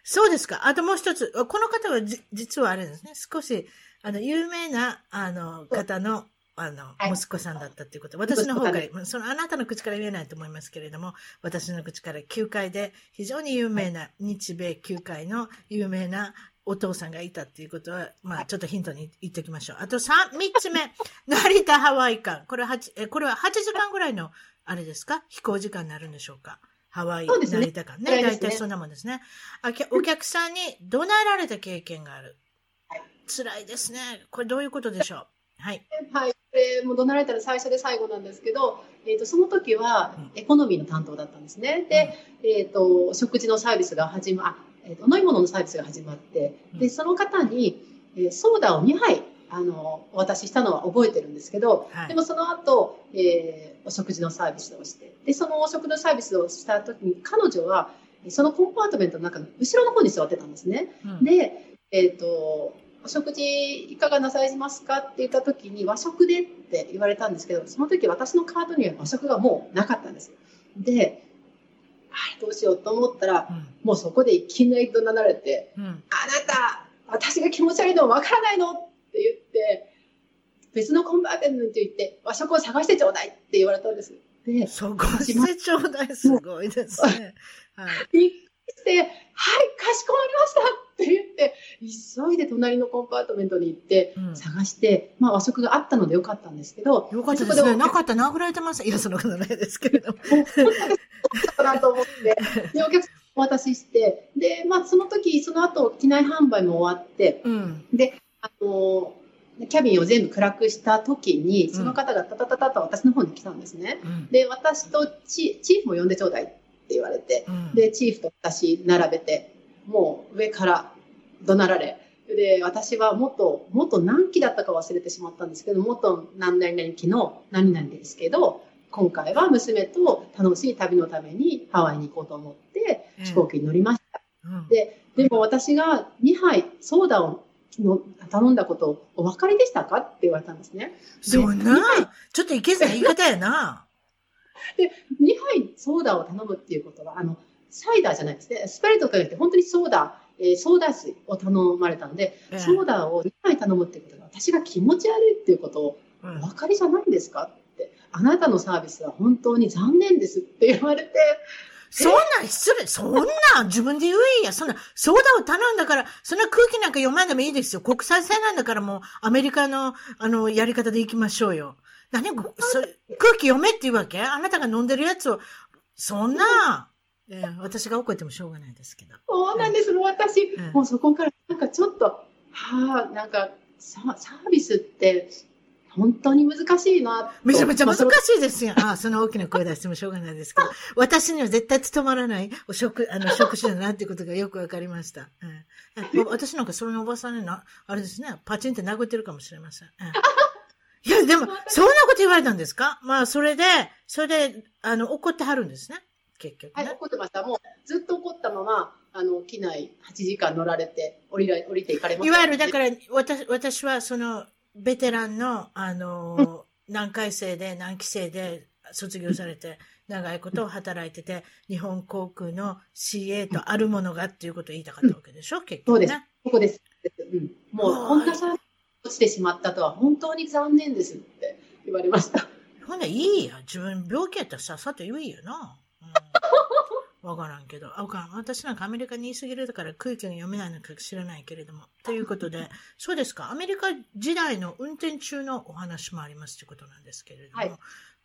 そうですか。あともう一つ。この方はじ実はあれですね。少し、あの、有名な、あの、方の、あの、はい息子さんだったっていうこと。私の方からその、あなたの口から言えないと思いますけれども、私の口から球界で非常に有名な、日米球界の有名なお父さんがいたっていうことは、まあ、ちょっとヒントに言っておきましょう。あと三、三つ目、成田ハワイ間。これは八、え、これは8時間ぐらいの、あれですか？飛行時間になるんでしょうか？ハワイ、そうですね成田間ね。大体そんなもんですね。あきお客さんに怒鳴られた経験がある。辛いですね。これどういうことでしょう？はい。はい。これも怒鳴られたら最初で最後なんですけど、えっ、と、その時はエコノミーの担当だったんですね。で、えっ、と、食事のサービスが始ま、あ、えっ、と、飲み物のサービスが始まって、で、その方に、えーソーダを2杯、あの、お渡ししたのは覚えてるんですけど、はいでもその後、えーお食事のサービスをして、で、そのお食のサービスをした時に、彼女は、そのコンパートメントの中の後ろの方に座ってたんですね。うんで、えっ、と、お食事いかがなさいますか？って言った時に和食でって言われたんですけど、その時私のカードには和食がもうなかったんです。で、あどうしようと思ったら、うんもうそこでいきなり怒鳴られて、うん。あなた、私が気持ち悪いのわからないのって言って、別のコンバーテントに行って和食を探してちょうだいって言われたんです。で、そこしてちょうだい。すごいですね。はい。びっくりして、はい、かしこまりましたって言って、急いで隣のコンパートメントに行って、うん探して、まあ和食があったのでよかったんですけど、よかったですね。なかったら殴られてます。いや、そのことないですけれども。かなと思って、で、お客さんにお渡しして、で、まあその時、その後、機内販売も終わって、うん。あの、キャビンを全部暗くした時に、その方がタタタタと私の方に来たんですね。うん。で、私とチチーフも呼んでちょうだいって言われて、うんで、チーフと私並べて、もう上から怒鳴られ、で、私は元、元何期だったか忘れてしまったんですけど、元何々々期の何々ですけど、今回は娘と楽しい旅のためにハワイに行こうと思って飛行機に乗りました。うんで、でも私が2杯ソーダをの頼んだことをお分かりでしたか？って言われたんですね。そんなちょっといけずな言い方やな。2杯ソーダを頼むっていうことは、あの、サイダーじゃないですね。スプレッドから言って本当にソーダ、えーソーダ水を頼まれたので、ええソーダを2杯頼むっていうことが私が気持ち悪いっていうことをうんお分かりじゃないんですか？って。あなたのサービスは本当に残念ですって言われて、そんな失礼、そんな自分で言えや。そんな、ソーダを頼んだから、そんな空気なんか読まんでもいいですよ。国際線なんだからもうアメリカの、あの、やり方で行きましょうよ。何ごそ空気読めって言うわけ？あなたが飲んでるやつを、そんな、えー私が怒ってもしょうがないですけど。そうなんです。もう私、うんもうそこから、なんかちょっと、はあ、なんか、ササービスって、本当に難しいなと。めちゃめちゃ難しまあいですよ。ああ、その大きな声出してもしょうがないですけど。私には絶対務まらないお食、あの、食事だなっていうことがよくわかりました。うん、え 私なんかそのおばさんにな、あれですね、パチンって殴ってるかもしれません。うんいや、でも、そんなこと言われたんですか？まあ、それで、それで、あの、怒ってはるんですね。結局はい、ね。怒ってました。もう、ずっと怒ったまま、あの、機内8時間乗られて、降りら、降りていかれました。いわゆる、だから、私、私は、その、ベテランの、あの、何回生で、何期生で卒業されて、長いこと働いてて、日本航空の CA とあるものがっていうことを言いたかったわけでしょ？結局ね。そうです。ここです。うん。もう、はいこんなサービス落ちてしまったとは、本当に残念ですって言われました。ほんならいいや。自分病気やったらさっさと言えよな。うん、わからんけど。あ、わからん。私なんかアメリカに言い過ぎるから空気が読めないのか知らないけれども。ということで、そうですか。アメリカ時代の運転中のお話もありますということなんですけれども。はい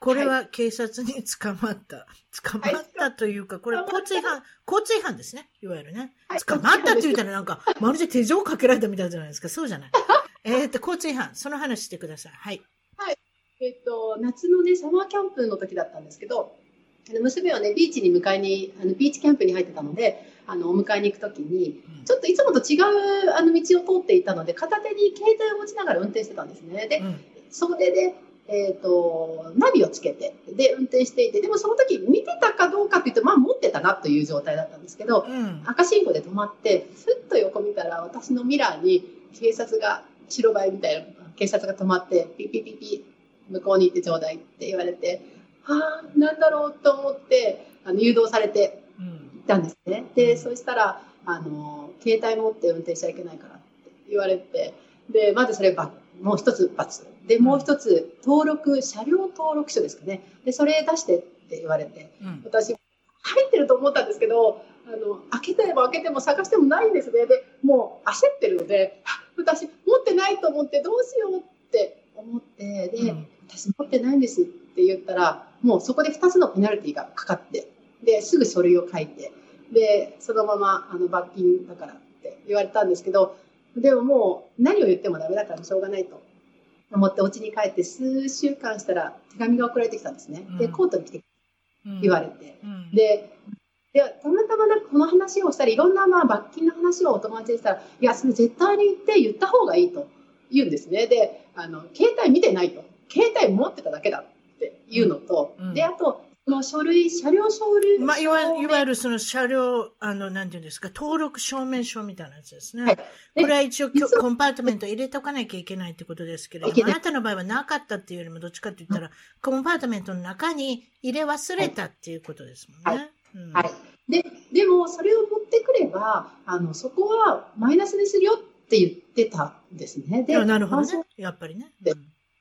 これは警察に捕まった。捕まったというか、これは交通違反、交通違反ですね。いわゆるね。はい捕まったって言ったらなんか、まるで手錠かけられたみたいじゃないですか。そうじゃない。えっと、交通違反。その話してください。はい。えっと、夏のね、サマーキャンプの時だったんですけど、あの娘はね、ビーチに迎えに、あのビーチキャンプに入ってたので、あの、お迎えに行く時に、ちょっといつもと違うあの道を通っていたので、片手に携帯を持ちながら運転してたんですね。でう、ん。それで、えっ、と、ナビをつけて、で、運転していて、でもその時見てたかどうかっていうと、まあ持ってたなという状態だったんですけど、うん。赤信号で止まって、ふっと横見たら、私のミラーに警察が、白バイみたいな警察が止まって、ピピピピ、向こうに行ってちょうだいって言われて、はあ、なんだろうと思って、あの誘導されてうん。行ったんですね。で、そしたら、あの、携帯持って運転しちゃいけないからって言われて、で、まずそれば、もう一つ罰。で、もう一つ、登録、車両登録書ですかね。で、それ出してって言われて、うん。私、入ってると思ったんですけど、あの、開けても開けても探してもないんですね。で、もう焦ってるので、あ私、持ってないと思ってどうしようって思って、で、うん私持ってないんですって言ったら、もうそこで2つのペナルティがかかって、で、すぐ書類を書いて、で、そのまま、あの、罰金だからって言われたんですけど、でももう何を言ってもダメだからしょうがないと思って、お家に帰って数週間したら手紙が送られてきたんですね。で、うんコートに来てうん言われて、うん。で、でたまたまなんかこの話をしたらいろんなまあ罰金の話をお友達にしたら、いや、それ絶対に言って言った方がいいと言うんですね。で、あの、携帯見てないと。携帯持ってただけだっていうのと、うんで、あと、その書類、車両書類、まあ、いわいわゆる、るその車両、あの、なんていうんですか、登録証明書みたいなやつですね。はいこれは一応コンパートメント入れとかなきゃいけないってことですけれども、あなたの場合はなかったっていうよりもどっちかって言ったら、コンパートメントの中に入れ忘れたっていうことですもんね。うんはい。で、でも、それを持ってくれば、あの、そこはマイナスにするよって言ってたんですね。で、なるほどね。やっぱりね。で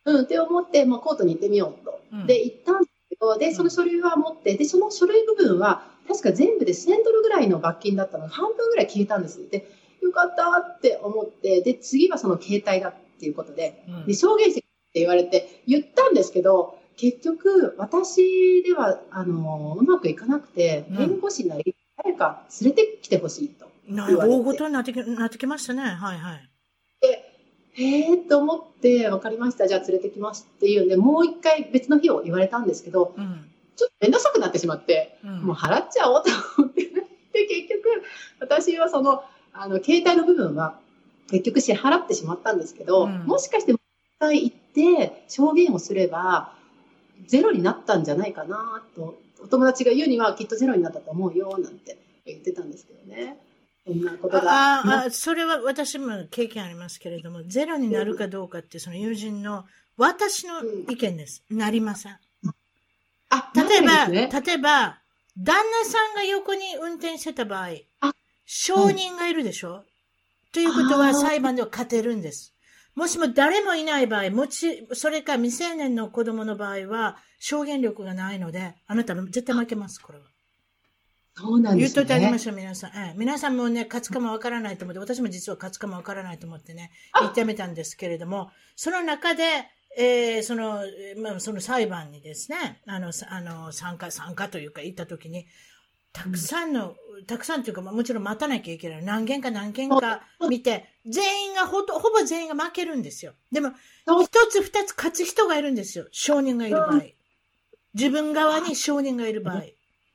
うん、って思って、まあ、コートに行ってみようと。うんで、行ったんですけど、で、その書類は持って、で、その書類部分は、確か全部で1000ドルぐらいの罰金だったので、半分ぐらい消えたんです。で、よかったって思って、で、次はその携帯だっていうことで、うんで、証言してって言われて、言ったんですけど、結局、私では、あの、うまくいかなくて、うん弁護士なり、誰か連れてきてほしいと。な言われて大ごとになってきなってきましたね。はいはい。で、へーと思って、わかりました、じゃあ連れてきますっていうんで、もう一回別の日を言われたんですけど、うん。ちょっとめんどくさくなってしまって、うんもう払っちゃおうと思って、で、結局、私はその、あの、携帯の部分は、結局支払ってしまったんですけど、うんもしかしてもう一回行って証言をすれば、ゼロになったんじゃないかなと、お友達が言うにはきっとゼロになったと思うよ、なんて言ってたんですけどね。そんなことが。あああ、それは私も経験ありますけれども、ゼロになるかどうかって、その友人の私の意見です。なりません。あ、例えば、ね例えば、旦那さんが横に運転してた場合あ、証人がいるでしょ、ということは裁判では勝てるんです。もしも誰もいない場合、もち、それか未成年の子供の場合は、証言力がないので、あなた絶対負けます、これは。そうなんですね。言っといてあげましょう、皆さん。ええ皆さんもね、勝つかもわからないと思って、私も実は勝つかもわからないと思ってね、言ってみたんですけれども、その中で、えーその、えーまあ、その裁判にですね、あの、さあの、参加、参加というか行った時に、たくさんの、たくさんというか、まあもちろん待たなきゃいけない。何件か何件か見て、全員がほと、ほぼ全員が負けるんですよ。でも、一つ二つ勝つ人がいるんですよ。証人がいる場合。自分側に証人がいる場合。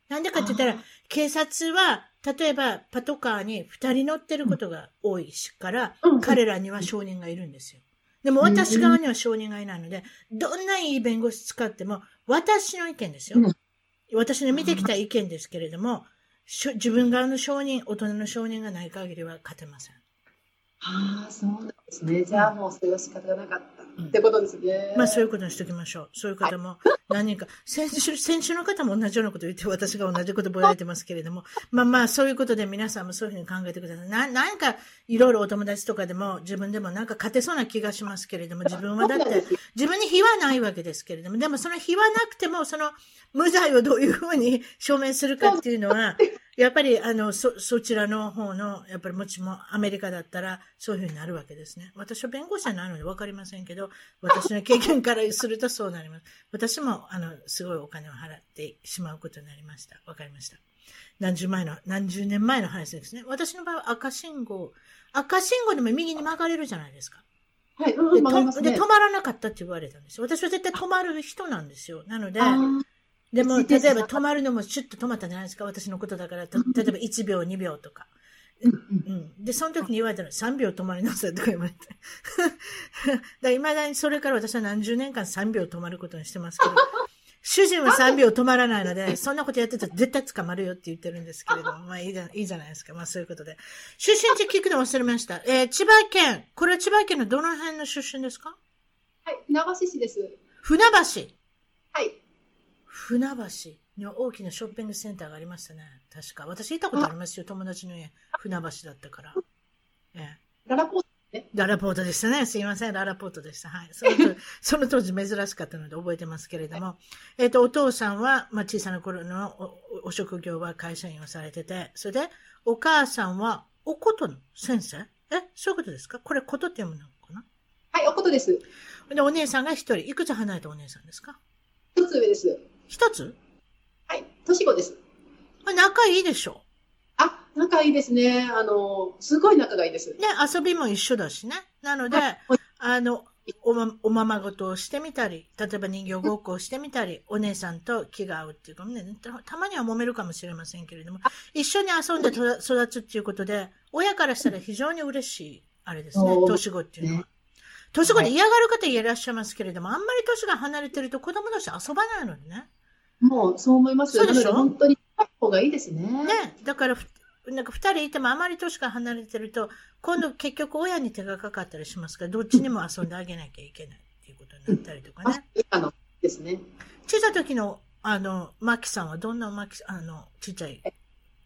なんでかって言ったら、警察は、例えばパトカーに二人乗ってることが多いしから、うん彼らには証人がいるんですよ。でも私側には証人がいないので、どんないい弁護士使っても、私の意見ですよ。うん私の見てきた意見ですけれども、自分側の証人、大人の証人がない限りは勝てません。ああ、そうなんですね。じゃあもうそれは仕方がなかっってことですね。まあそういうことにしておきましょう。そういう方も 何人か、先週、先週の方も同じようなこと言って私が同じことぼやいてますけれども、まあまあそういうことで皆さんもそういうふうに考えてください。な、なんかいろいろお友達とかでも自分でもなんか勝てそうな気がしますけれども、自分はだって自分に非はないわけですけれども、でもその非はなくても、その無罪をどういうふうに証明するかっていうのは、やっぱり、あの、そ、そちらの方の、やっぱりもちもアメリカだったら、そういうふうになるわけですね。私は弁護士じゃないのでわかりませんけど、私の経験からするとそうなります。私も、あの、すごいお金を払ってしまうことになりました。わかりました。何十前の、何十年前の話ですね。私の場合は赤信号、赤信号でも右に曲がれるじゃないですか。はい、うん、で、ね。止まらなかったって言われたんですよ。私は絶対止まる人なんですよ。なので、でも、例えば止まるのもシュッと止まったじゃないですか？私のことだから、た例えば1秒、2秒とか。うん。で、その時に言われたの、3秒止まりなさいとか言われて。だから、未だにそれから私は何十年間3秒止まることにしてますけど、主人は3秒止まらないので、そんなことやってたら絶対捕まるよって言ってるんですけれども、まあいいじゃいいじゃないですか。まあそういうことで。出身地聞くの忘れました。えー千葉県。これは千葉県のどの辺の出身ですか？はい、船橋市です。船橋。はい。船橋に大きなショッピングセンターがありましたね。確か。私行ったことありますよ。友達の家。船橋だったから。ええ。ララポートララポートでしたね。すいません。ララポートでした。はい。その当 その当時珍しかったので覚えてますけれども。えっ、と、お父さんは、まあ、小さな頃のお職業は会社員をされてて、それで、お母さんは、おことの先生？え？そういうことですか？これ、ことって読むのかな？はい、おことです。で、お姉さんが一人。いくつ離れたお姉さんですか？一つ上です。一つ？はい、年子です。まあ仲いいでしょ？あ、仲いいですね。あの、すごい仲がいいです。ね、遊びも一緒だしね。なので、はいあの、おま、おままごとをしてみたり、例えば人形ごっこをしてみたり、お姉さんと気が合うっていうかね、たたまには揉めるかもしれませんけれども、一緒に遊んでと育つっていうことで、親からしたら非常に嬉しい、あれですね年子っていうのはね。年子で嫌がる方いらっしゃいますけれども、あんまり年が離れてると子供同士遊ばないのでね。もう、そう思います。そうでしょ？なので、本当に、方がいいですね。ね、だからふ、なんか二人いてもあまり年が離れてると、今度結局親に手がかかったりしますから、どっちにも遊んであげなきゃいけないっていうことになったりとかね。あの、ですね。小さい時の、あの、マキさんはどんなマキ、あの、ちっちゃい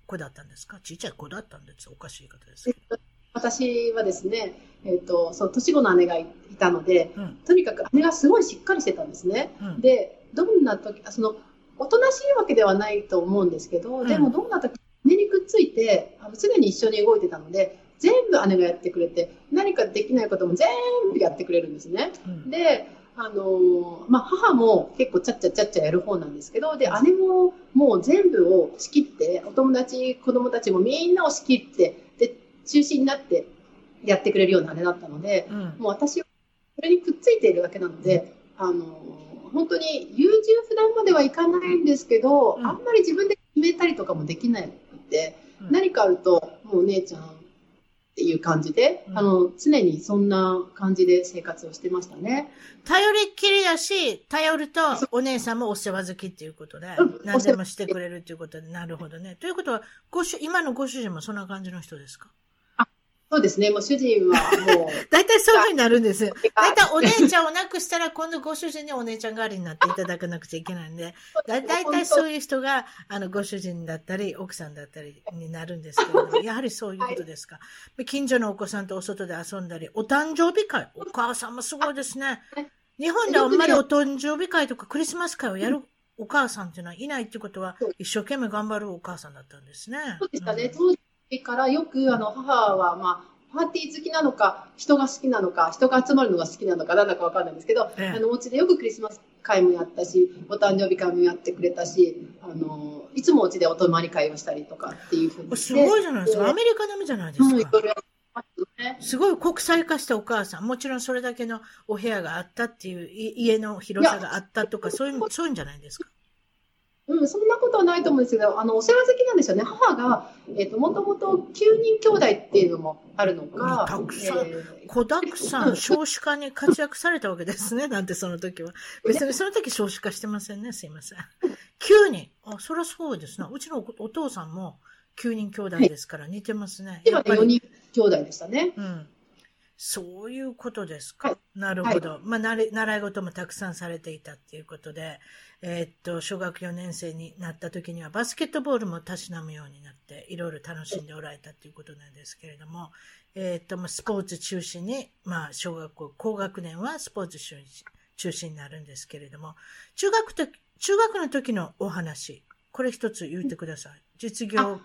子だったんですか？ちっちゃい子だったんですおかしい方ですけど。私はですね、えっ、と、そう、年子の姉がいたので、うん。とにかく姉がすごいしっかりしてたんですね。うん。で、どんな時、あその、おとなしいわけではないと思うんですけど、うんでもどんな時、姉にくっついて、あの常に一緒に動いてたので、全部姉がやってくれて、何かできないことも全部やってくれるんですね。うんで、あのーまあ、母も結構ちゃっちゃちゃっちゃやる方なんですけど、で、姉ももう全部を仕切って、お友達、子供たちもみんなを仕切って、で、中心になってやってくれるような姉だったので、うん。もう私はそれにくっついているだけなので、あの本当に優柔不断まではいかないんですけど、うん。あんまり自分で決めたりとかもできないので、うん。何かあると、もうお姉ちゃんっていう感じで、うん。あの常にそんな感じで生活をしてましたね。頼りっきりだし、頼るとお姉さんもお世話好きっていうことでうん、何でもしてくれるっていうことで、なるほどね。ということは、ご主、今のご主人もそんな感じの人ですか？そうですね、もう主人はもう、大体そういうふうになるんですよ。大体お姉ちゃんを亡くしたら今度ご主人にお姉ちゃん代わりになっていただかなくちゃいけないんで、だ大体そういう人が、あの、ご主人だったり、奥さんだったりになるんですけれども、やはりそういうことですか。近所のお子さんとお外で遊んだり、お誕生日会、お母さんもすごいですね。日本ではあんまりお誕生日会とかクリスマス会をやるお母さんっていうのはいないってことは一生懸命頑張るお母さんだったんですね。そうでしたね。ん当時からよく、あの、母は、まあ、パーティー好きなのか、人が好きなのか、人が集まるのが好きなのか、なんだかわかんないんですけど、ええあの、お家でよくクリスマス会もやったし、お誕生日会もやってくれたし、あの、いつもお家でお泊まり会をしたりとかっていうふうにすごいじゃないですか。アメリカ並みじゃないですかね。すごい国際化したお母さん。もちろんそれだけのお部屋があったっていう、い家の広さがあったとか、そういう、そういうんじゃないですか。うん、そんなことはないと思うんですけど、あの、お世話好きなんですよね。母が、えっ、と、もともと9人兄弟っていうのもあるのか、たくさんえー子だくさん、少子化に活躍されたわけですね。なんてその時は。別にその時少子化してませんね。すいません。9人。あ、そりゃそうですな。うちのおお父さんも9人兄弟ですから似てますね。今ね、4やっぱり。人兄弟でしたね。うん。そういうことですか。はいなるほど。まあ、なれ習い事もたくさんされていたっていうことで、えーっと、小学4年生になった時にはバスケットボールもたしなむようになって、いろいろ楽しんでおられたっていうことなんですけれども、えーっと、まあ、スポーツ中心に、まあ、小学校、高学年はスポーツ中心中心になるんですけれども、中学と、中学の時のお話、これ一つ言ってください。実業、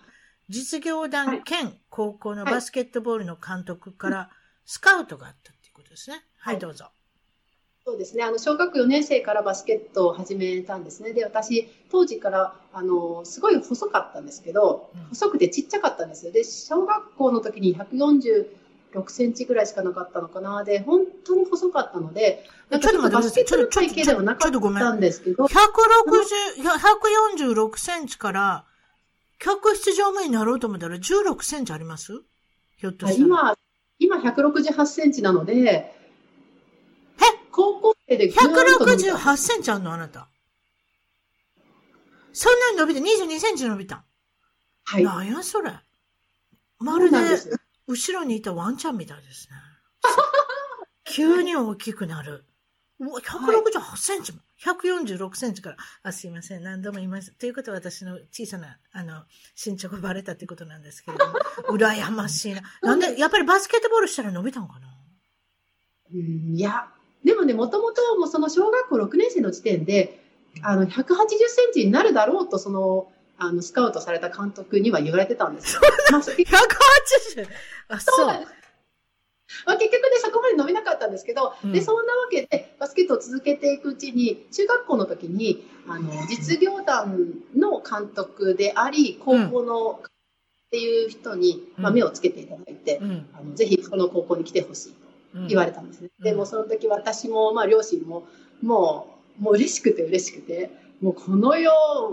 実業団兼高校のバスケットボールの監督からスカウトがあったっていうことですね。はい、どうぞ。そうですね。あの、小学4年生からバスケットを始めたんですね。で、私、当時から、あの、すごい細かったんですけどうん、細くてちっちゃかったんですよ。で、小学校の時に146センチぐらいしかなかったのかな。で、本当に細かったので、なんかちょっと待ってバスケットのちょっと体型ではなかちょっとごめんったんですけど、160、146センチから、客室乗務員になろうと思ったら16センチあります？ひょっとしたら。今、今168センチなので、高校生でぐーっと伸びた168センチあんのあなた。そんなに伸びて22センチ伸びたん。はい。なんやそれ。まそるで後ろにいたワンちゃんみたいですね。急に大きくなる。うわ、168センチも。146センチから。あ、すいません。何度も言いました。ということは私の小さな、あの、身長がバレたってことなんですけれども。羨ましいな。なんで、やっぱりバスケットボールしたら伸びたんかな？うんいや、でもね、もともともうその小学校6年生の時点で、あの、180センチになるだろうと、その、あの、スカウトされた監督には言われてたんですよ。まあ、そ ?180! あ、そう。そうまあ、結局ね、そこまで伸びなかったんですけど、うんで、そんなわけで、バスケットを続けていくうちに、中学校の時に、あの、実業団の監督であり、高校の、っていう人に、まあ、うん目をつけていただいて、うん。あのぜひこの高校に来てほしい言われたんですね。うんでもその時私も、まあ両親も、もう、もう嬉しくて嬉しくて、もうこの世、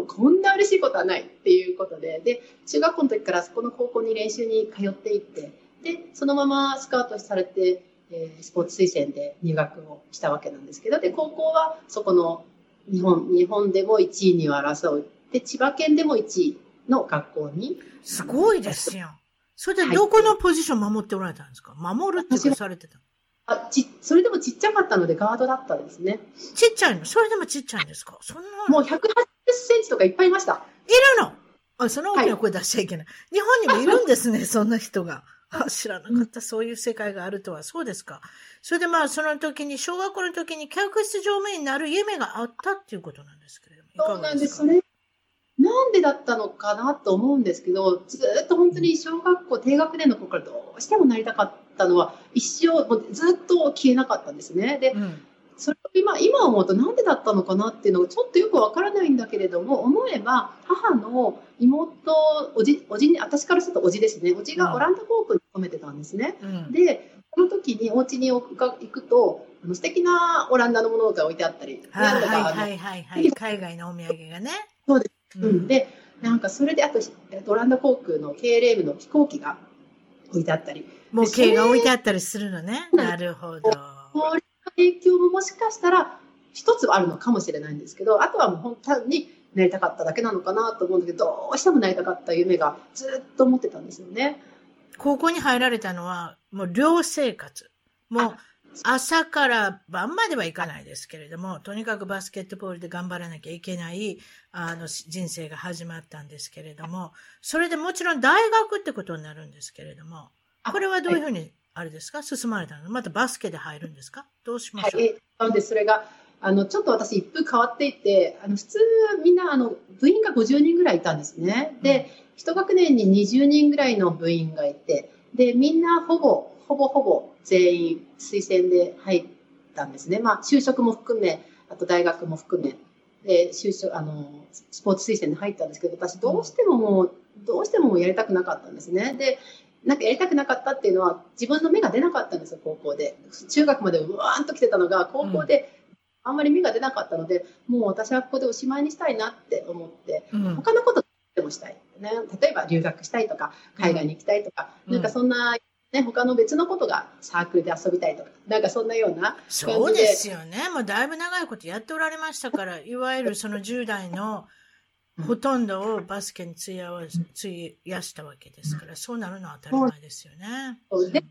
こんな嬉しいことはないっていうことで、で、中学校の時からそこの高校に練習に通っていって、で、そのままスカウトされて、えースポーツ推薦で入学をしたわけなんですけど、で、高校はそこの日本、日本でも1位には争う。で、千葉県でも1位の学校に、すごいですよ。それでどこのポジション守っておられたんですか？守るってされてたあち、それでもちっちゃかったのでガードだったんですね。ちっちゃいの？それでもちっちゃいんですか？そんなもう180センチとかいっぱいいました。いるの？あ、その大きな声出しちゃいけない。日本にもいるんですね、そんな人が。あ知らなかった、そういう世界があるとは。そうですか。それでまあ、その時に、小学校の時に客室乗務員になる夢があったっていうことなんですけれども。そうなんです。それ、なんでだったのかなと思うんですけど、ずーっと本当に小学校低学年の頃からどうしてもなりたかったのは、一生、もうずっと消えなかったんですね。で、うん。それを今、今思うとなんでだったのかなっていうのがちょっとよくわからないんだけれども、思えば、母の妹、おじ、おじに、私からするとおじですね。おじがオランダ航空に勤めてたんですね。うん。で、その時にお家に行くと、あの素敵なオランダのものが置いてあったり、はいはいはいはい。海外のお土産がね。そうでううん、で、なんかそれで、あと、えっとオランダ航空の KLM の飛行機が置いてあったり、模型が置いてあったりするのね。なるほど。こういう影響ももしかしたら一つはあるのかもしれないんですけど、あとはもう本当になりたかっただけなのかなと思うんだけど、どうしてもなりたかった夢がずっと思ってたんですよね。高校に入られたのは、もう寮生活。もう、朝から晩まではいかないですけれども、とにかくバスケットボールで頑張らなきゃいけない、あの、し人生が始まったんですけれども、それでもちろん大学ってことになるんですけれども、これはどういうふうに、あれですか？進まれたの？またバスケで入るんですか？どうしましょう、はい、えなのでそれが、あの、ちょっと私一風変わっていて、あの、普通みんな、あの、部員が50人ぐらいいたんですね。で、一学年に20人ぐらいの部員がいて、で、みんなほぼ、ほぼほぼ全員推薦で入ったんですね。まあ、就職も含め、あと大学も含め、で、就職、あの、スポーツ推薦で入ったんですけど、私どうしてももう、どうしてもやりたくなかったんですね。で、なんかやりたくなかったっていうのは、自分の目が出なかったんですよ、高校で。中学までうわーんと来てたのが、高校であんまり目が出なかったので、もう私はここでおしまいにしたいなって思って、うん他のことでもしたい。ね、例えば留学したいとか、海外に行きたいとか、うんなんかそんな、ね、他の別のことがサークルで遊びたいとか、なんかそんなようなそうですよね。もうだいぶ長いことやっておられましたから、いわゆるその10代のほとんどをバスケに費やわ費やしたわけですから、そうなるのは当たり前ですよね。で、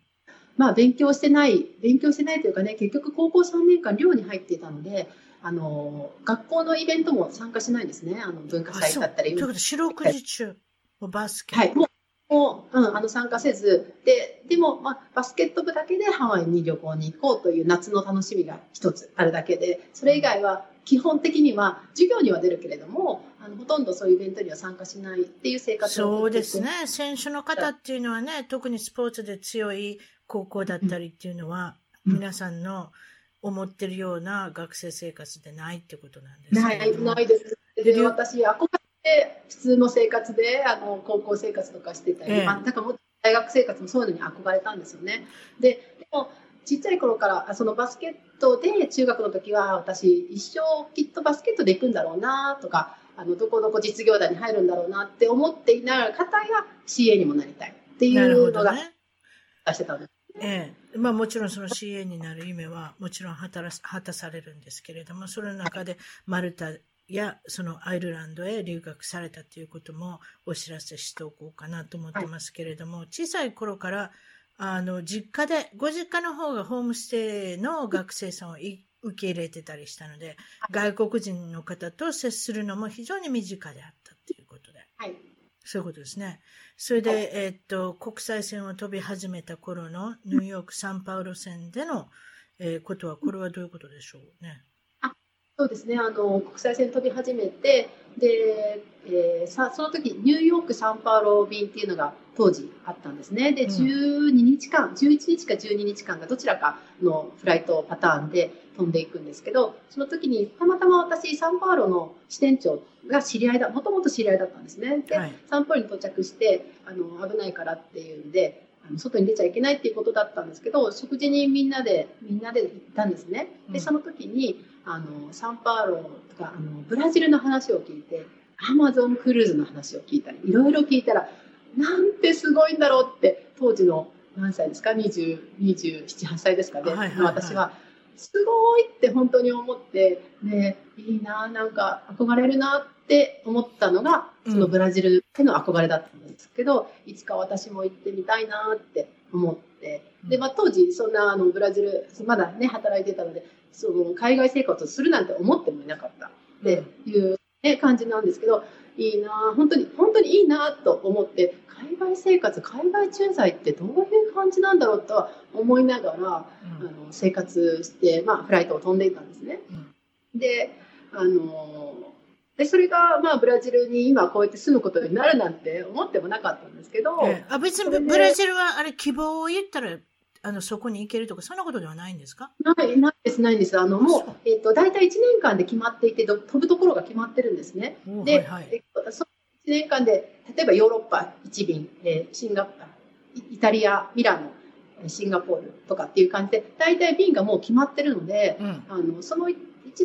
まあ勉強してない、勉強してないというかね、結局高校3年間寮に入っていたので、あの、学校のイベントも参加しないんですね。あの、文化祭だったり。ということで、四六時中、バスケ。はい、もう、もう、うん、あの、参加せず、で、でも、まあ、バスケット部だけでハワイに旅行に行こうという夏の楽しみが一つあるだけで、それ以外は、基本的には、授業には出るけれども、あの、ほとんどそういうイベントには参加しないっていう生活をそうですね。選手の方っていうのはね、特にスポーツで強い高校だったりっていうのは、うん皆さんの思ってるような学生生活でないってことなんですない、けれどもないです。で、で私、憧れて、普通の生活で、あの、高校生活とかしてたり、ええまあ、だからも大学生活もそういうのに憧れたんですよね。で、でも、ちっちゃい頃から、あそのバスケットで、中学の時は、私、一生きっとバスケットで行くんだろうな、とか、あの、どこどこ実業団に入るんだろうなって思っていながら、方が CA にもなりたいっていうのが。出してたんです。ええ。まあもちろんその CA になる夢はもちろん果た果たされるんですけれども、その中でマルタやそのアイルランドへ留学されたということもお知らせしておこうかなと思ってますけれども、小さい頃からあの実家で、ご実家の方がホームステイの学生さんをい受け入れてたりしたので、外国人の方と接するのも非常に身近であったということで。はい。そういうことですね。それで、えーっと、国際線を飛び始めた頃のニューヨーク・サンパウロ線での、えーことは、これはどういうことでしょうね。そうですね、あの国際線飛び始めて、で、えーさその時ニューヨーク・サンパウロ便っていうのが当時あったんですね。で、うん12日間、11日か12日間がどちらかのフライトパターンで飛んでいくんですけど、その時にたまたま私、サンパウロの支店長が知り合いだ、もともと知り合いだったんですね。で、はいサンパウロに到着して、あの危ないからっていうんで、あの外に出ちゃいけないっていうことだったんですけど、食事にみんなで、みんなで行ったんですね。で、うんその時に、あの、サンパウロとか、あの、ブラジルの話を聞いて、アマゾンクルーズの話を聞いたり、いろいろ聞いたら、なんてすごいんだろうって、当時の何歳ですか ?20、27、8歳ですかね？はいはいはい私は、すごいって本当に思って、ね、いいな、なんか憧れるなって思ったのが、そのブラジルへの憧れだったんですけど、いつか私も行ってみたいなって思って、で、まあ当時そんなあのブラジル、まだね、働いてたので、その海外生活をするなんて思ってもいなかった。っていう、ね、感じなんですけど、いいな本当に、本当にいいなと思って、海外生活、海外駐在ってどういう感じなんだろうとは思いながら、うん。あの生活して、まあ、フライトを飛んでいたんですね。で、あのでそれが、まあ、ブラジルに今こうやって住むことになるなんて思ってもなかったんですけど、ええ。あ別にブラジルはあれ希望を言ったらあのそこに行けるとかそんなことではないんですか？ない、ないです、ないんです。あの、もうそう、えっ、と、大体1年間で決まっていて、ど飛ぶところが決まってるんですね。おで、はいはいえっとその1年間で、例えばヨーロッパ1便、えーシンガポイイタリア、ミラノ、えーシンガポールとかっていう感じで、大体便がもう決まってるので、うんあの、その1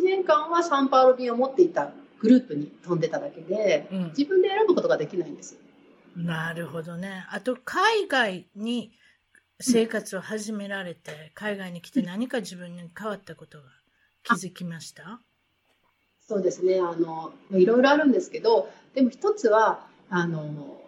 年間はサンパウロ便を持っていたグループに飛んでただけで、うん自分で選ぶことができないんです。なるほどね。あと、海外に生活を始められて、海外に来て何か自分に変わったことが気づきました？そうですね。あの、いろいろあるんですけど、でも一つは、あの、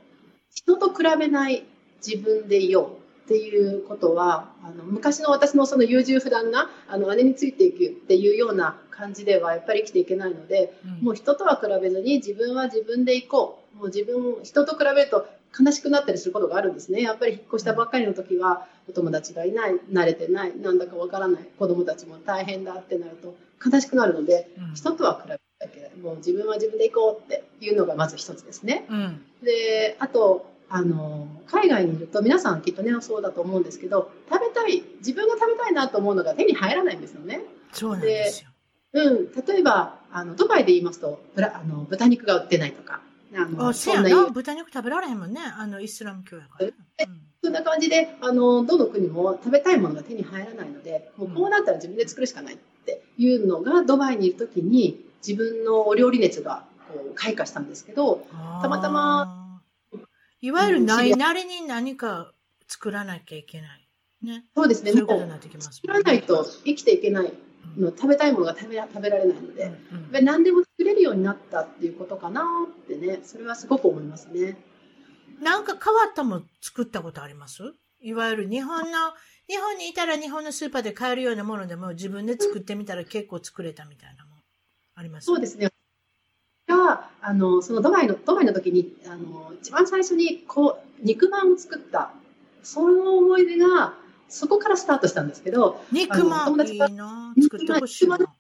人と比べない自分でいようっていうことは、あの、昔の私のその優柔不断な、あの、姉についていくっていうような感じではやっぱり生きていけないので、もう人とは比べずに自分は自分でいこう。もう自分、人と比べると悲しくなったりすることがあるんですね。やっぱり引っ越したばっかりの時は、お友達がいない、慣れてない、なんだかわからない、子供たちも大変だってなると悲しくなるので、うん人とは比べなきゃいけ。もう自分は自分で行こうっていうのがまず一つですね。うん。で、あと、あの、海外にいると皆さんきっとね、そうだと思うんですけど、食べたい、自分が食べたいなと思うのが手に入らないんですよね。で。うん、例えば、あの、ドバイで言いますと、あの豚肉が売ってないとか、あの、あ、そんなな。豚肉食べられへんもんね。あの、イスラム教やからね。うんそんな感じで、あの、どの国も食べたいものが手に入らないので、もうこうなったら自分で作るしかないっていうのが、ドバイにいるときに、自分のお料理熱がこう開花したんですけど、たまたま。いわゆるないなりに何か作らなきゃいけない。ね。そうですね、そういうこともうになってきます作らないと生きていけないの、食べたいものが食べら食べられないので、うんうん何でも作れるようになったっていうことかなってね、それはすごく思いますね。なんか変わったもん作ったことあります？いわゆる日本の、日本にいたら日本のスーパーで買えるようなものでも自分で作ってみたら結構作れたみたいなもんあります？そうですね。が、あの、そのドバイの、ドバイの時に、あの、一番最初に、こう、肉まんを作った、その思い出が、そこからスタートしたんですけど、肉まんいいな作ってほしいな。肉まん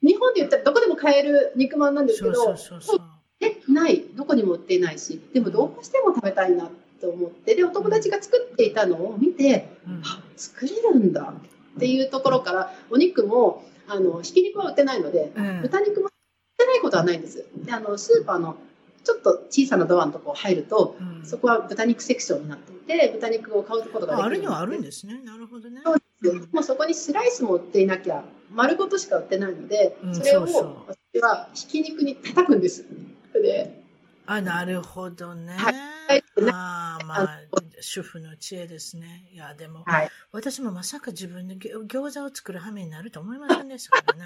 日本で言ったらどこでも買える肉まんなんですけど、そうそうそうそう。えない、どこにも売っていないし、でもどうしても食べたいなと思って、で、お友達が作っていたのを見て、うんあ、作れるんだっていうところから、お肉も、あの、ひき肉は売ってないので、うん豚肉も売ってないことはないんです。で、あの、スーパーのちょっと小さなドアのとこ入ると、うんそこは豚肉セクションになっていて、豚肉を買うことができるああるにはあるんでですね。なるほどね。そうですもうそこにスライスも売っていなきゃ、丸ごとしか売ってないので、うんそれを私はひき肉に叩くんです。で、あ、なるほどね。はいああ、まあ、主婦の知恵ですね。いや、でも、はい。私もまさか自分で餃子を作る羽目になると思いませんでしたからね。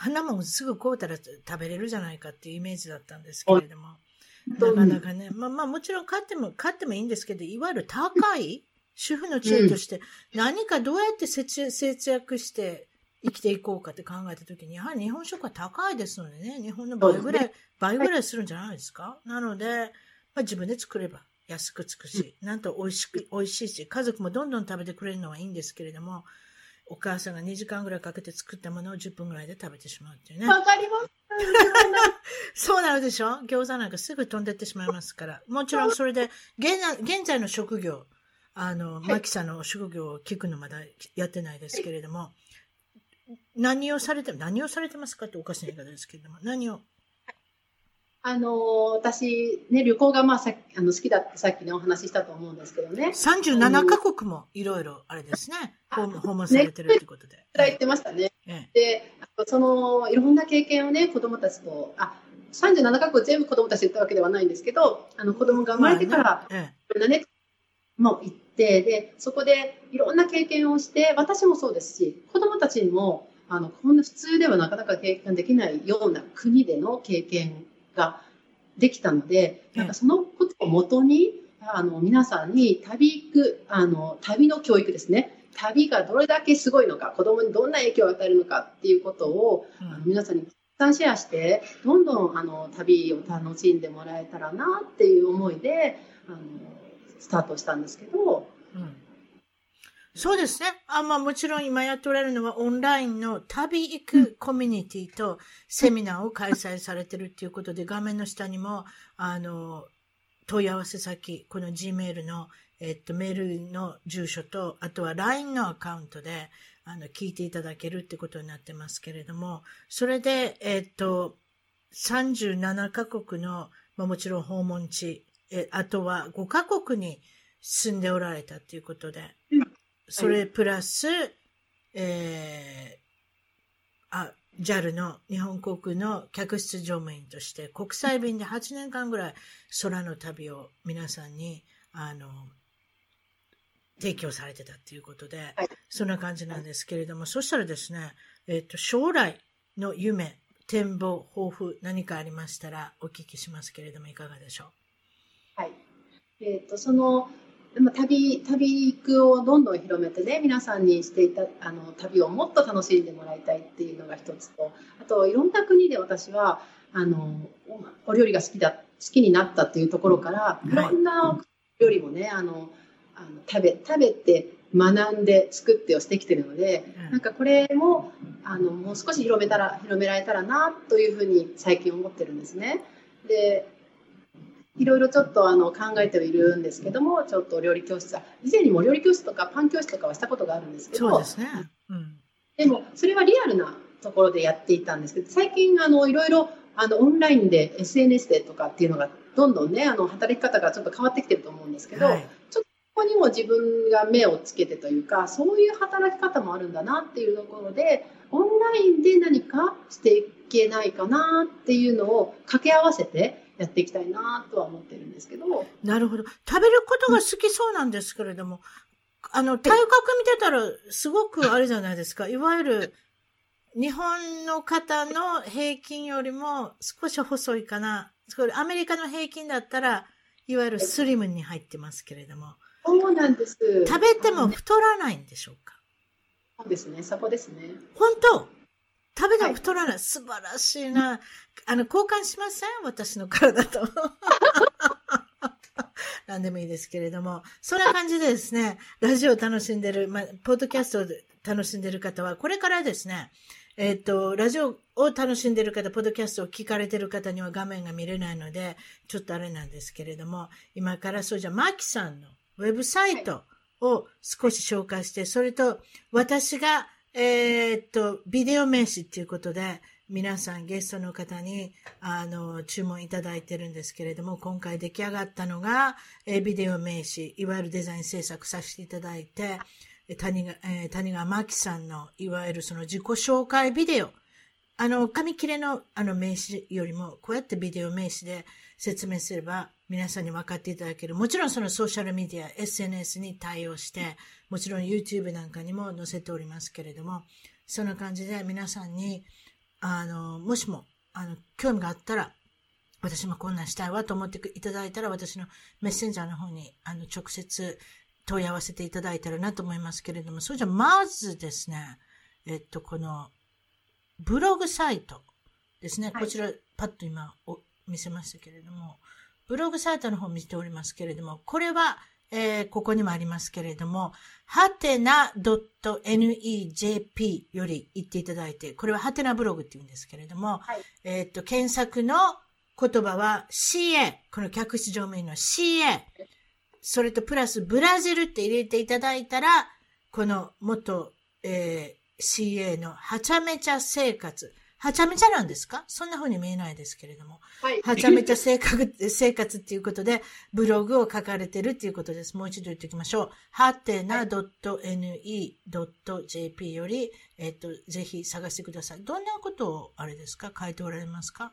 花もんすぐ買うたら食べれるじゃないかっていうイメージだったんですけれども。なかなかね、まあまあもちろん買っても、買ってもいいんですけど、いわゆる高い主婦の知恵として、何かどうやって節節約して生きていこうかって考えたときに、やはり日本食は高いですのでね、日本の倍ぐらい、倍ぐらいするんじゃないですか？なので、まあ、自分で作れば安くつくし、なんと美味しく、美味しいし、家族もどんどん食べてくれるのはいいんですけれども、お母さんが2時間ぐらいかけて作ったものを10分ぐらいで食べてしまうっていうね。わかります。そうなるでしょ？餃子なんかすぐ飛んでってしまいますから。もちろんそれで、現在現在の職業、あの、マキさんの職業を聞くのまだやってないですけれども、何をされて、何をされてますかっておかしな言い方ですけれども、何を、あの私、ね、旅行がまあさあの好きだってさっきねお話ししたと思うんですけどね。37カ国もいろいろあれですね、訪問訪問されてるってことで。いただいてましたね。えで、あとそのいろんな経験をね、子供たちと、あ、37カ国全部子供たちと言ったわけではないんですけど、あの子供が生まれてから、ええいろんなね、もう行って、で、そこでいろんな経験をして、私もそうですし、子供たちにも、あの、こんな普通ではなかなか経験できないような国での経験ができたので、なんかそのことをもとに、あの、皆さんに旅行く、あの、旅の教育ですね。旅がどれだけすごいのか、子供にどんな影響を与えるのかっていうことを、うん。あの皆さんにたくさんシェアして、どんどんあの旅を楽しんでもらえたらなっていう思いで、あのスタートしたんですけど、うんそうですね。あまあもちろん今やっておられるのはオンラインの旅行くコミュニティとセミナーを開催されてるっていうことで画面の下にもあの問い合わせ先、この Gmail の、えっと、メールの住所と、あとは LINE のアカウントであの聞いていただけるってことになってますけれども、それで、えっと、37カ国の、まあ、もちろん訪問地、えあとは5カ国に住んでおられたということで、それプラス、えー、あ、JAL の日本航空の客室乗務員として国際便で8年間ぐらい空の旅を皆さんに、あの、提供されてたっていうことで、はい。そんな感じなんですけれども、そしたらですね、えっ、と、将来の夢、展望、抱負、何かありましたらお聞きしますけれども、いかがでしょはい。えっ、と、その、まあ旅、旅行くをどんどん広めてね、皆さんにしていた、あの、旅をもっと楽しんでもらいたいっていうのが一つと、あと、いろんな国で私は、あの、お料理が好きだ、好きになったっていうところから、いろんな料理もね、あの、あの食べ、食べて、学んで作ってをしてきてるので、うんなんかこれも、あの、もう少し広めたら、広められたらな、というふうに最近思ってるんですね。で、いろいろちょっとあの考えてはいるんですけども、ちょっと料理教室は、以前にも料理教室とかパン教室とかはしたことがあるんですけど、そうですね。うん。でも、それはリアルなところでやっていたんですけど、最近、あの、いろいろ、あの、オンラインで、SNS でとかっていうのが、どんどんね、あの、働き方がちょっと変わってきてると思うんですけど、はい。ここにも自分が目をつけてというか、そういう働き方もあるんだなっていうところで、オンラインで何かしていけないかなっていうのを掛け合わせてやっていきたいなとは思ってるんですけど、なるほど。食べることが好きそうなんですけれども、あの、体格見てたら、すごくあれじゃないですか。いわゆる、日本の方の平均よりも少し細いかな。アメリカの平均だったら、いわゆるスリムに入ってますけれども、そうなんです。食べても太らないんでしょうか？そうですね、そこですね。本当？食べても太らない。素晴らしいな。あの、交換しません？私の体と。何でもいいですけれども。そんな感じでですね、ラジオを楽しんでる、まあ、ポッドキャストを楽しんでる方は、これからですね、えっ、と、ラジオを楽しんでる方、ポッドキャストを聞かれてる方には画面が見れないので、ちょっとあれなんですけれども、今からそうじゃ、マキさんのウェブサイトを少し紹介して、それと私が、えーっと、ビデオ名詞っていうことで、皆さんゲストの方に、あの、注文いただいてるんですけれども、今回出来上がったのが、えビデオ名詞、いわゆるデザイン制作させていただいて、谷が、えー谷川真紀さんの、いわゆるその自己紹介ビデオ、あの、紙切れのあの名詞よりも、こうやってビデオ名詞で説明すれば、皆さんに分かっていただける。もちろんそのソーシャルメディア、SNS に対応して、もちろん YouTube なんかにも載せておりますけれども、そんな感じで皆さんに、あの、もしも、あの、興味があったら、私もこんなんしたいわと思っていただいたら、私のメッセンジャーの方に、あの、直接問い合わせていただいたらなと思いますけれども、それじゃまずですね、えっと、この、ブログサイトですね。こちら、パッと今お見せましたけれども、ブログサイトの方を見ておりますけれども、これは、えーここにもありますけれども、はてな .nejp より言っていただいて、これははてなブログって言うんですけれども、はいえーっと、検索の言葉は CA、この客室乗務員の CA、それとプラスブラジルって入れていただいたら、この元、えー CA のはちゃめちゃ生活。はちゃめちゃなんですか？そんな風に見えないですけれども。はい。はちゃめちゃ生活、生活っていうことで、ブログを書かれてるっていうことです。もう一度言っておきましょう。はてな .ne.jp より、えっと、ぜひ探してください。どんなことを、あれですか？書いておられますか？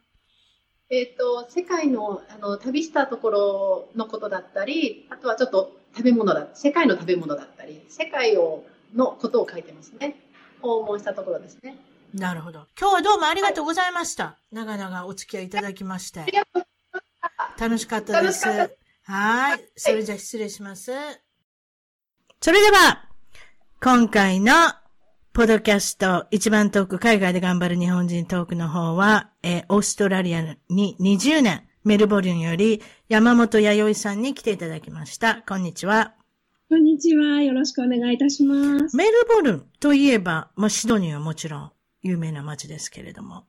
えっ、と、世界の、あの、旅したところのことだったり、あとはちょっと食べ物だ、世界の食べ物だったり、世界を、のことを書いてますね。訪問したところですね。なるほど。今日はどうもありがとうございました。長々お付き合いいただきまして。楽しかったです。楽しかったはい。それじゃあ失礼します。それでは、今回のポッドキャスト一番トーク海外で頑張る日本人トークの方は、えーオーストラリアに20年、メルボルンより山本弥生さんに来ていただきました。こんにちは。こんにちは。よろしくお願いいたします。メルボルンといえば、まあ、シドニーはもちろん有名な街ですけれども、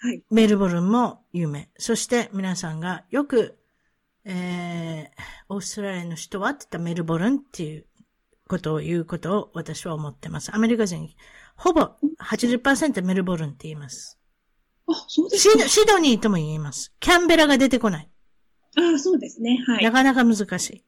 はい。メルボルンも有名。そして皆さんがよく、えー、オーストラリアの人はって言ったらメルボルンっていうことを言うことを私は思ってます。アメリカ人、ほぼ80%メルボルンって言います。あ、そうですかシド。シドニーとも言います。キャンベラが出てこない。あ、そうですね。はいな。かなか難しい。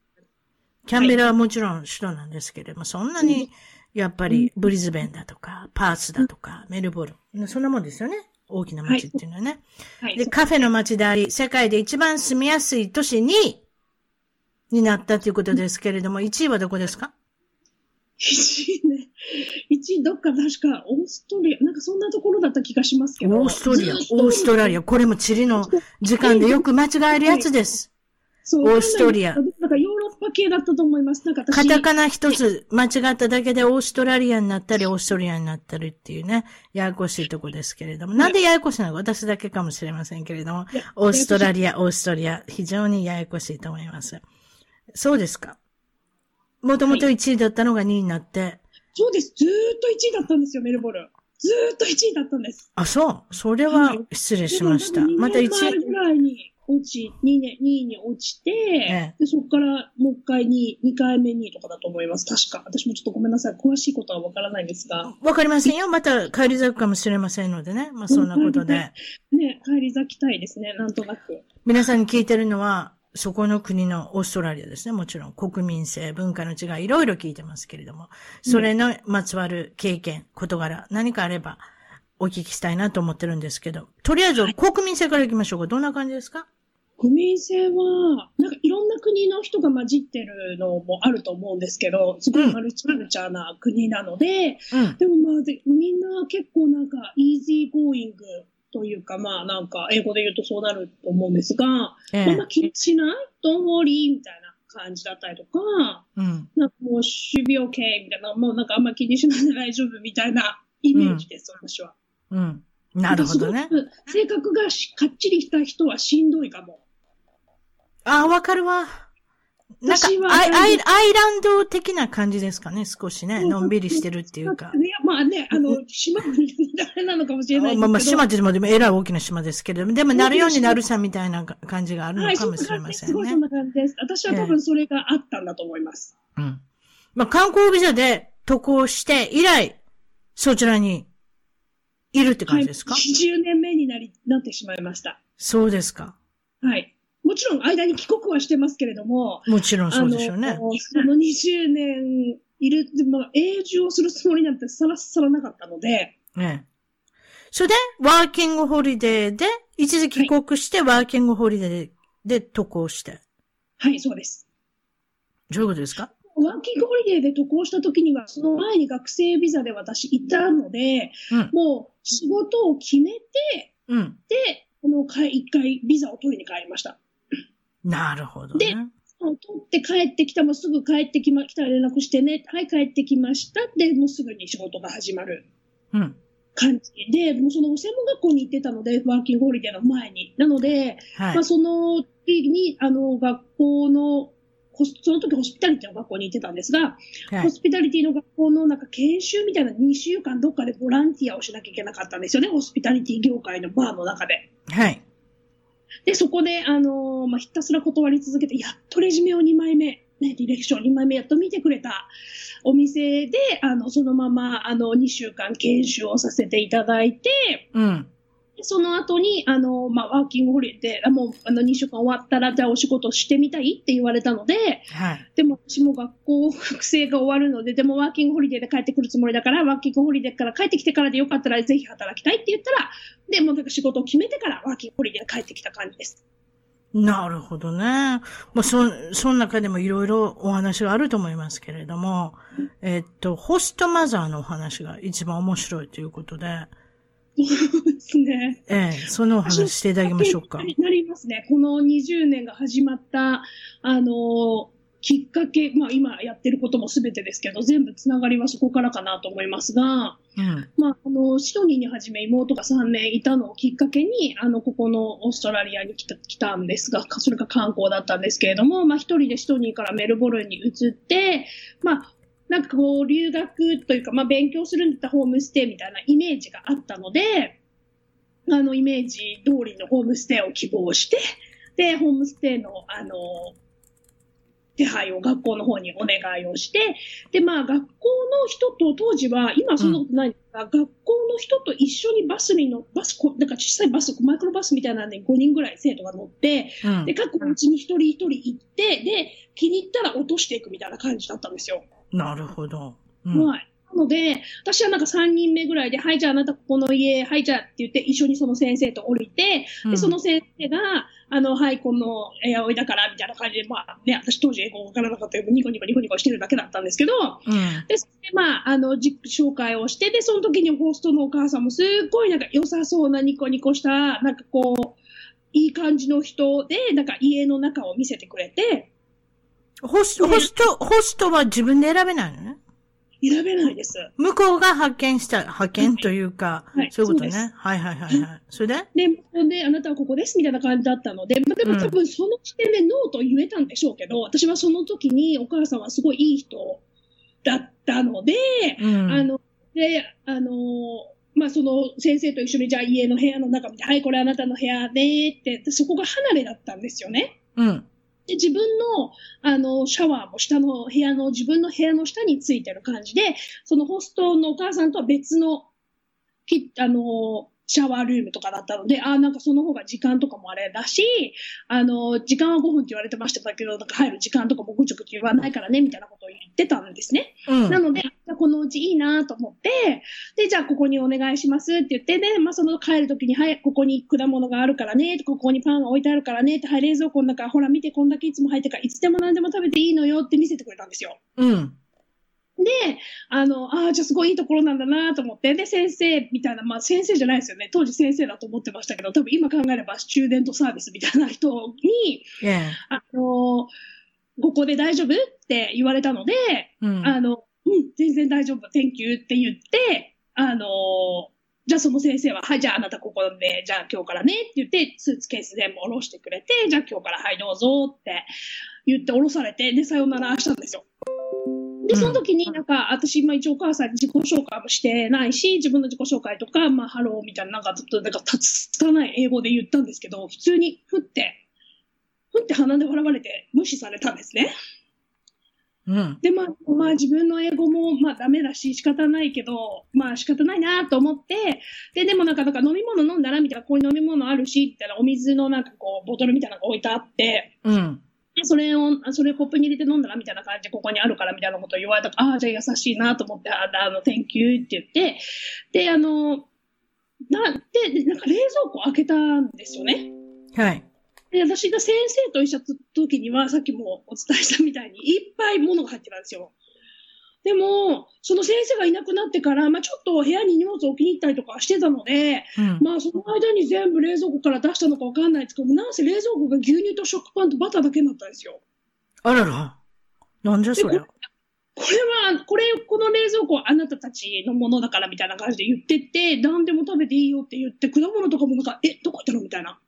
キャンベラはもちろん首都なんですけれども、そんなに、やっぱりブリズベンだとか、パースだとか、メルボルン。そんなもんですよね。大きな街っていうのはね。はい。で、カフェの街であり、世界で一番住みやすい都市2位になったということですけれども、1位はどこですか？一位ね。一位どっか確か、オーストリア、なんかそんなところだった気がしますけど。オーストリア、オーストラリア。これも地理の時間でよく間違えるやつです。そうオーストリアかパ系だったと思います。なんか私。カタカナ一つ間違っただけでオーストラリアになったり、オーストリアになったりっていうね、ややこしいとこですけれども。なんでややこしいのか私だけかもしれませんけれども、オーストラリア、オーストリア、非常にややこしいと思います。そうですか。もともと1位だったのが2位になって、そうです。ずーっと1位だったんですよ、メルボルン。ずーっと1位だったんです。あ、そう。それは失礼しました。また1 2年前位。落ち、2年、2位に落ちて、えで、そこからもう一回に、2回目にとかだと思います。確か。私もちょっとごめんなさい。詳しいことはわからないんですが。わかりませんよ。また帰り咲くかもしれませんのでね。まあそんなことで。ね、帰り咲きたいですね。なんとなく。皆さんに聞いてるのは、そこの国のオーストラリアですね。もちろん国民性、文化の違い、いろいろ聞いてますけれども、それのまつわる経験、事柄、何かあればお聞きしたいなと思ってるんですけど、とりあえず国民性から行きましょうか。どんな感じですか？国民性は、なんかいろんな国の人が混じってるのもあると思うんですけど、すごいマルチカルチャーな国なので、うん。でもまあで、みんな結構なんか、イージーゴーイングというか、まあなんか、英語で言うとそうなると思うんですが、ええま気にしない ?don't worry みたいな感じだったりとか、うん。なんかもう、should be okay みたいな、もうなんかあんま気にしないで大丈夫みたいなイメージです、私は。うん。なるほどね性格がしかっちりした人はしんどいかも。ああ、わかるわ。なんか私はアイ、アイ、アイランド的な感じですかね、少しね。のんびりしてるっていうか。いや、まあね、あの、島国なのかもしれない。まあまあ、島って言っても、でも、えらい大きな島ですけれども、でも、なるようになるさみたいな感じがあるはい、のかもしれません感じすごいそんね。な感じです。私は多分それがあったんだと思います。うん。まあ、観光ビザで渡航して以来、そちらにいるって感じですか、はい、20年目になり、なってしまいました。そうですか。はい。もちろん間に帰国はしてますけれども、もちろんそうでしょうねあ。のその20年いる、でも永住をするつもりなんてさらさらなかったので、ねそれで、ワーキングホリデーで、一時帰国して、ワーキングホリデーで渡航して。はい、そうです。どういうことですか？ワーキングホリデーで渡航した時には、その前に学生ビザで私いたので、うんもう仕事を決めて、うん。で、このかい一回ビザを取りに帰りました。なるほどね。取って帰ってきた、もうすぐ帰ってきま、来たら連絡してね、はい、帰ってきました。で、もうすぐに仕事が始まるうん。感じで、もうその専門学校に行ってたので、ワーキングホリデーの前に。なので、はいまあ、その時に、あの、学校の、その時ホスピタリティの学校に行ってたんですが、はいホスピタリティの学校のなんか研修みたいな2週間どっかでボランティアをしなきゃいけなかったんですよね、ホスピタリティ業界のバーの中で。はい。で、そこで、あのーまあ、ひたすら断り続けて、やっとレジュメを2枚目、ね、ディレクション2枚目やっと見てくれたお店で、あの、そのまま、あの、2週間研修をさせていただいて、うん。でその後に、あの、まあ、ワーキングホリデーもう、あの、2週間終わったら、じゃあお仕事してみたいって言われたので、はい。でも私も学校、学生が終わるので、でもワーキングホリデーで帰ってくるつもりだから、ワーキングホリデーから帰ってきてからでよかったらぜひ働きたいって言ったら、で、もうなんか仕事を決めてからワーキングホリデーで帰ってきた感じです。なるほどね。まあ、そ、その中でもいろいろお話があると思いますけれども、えっと、ホストマザーのお話が一番面白いということで、そうですね。ええ、そのお話していただきましょうか。なりますね。この20年が始まった、あのきっかけ、まあ今やってることも全てですけど、全部つながりはそこからかなと思いますが、うん。まあ、あの、シドニーに始め妹が3年いたのをきっかけに、あの、ここのオーストラリアに来た来たんですが、かそれが観光だったんですけれども、まあ一人でシドニーからメルボルンに移って、まあ、なんかこう、留学というか、まあ勉強するんだったらホームステイみたいなイメージがあったので、あの、イメージ通りのホームステイを希望して、で、ホームステイの、あの、手配を学校の方にお願いをして、で、まあ、学校の人と、当時は、今そんなことないんですが、学校の人と一緒にバスに乗バス、こなんか小さいバス、マイクロバスみたいなのに5人ぐらい生徒が乗って、うんで、各うちに一人一人行って、で、気に入ったら落としていくみたいな感じだったんですよ。なるほど。うん。はい。なので、私はなんか3人目ぐらいで、はい、じゃああなたここの家、はい、じゃあって言って、一緒にその先生と降りて、うんで、その先生が、あの、はい、このエアオイだから、みたいな感じで、まあね、私当時英語わからなかったけど、ニコニコニコニコしてるだけだったんですけど、うん。で、それでまあ、あの、自己紹介をして、で、その時にホストのお母さんもすっごいなんか良さそうなニコニコした、なんかこう、いい感じの人で、なんか家の中を見せてくれて、ホスト、ホスト、ホストは自分で選べないのね。選べないです。向こうが派遣した、派遣というか、はいそういうことね。はいはいはいはい。それで？で、で、あなたはここですみたいな感じだったので、まあでも多分その時点でノーと言えたんでしょうけど、私はその時にお母さんはすごいいい人だったので、うん。あの、で、あの、まあ、その先生と一緒にじゃあ家の部屋の中見て、はい、これあなたの部屋ねって、でそこが離れだったんですよね。うん。で、自分の、あの、シャワーも下の部屋の、自分の部屋の下についてる感じで、そのホストのお母さんとは別の、きあの、シャワールームとかだったので、ああ、なんかその方が時間とかもあれだし、あの、時間は5分って言われてましたけど、なんか入る時間とかもぐちゅぐちゅ言わないからね、みたいなことを言ってたんですね。うん。なので、このうちいいなと思って、で、じゃあここにお願いしますって言って、で、まあその帰るときに、はい、ここに果物があるからね、ここにパンが置いてあるからねはい、冷蔵庫の中、ほら見て、こんだけいつも入ってるから、いつでも何でも食べていいのよって見せてくれたんですよ。うん。で、あの、ああ、じゃあすごいいいところなんだなと思って、で、先生みたいな、まあ先生じゃないですよね。当時先生だと思ってましたけど、多分今考えればスチューデントサービスみたいな人に、ええ。あの、ここで大丈夫って言われたので、うん。あの、うん、全然大丈夫、Thank you って言って、あの、じゃあその先生は、はい、じゃああなたここで、じゃあ今日からねって言って、スーツケース全部下ろしてくれて、じゃあ今日からはいどうぞって言って下ろされて、で、さよならしたんですよ。で、その時になんか、私今一応お母さんに自己紹介もしてないし、自分の自己紹介とか、まあ、ハローみたいな、なんかずっと、なんか、たつたない英語で言ったんですけど、普通に、ふって、ふって鼻で笑われて無視されたんですね。うん。で、まあ、まあ自分の英語もまあダメだし仕方ないけど、まあ仕方ないなと思って、で、でもなんか、なんか飲み物飲んだらみたいな、ここに飲み物あるし、みたいな、お水のなんかこう、ボトルみたいなのが置いてあって、うん。で、それを、あそれコップに入れて飲んだらみたいな感じで、ここにあるからみたいなことを言われたから、ああ、じゃあ優しいなと思って、ああの、Thank you って言って、で、あの、な、で、でなんか冷蔵庫開けたんですよね。はい。で、私が先生と一緒の時には、さっきもお伝えしたみたいに、いっぱい物が入ってたんですよ。でも、その先生がいなくなってから、まあちょっと部屋に荷物を置きに行ったりとかしてたので、うん。まあその間に全部冷蔵庫から出したのかわかんないですけど、なんせ冷蔵庫が牛乳と食パンとバターだけになったんですよ。あらら。なんじゃそりゃ。これは、これ、この冷蔵庫はあなたたちのものだからみたいな感じで言ってって、何でも食べていいよって言って、果物とかもなんか、え、どこ行ったのみたいな。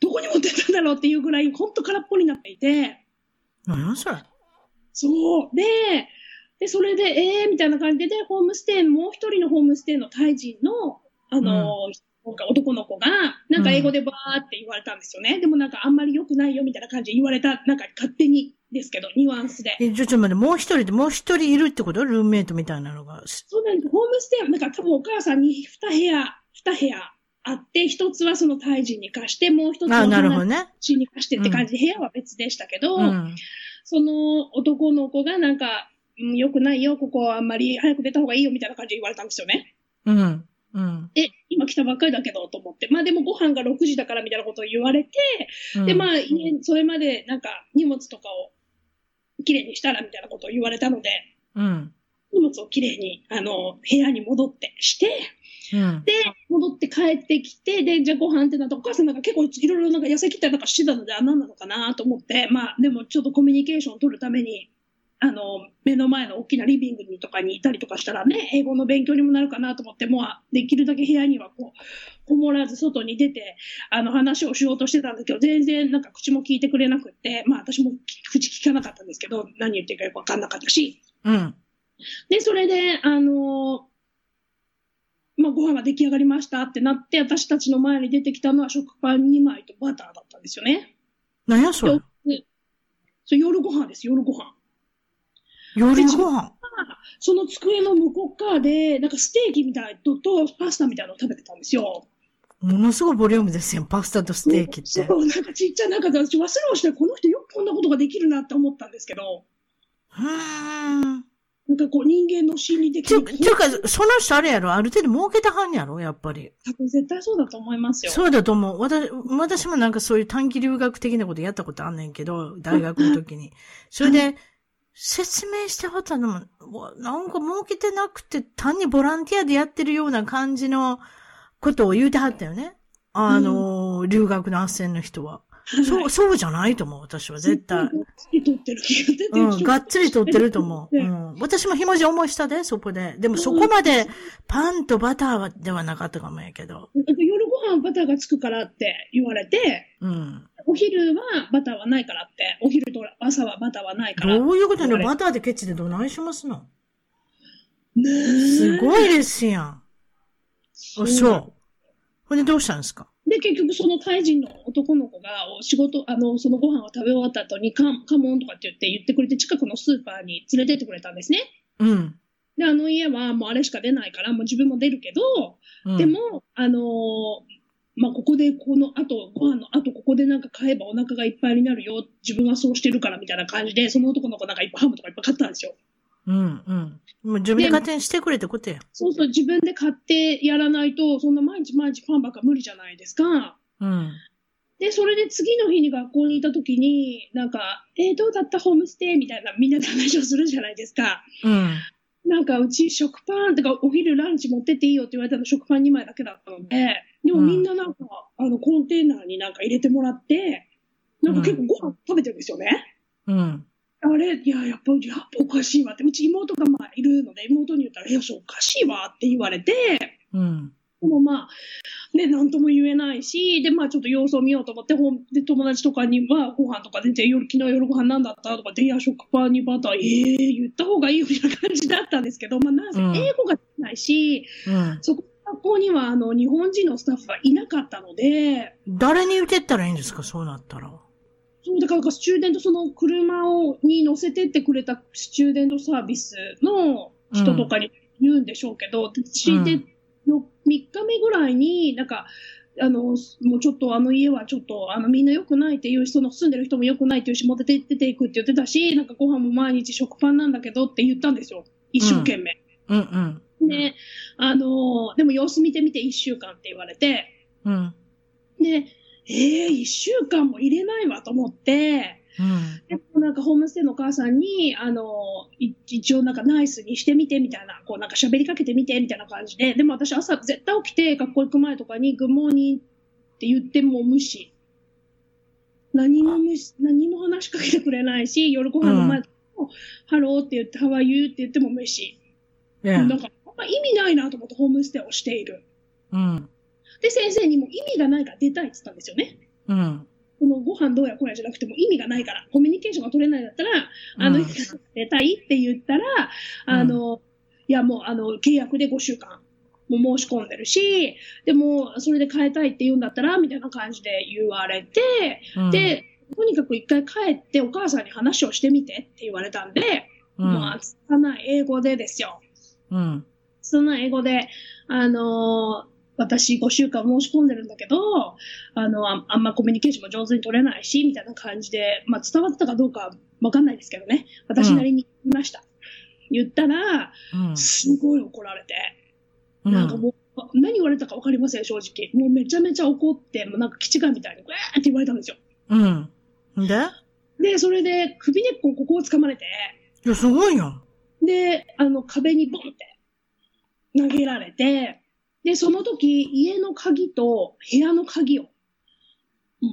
どこに持ってったんだろうっていうぐらい、ほんと空っぽになっていて、なんやそれ。そう。で、で、それで、えー、みたいな感じで、で、ホームステイ、もう一人のホームステイのタイ人の、あの、なんか男の子が、なんか英語でバーって言われたんですよね。でもなんかあんまり良くないよみたいな感じで言われた、なんか勝手にですけど、ニュアンスで。え、ちょっと待って、もう一人で、もう一人いるってこと？ルームメイトみたいなのが。そうなんです。ホームステイは、なんか多分お母さんに二部屋、二部屋あって、一つはそのタイ人に貸して、もう一つはあなるほどね。私に貸してって感じで、部屋は別でしたけど、うん。その男の子がなんか、うん、良くないよ、ここはあんまり早く出た方がいいよみたいな感じで言われたんですよね。うん。うん。え、今来たばっかりだけど、と思って。まあでもご飯が6時だからみたいなことを言われて、うんで、まあ、家それまでなんか荷物とかをきれいにしたらみたいなことを言われたので、うん。荷物をきれいに、あの、部屋に戻ってして、うん。で、戻って帰ってきて、で、じゃあご飯ってなったらお母さんなんか結構いろいろなんか野菜切ったりとかしてたので、あ、何なのかなと思って、まあでもちょっとコミュニケーションを取るために、あの、目の前の大きなリビングにとかにいたりとかしたらね、英語の勉強にもなるかなと思って、もうできるだけ部屋にはこう、こもらず外に出て、あの話をしようとしてたんだけど、全然なんか口も聞いてくれなくって、まあ私も口聞かなかったんですけど、何言ってるかよくわかんなかったし、うん。で、それで、あのまあ、ご飯が出来上がりましたってなって、私たちの前に出てきたのは食パン2枚とバターだったんですよね。何やそれ？でそう夜ご飯です、夜ご飯。夜ご飯。その机の向こう側で、なんかステーキみたいのとパスタみたいなのを食べてたんですよ。ものすごいボリュームですよ。パスタとステーキって。そう、なんかちっちゃい、なんか私忘れをして、この人よくこんなことができるなって思ったんですけど、うーん。なんかこう人間の心理的て、に、ていうか、その人あれやろある程度儲けたはんやろやっぱり。多分絶対そうだと思いますよ。そうだと思う。私、私もなんかそういう短期留学的なことやったことあんねんけど、大学の時に。それで、説明してはったのも、なんか儲けてなくて、単にボランティアでやってるような感じのことを言うてはったよね。あの、留学の斡旋の人は。そう、そうじゃないと思う、私は絶対。がっつり取ってるうん、がっつり取ってると思う。ううんん。私もひもじ思いしたで、そこで。でもそこまでパンとバターはではなかったかもやけど。夜ご飯バターがつくからって言われて、うん。お昼はバターはないからって、お昼と朝はバターはないから。どういうことやねバターでケチでどないしますの？すごいですやん。あ、そう。ほんでどうしたんですか？で、結局そのタイ人の男の子が、お仕事、あの、そのご飯を食べ終わった後に、カン、カモンとかって言って言ってくれて、近くのスーパーに連れてってくれたんですね。うん。で、あの家はもうあれしか出ないから、もう自分も出るけど、うん、で、も、あのーまあ、ここで、この後、ご飯の後、ここでなんか買えばお腹がいっぱいになるよ。自分はそうしてるからみたいな感じで、その男の子なんかいっぱいハムとかいっぱい買ったんですよ。うん、うん。もう自分で勝手にしてくれってことや。そうそう、自分で買ってやらないと、そんな毎日毎日パンばっか無理じゃないですか。うん。で、それで次の日に学校にいた時に、なんか、えーどうだった？ホームステイ？みたいなみんなで話をするじゃないですか。うん。なんか、うち食パンとかお昼ランチ持ってっていいよって言われたの食パン2枚だけだったので、でもうんみんななんか、あの、コンテナになんか入れてもらって、なんか結構ご飯食べてるんですよね。うん。あれ、いや、やっぱ、やっぱおかしいわって、うち妹がまあいるので、妹に言ったら、いや、おかしいわって言われて、うん。でもまあ、ね、なんとも言えないし、で、まあちょっと様子を見ようと思って、ほんで、友達とかにはご飯とか出て、夜、昨日夜ご飯なんだったとかで、いや、食パンにバター、ええ言った方がいいよみたいな感じだったんですけど、まあなんせうん英語ができないし、うん。そこの学校には、あの、日本人のスタッフがいなかったので、誰に言ってったらいいんですかそうなったら。そう、だから、スチューデント、その車を、に乗せてってくれたスチューデントサービスの人とかに言うんでしょうけど、うんの3日目ぐらいに、なんか、あの、もうちょっとあの家はちょっと、あのみんな良くないっていう人の住んでる人も良くないっていうし、もう出て出ていくって言ってたし、なんかご飯も毎日食パンなんだけどって言ったんですよ。一生懸命。うんうん。で、あの、でも様子見てみて1週間って言われて、うん。で、ええー、1週間もいれないわと思って、うん。でもなんかホームステイのお母さんに、あの、い一応なんかナイスにしてみてみたいな、こうなんか喋りかけてみてみたいな感じで、でも私朝絶対起きて学校行く前とかに good morning って言っても無視。何も無視、何も話しかけてくれないし、夜ご飯の前も、ハローって言って、ハワイユーって言っても無視。なんか、あんま意味ないなと思ってホームステイをしている。うん。で、先生にも意味がないから出たいって言ったんですよね。うん。このご飯どうやこうやじゃなくても意味がないから、コミュニケーションが取れないんだったら、あの、うん出たいって言ったら、あの、いやもう、あの、契約で5週間も申し込んでるし、でも、それで変えたいって言うんだったら、みたいな感じで言われて、うん、で、とにかく一回帰ってお母さんに話をしてみてって言われたんで、うん、まあ、拙い英語でですよ。うん。拙い英語で、あのー私5週間申し込んでるんだけど、あの、ああんまコミュニケーションも上手に取れないし、みたいな感じで、まあ伝わってたかどうかわかんないですけどね。私なりに言いました。言ったら、うん。すごい怒られて、うんなんかもう、何言われたかわかりません、正直。もうめちゃめちゃ怒って、もうなんか気違いみたいに、グーって言われたんですよ。うん。で？で、それで首根っこここを掴まれて、いや、すごいよ。で、あの、壁にボンって投げられて、で、その時、家の鍵と部屋の鍵を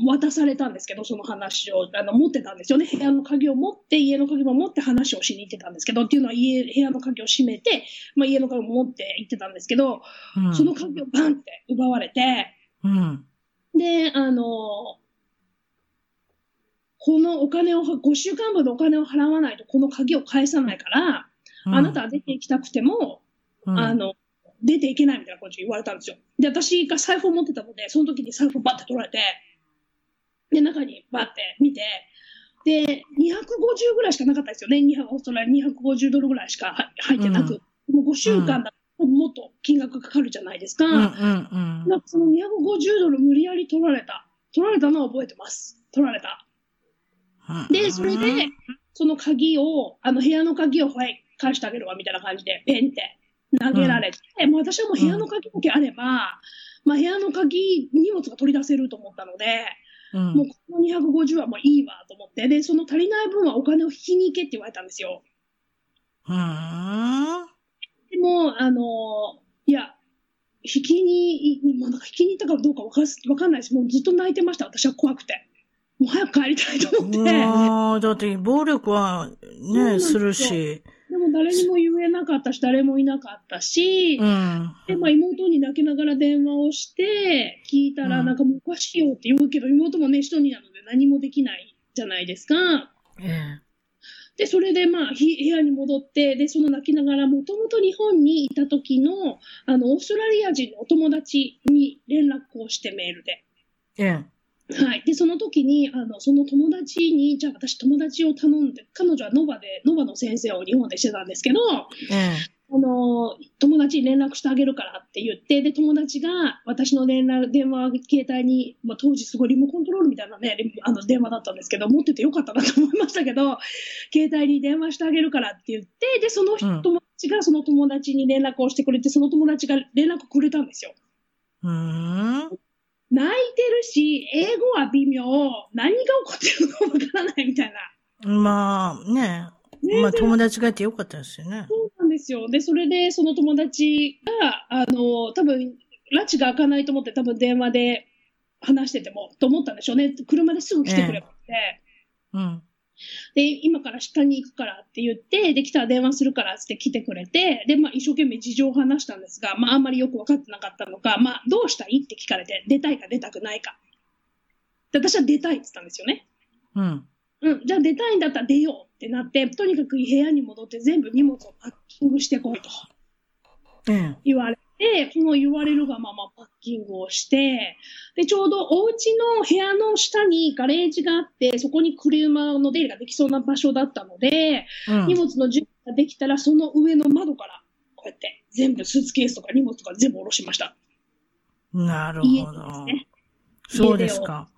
渡されたんですけど、その話を、あの、持ってたんですよね。部屋の鍵を持って、家の鍵も持って話をしに行ってたんですけど、っていうのは家、部屋の鍵を閉めて、まあ家の鍵も持って行ってたんですけど、うん。その鍵をバンって奪われて、うん。で、あの、このお金を、5週間分のお金を払わないとこの鍵を返さないから、あなたは出て行きたくても、うん、あの、出ていけないみたいな感じで言われたんですよ。で、私が財布を持ってたので、その時に財布をバッて取られて、で、中にバッて見て、で、250ぐらいしかなかったですよね。200オーストラリア250ドルぐらいしかは入ってなく。もう5週間だともっと金額かかるじゃないですか。うん、うん、うん。なんかその250ドル無理やり取られた。取られたのは覚えてます。取られた。で、それで、その鍵を、あの部屋の鍵を、はい、返してあげるわ、みたいな感じで、ペンって投げられて、もう私はもう部屋の鍵だけあれば、まあ部屋の鍵、荷物が取り出せると思ったので、うん、もうこの250はもういいわと思って、で、その足りない分はお金を引きに行けって言われたんですよ。うん。でも、あの、いや、引きに、まあ、なんか引きに行ったかどうかわかわかんないし、もうずっと泣いてました、私は怖くて。もう早く帰りたいと思って。うわーだって暴力はね、するし。誰にも言えなかったし、誰もいなかったし、うん。で、まあ妹に泣きながら電話をして、聞いたら、うんなんかもうおかしいよって言うけど、妹もね、一人なので何もできないじゃないですか。ええ。で、それでまあ、ひ部屋に戻って、で、その泣きながら、もともと日本にいた時の、あの、オーストラリア人のお友達に連絡をしてメールで。ええ。はい。で、その時に、あの、その友達に、じゃあ私友達を頼んで、彼女はノバで、ノバの先生を日本でしてたんですけど、ええ。あの、友達に連絡してあげるからって言って、で、友達が私の連絡、電話、携帯に、まあ、当時すごいリモコントロールみたいなね、リあの電話だったんですけど、持っててよかったなと思いましたけど、携帯に電話してあげるからって言って、で、その友達がその友達に連絡をしてくれて、その友達が連絡くれたんですよ。うーん。泣いてるし、英語は微妙、何が起こってるのかわからないみたいな。まあ、ねねまあ友達がいてよかったですよね。そうなんですよ。で、それで、その友達が、あの、多分、拉致が開かないと思って、多分電話で話してても、と思ったんでしょうね。車ですぐ来てくれって。うん。で、今から下に行くからって言って、で、来たら電話するからって来てくれて、で、まあ、一生懸命事情を話したんですが、まあ、あんまりよく分かってなかったのか、まあ、どうしたいって聞かれて、出たいか出たくないか。で、私は出たいって言ったんですよね。うん。うん、じゃあ出たいんだったら出ようってなって、とにかく部屋に戻って全部荷物をパッキングしてこいとええ。言われて、その言われるがままキングをして、で、ちょうどお家の部屋の下にガレージがあって、そこに車の出入りができそうな場所だったので、うん荷物の準備ができたら、その上の窓から、こうやって全部スーツケースとか荷物とか全部下ろしました。なる家ほど。ね。そうですか。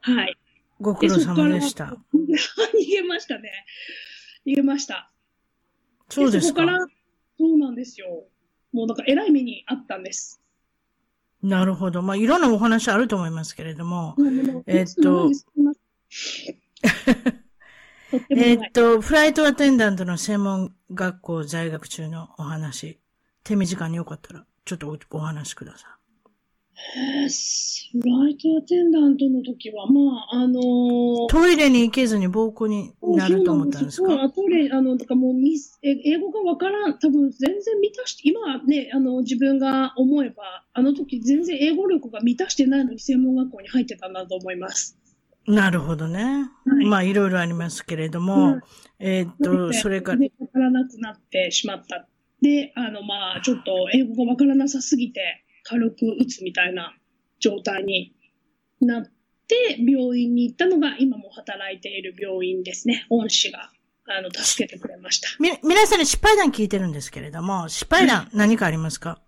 はい。ご苦労様でした。逃げましたね。逃げました。そうですか。そこから、そうなんですよ。もうなんか偉い目にあったんです。なるほど。まあ、いろんなお話あると思いますけれども。えっとえっと、フライトアテンダントの専門学校在学中のお話、手短によかったら、ちょっとおお話しくださえーフライトアテンダントの時は、まあ、あのーい。トイレに行けずに暴行になると思ったんですか？そう。トイレ、あの、だからもうミス、え英語がわからん、多分全然満たして、今はね、あの、自分が思えば、あの時全然英語力が満たしてないのに専門学校に入ってたんだと思います。なるほどね。はいまあ、いろいろありますけれども、うんえっと、でそれから、わからなくなってしまった。で、あの、まあ、ちょっと英語がわからなさすぎて、軽く打つみたいな状態になって、病院に行ったのが、今も働いている病院ですね。恩師が、あの、助けてくれました。み、皆さんに失敗談聞いてるんですけれども、失敗談何かありますか？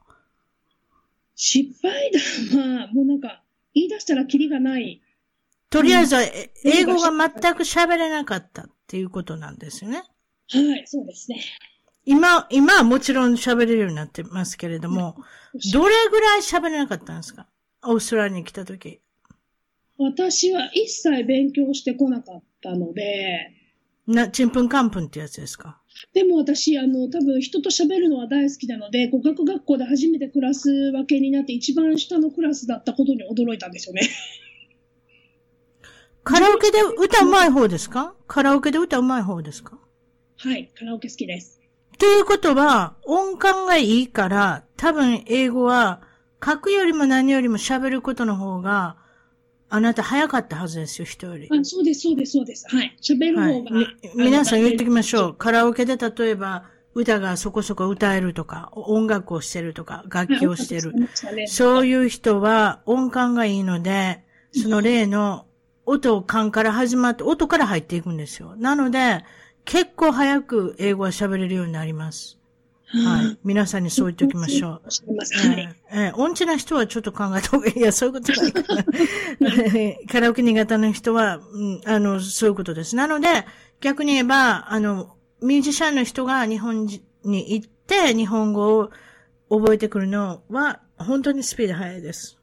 失敗談は、もうなんか、言い出したらキリがない。とりあえずは、えうん英語が全く喋れなかったっていうことなんですよね。はい、そうですね。今、今はもちろん喋れるようになってますけれども、どれぐらい喋れなかったんですか？オーストラリアに来た時。私は一切勉強してこなかったので、な、ちんぷんかんぷんってやつですか？でも私、あの、多分人と喋るのは大好きなので、語学学校で初めてクラス分けになって一番下のクラスだったことに驚いたんですよね。カラオケで歌うまい方ですか？カラオケで歌うまい方ですか？はい、カラオケ好きです。ということは、音感がいいから、多分英語は、書くよりも何よりも喋ることの方が、あなた早かったはずですよ、人より。あ、そうです、そうです、そうです。はい。喋るはい。方が。み皆さん言ってきましょう。う。カラオケで例えば、歌がそこそこ歌えるとか、音楽をしてるとか、楽器をしてる。そういいう人は音感がいいので、その例の音感から始まって、音から入っていくんですよ。なので、結構早く英語は喋れるようになります。はい。皆さんにそう言っておきましょう。ええええ音痴な人はちょっと考えた方がいい。いや、そういうことないかな。カラオケ苦手な人は、うん、あの、そういうことです。なので、逆に言えば、あの、ミュージシャンの人が日本に行って、日本語を覚えてくるのは、本当にスピード速いです。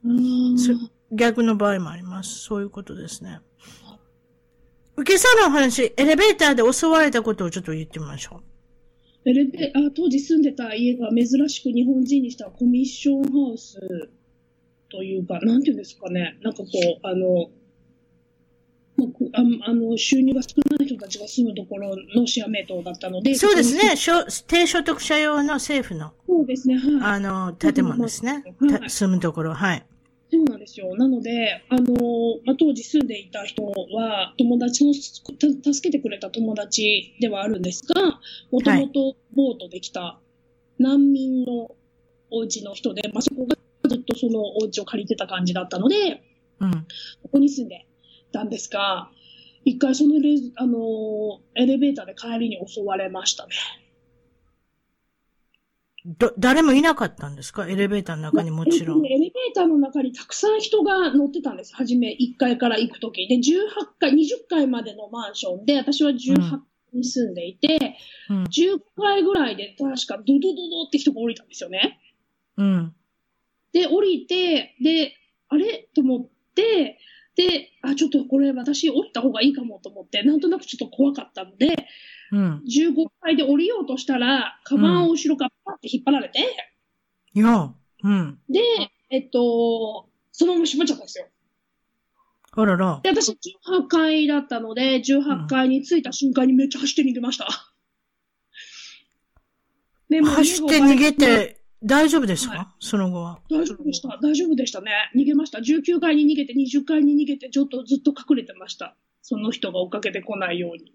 逆の場合もあります。そういうことですね。受けさのお話、エレベーターで襲われたことをちょっと言ってみましょエレベあ当時住んでた家が珍しく日本人にしたコミッションハウスというか、なんていうんですかね。なんかこう、あの、ああの収入が少ない人たちが住むところのシェアメイトだったので。そうですね。小低所得者用の政府の、そうですね。はい。あの、建物ですね。はいた住むところ、はい。そうなんですよ。なので、あのまあ、当時住んでいた人は、友達の、た助けてくれた友達ではあるんですが、もともとボートで来た難民のお家の人で、まあ、そこがずっとそのお家を借りてた感じだったので、うん。ここに住んでたんですが、一回そのレズ、あのエレベーターで帰りに襲われましたね。ど、誰もいなかったんですか？エレベーターの中にもちろん。エレベーターの中にたくさん人が乗ってたんです。はじめ、1階から行くとき。で、18階、20階までのマンションで、私は18階に住んでいて、うん。10階ぐらいで確かドドドドって人が降りたんですよね。うん。で、降りて、で、あれ？と思って、で、あ、ちょっとこれ私降りた方がいいかもと思って、なんとなくちょっと怖かったので、うん。15階で降りようとしたら、カバンを後ろからパッて引っ張られて、いや、うん。で、えっと、そのまま閉まっちゃったんですよ。あらら。で、私18階だったので、18階に着いた瞬間にめっちゃ走って逃げました。でもう走って逃げて、大丈夫ですか、はその後は。大丈夫でした。大丈夫でしたね。逃げました。19階に逃げて、20階に逃げて、ちょっとずっと隠れてました。その人が追っかけてこないように。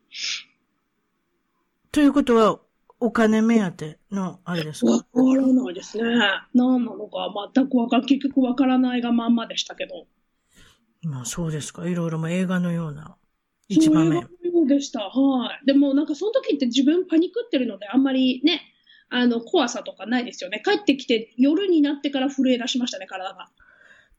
ということは、お金目当ての、あれですわかからないですね。何なのか全くわか結局わからないがまんまでしたけど。まあそうですか。いろいろもう映画のような一場面。そうでした。はい。でもなんかその時って自分パニックってるのであんまりね、あの、怖さとかないですよね。帰ってきて夜になってから震え出しましたね、体が。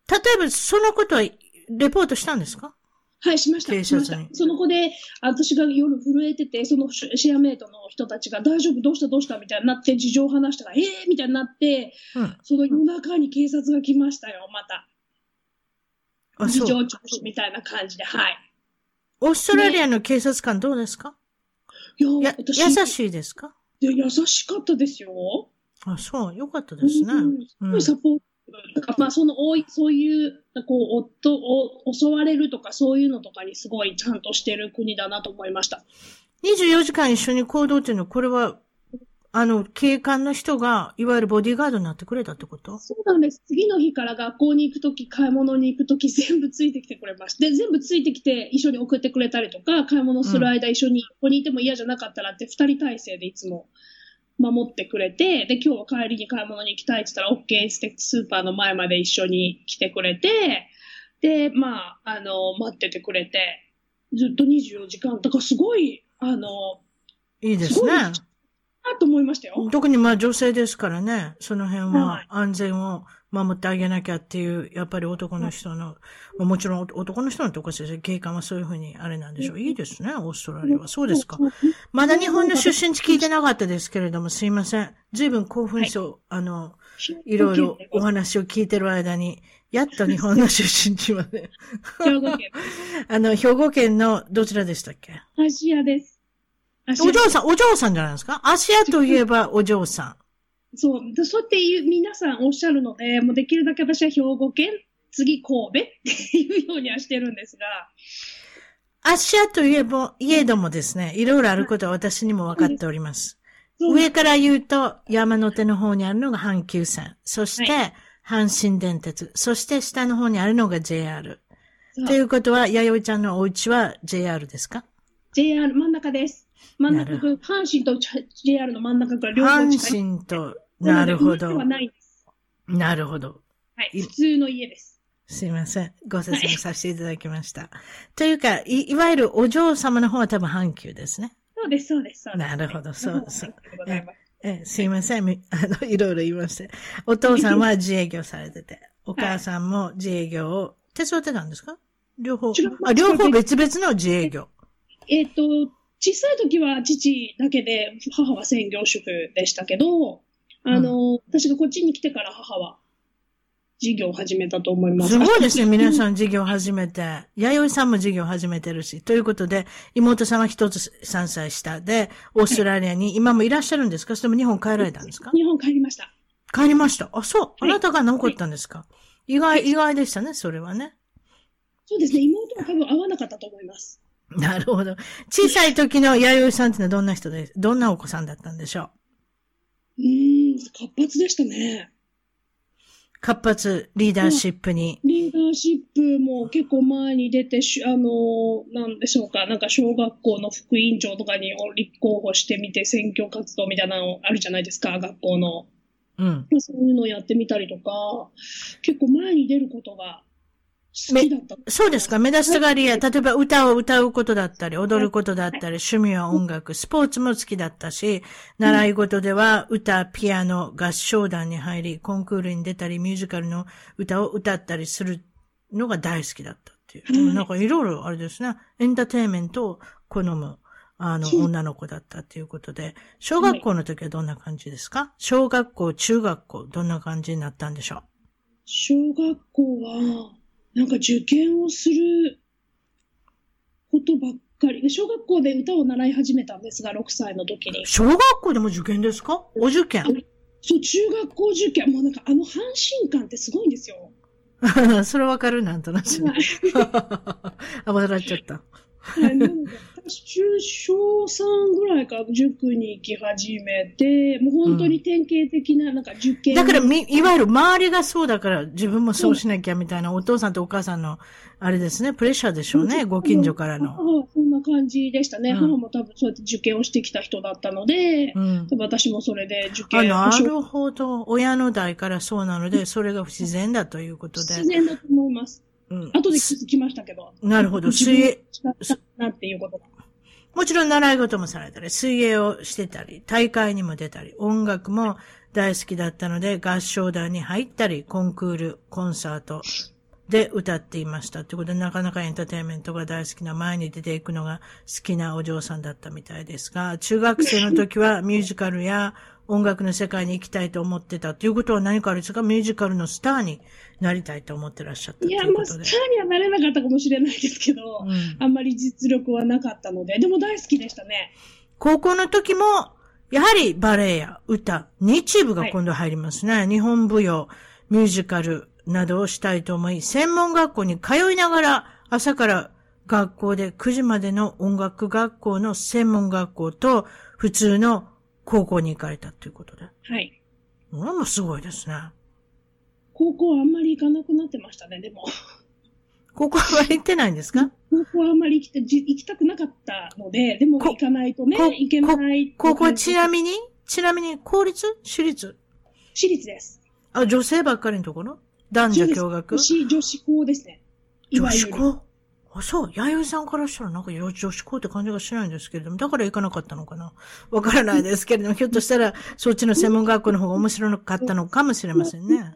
例えば、そのことは、レポートしたんですか？はい、しました。警しました。その子で、私が夜震えてて、そのシェアメイトの人たちが大丈夫、どうした、どうした？みたいになって、事情を話したら、ええー、みたいになって、うん。その夜中に警察が来ましたよ、また。あ、事。情聴取みたいな感じで、はい。オーストラリアの警察官どうですか？いや、や、私優しいですか？いや優しかったですよ。あ、そう。よかったですね。うんすごいサポート。だからまあ、その多い、そういう、こう、夫を襲われるとか、そういうのとかにすごいちゃんとしてる国だなと思いました。24時間一緒に行動っていうのは、これは、あの、警官の人が、いわゆるボディーガードになってくれたってこと？そうなんです。次の日から学校に行くとき、買い物に行くとき、全部ついてきてくれました。で、全部ついてきて、一緒に送ってくれたりとか、買い物する間、一緒に、ここにいても嫌じゃなかったらって、二人体制でいつも守ってくれて、で、今日は帰りに買い物に行きたいって言ったら、OK ってスーパーの前まで一緒に来てくれて、で、まあ、あの、待っててくれて、ずっと24時間とか、すごい、あの、いいですねすごい。なと思いましたよ。特にまあ女性ですからね、その辺ははい安全を守ってあげなきゃっていう、やっぱり男の人の、まあもちろん男の人のとこですよ。警官はそういうふうにあれなんでしょう。いいですね、オーストラリアは。そうですか。まだ日本の出身地聞いてなかったですけれども、すいません。随分興奮そう、あの、いろいろお話を聞いてる間に、やっと日本の出身地まで。兵庫県。あの、兵庫県のどちらでしたっけ？アジアです。お嬢さん、お嬢さんじゃないですか？アジアといえば お嬢さん。そう、でそうやって言う皆さんおっしゃるので、もうできるだけ私は兵庫県、次神戸って いうようにはしてるんですが、アジアといえば、いえどもですね、いろいろあることは私にも分かっております。上から言うと、山の手の方にあるのが阪急線。そして、阪神電鉄。そして下の方にあるのが JR。ということは、弥生ちゃんのお家は JR ですか？JR 真ん中です。真ん中なく、阪神と JR の真ん中から両方。阪神と、なるほどな。な。なるほど。はい、普通の家です。すいません。ご説明させていただきました。というかい、いわゆるお嬢様の方は多分阪急ですね。そうです、そうです。なるほどそうそう阪急でございますえ、すいません。み あの、いろいろ言いまして。お父さんは自営業されてて、お母さんも自営業を手伝ってたんですか？両方。あ、両方別々の自営業。えっ、と、小さい時は父だけで、母は専業主婦でしたけど、あの、私がこっちに来てから母は事業を始めたと思います。すごいですね。皆さん事業始めて。弥生さんも事業始めてるし。ということで、妹さんは一つ3歳下で、オーストラリアに今もいらっしゃるんですか？それとも日本帰られたんですか？日本帰りました。帰りました。あ、そう。あはいなたが残ったんですか？意外、意外でしたね、それはね。そうですね、妹は多分合わなかったと思います。なるほど。小さい時の弥生さんってのはどんな人で、どんなお子さんだったんでしょう？うーん、活発でしたね。活発、リーダーシップに。リーダーシップも結構前に出てし、あの、なんでしょうか、なんか小学校の副委員長とかに立候補してみて選挙活動みたいなのあるじゃないですか、学校の。うん。まあそういうのをやってみたりとか、結構前に出ることが好きだった。そうですか。目立ちたがりや、例えば歌を歌うことだったり、踊ることだったり、趣味は音楽、スポーツも好きだったし、習い事では歌、ピアノ、合唱団に入り、コンクールに出たり、ミュージカルの歌を歌ったりするのが大好きだったっていう。はい。なんかいろいろあれですね、エンターテインメントを好む。あの、女の子だったっていうことで、小学校の時はどんな感じですか？小学校、中学校、どんな感じになったんでしょう？小学校は、なんか受験をすることばっかり。で小学校で歌を習い始めたんですが、6歳の時に。小学校でも受験ですか？お受験。そう、中学校受験、もうなんかあの阪神感ってすごいんですよ。それわかる？なんとなく。はい あ、笑っちゃった。はい、私中小3ぐらいから塾に行き始めて、もう本当に典型的ななんか受験。だからみ、いわゆる周りがそうだから自分もそうしなきゃみたいなお父さんとお母さんの、あれですね、プレッシャーでしょうね、ご近所からの。そんな感じでしたね。うん母も多分そうやって受験をしてきた人だったので、うん多。分私もそれで受あ、験なるほど。親の代からそうなので、それが不自然だということで。自然だと思います。うん後で気づきましたけど。なるほど。水泳、なっていうことが。もちろん習い事もされたり、水泳をしてたり、大会にも出たり、音楽も大好きだったので、合唱団に入ったり、コンクール、コンサートで歌っていました。ということで、なかなかエンターテインメントが大好きな、前に出ていくのが好きなお嬢さんだったみたいですが、中学生の時はミュージカルや音楽の世界に行きたいと思ってたということは何かあるんですか？ミュージカルのスターになりたいと思ってらっしゃったといいや、まあ、スタ。ーにはなれなかったかもしれないですけど、うんあんまり実力はなかったので、でも大好きでしたね。高校の時も、やはりバレエや歌、日部が今度入りますね。日本舞踊、ミュージカルなどをしたいと思い、専門学校に通いながら、朝から学校で9時までの音楽学校の専門学校と、普通の高校に行かれたということで。はい。これもすごいですね。高校はあんまり行かなくなってましたね、でも。高校は行ってないんですか？高校はあんまり行きたじ行きたくなかったので、でもこ行かないとねこ、行けない。高校はちなみみに、ちなみに公立？私立？私立です。あ、女性ばっかりのところ？男女共学？女子、女子校ですね。い女わゆる。子校？あ、そう。弥生さんからしたらなんか女女子校って感じがしないんですけれども、だから行かなかったのかな？わからないですけれども、ひょっとしたらそっちの専門学校の方が面白かったのかもしれませんね。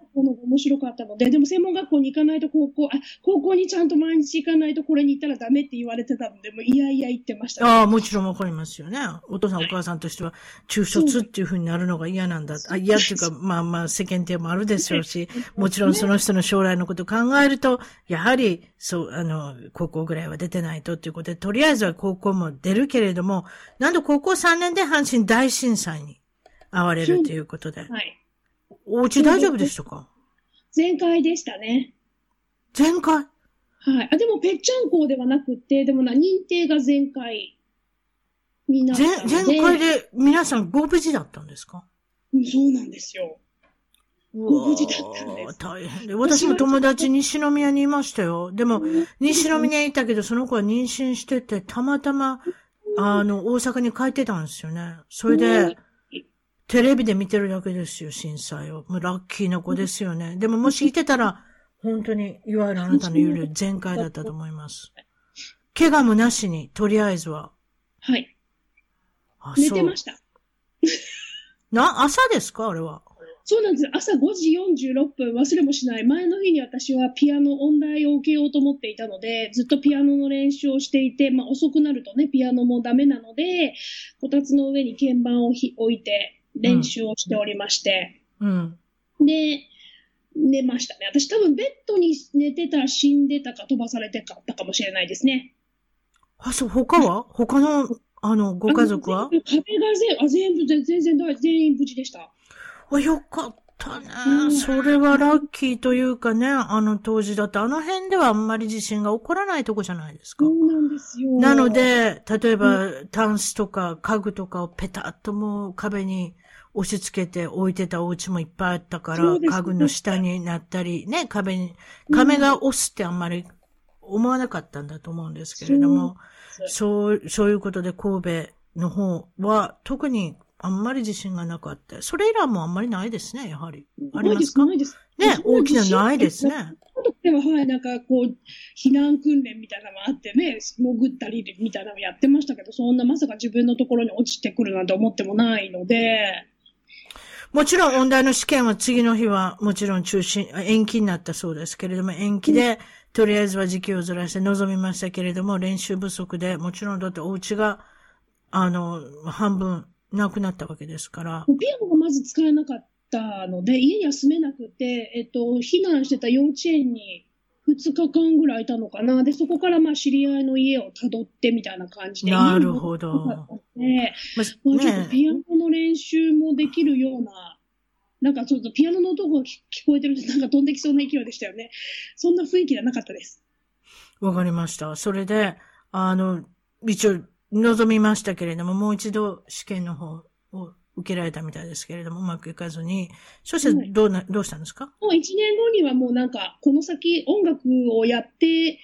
面白かったので、でも専門学校に行かないと高校、あ、高校にちゃんと毎日行かないとこれに行ったらダメって言われてたので、もういやいや言ってました、ああ、もちろんわかりますよね。お父さんお母さんとしては、中卒っていう風になるのが嫌なんだ。あ嫌っていうか、まあまあ世間体もあるでしょうし、もちろんその人の将来のことを考えると、やはり、そう、あの、高校ぐらいは出てないとっていうことで、とりあえずは高校も出るけれども、なんと高校3年で阪神大震災に遭われるということで。はい。お家大丈夫でしたか？全開でしたね。全開？はい。あ、でも、ぺっちゃん校ではなくて、でもな、認定が全開になったの全、で。全開で皆さんご無事だったんですか？うんそうなんですよ。ご無事だったんです大変で。私も友達西宮にいましたよ。でも、西宮にいたけど、その子は妊娠してて、たまたま、あの、大阪に帰ってたんですよね。それで、テレビで見てるだけですよ、震災を。もうラッキーな子ですよね。でももしいてたら、本当に、いわゆるあなたの言うより全開だったと思います。怪我もなしに、とりあえずは。はい。あ寝てました。な、朝ですか？あれは。そうなんです。朝5時46分忘れもしない。前の日に私はピアノ音大を受けようと思っていたので、ずっとピアノの練習をしていて、まあ遅くなるとね、ピアノもダメなので、こたつの上に鍵盤をひ置いて練習をしておりまして、うん。で、寝ましたね。私多分ベッドに寝てたら死んでたか飛ばされてかったかもしれないですね。あ、そう、他は？他の、あの、ご家族は？壁が全あ全部全全然大全員無事でした。あ、よかったねう。んそれはラッキーというかね、あの当時だってあの辺ではあんまり地震が起こらないとこじゃないですかそ。うなんですよ。なの、で、例えば、タンスとか家具とかをペタッともう壁に押し付けて置いてたお家もいっぱいあったからそう、です家具の下になったり、ね、壁に、壁が押すってあんまり思わなかったんだと思うんですけれども、そう、そういうことで神戸の方は特にあんまり自信がなかった。それ以来もあんまりないですね、やはり。ありますか？ないです。ね、大きなないですね。でも、はい、なんかこう、避難訓練みたいなのもあってね、潜ったりみたいなのやってましたけど、そんなまさか自分のところに落ちてくるなんて思ってもないので、もちろん、音大の試験は次の日はもちろん中止、あ延期になったそうですけれども、延期で、とりあえずは時期をずらして臨みましたけれども、練習不足で、もちろんだってお家が、あの、半分なくなったわけですから。ピアノがまず使えなかったので、家には住めなくて、えっと、避難してた幼稚園に2日間ぐらいいたのかな。で、そこからまあ知り合いの家を辿ってみたいな感じで。なるほど家に戻ってなかったのでままあ、ちょっねとピアノの練習もできるような、なんかちょっとピアノの音が聞聞こえてるとなんか飛んできそうな勢いでしたよね。そんな雰囲気じゃなかったです。わかりました。それで、あの、一応、望みましたけれども、もう一度試験の方を受けられたみたいですけれども、うまくいかずに、そしてどうな、どうしたんですか？もう一年後にはもうなんか、この先音楽をやって、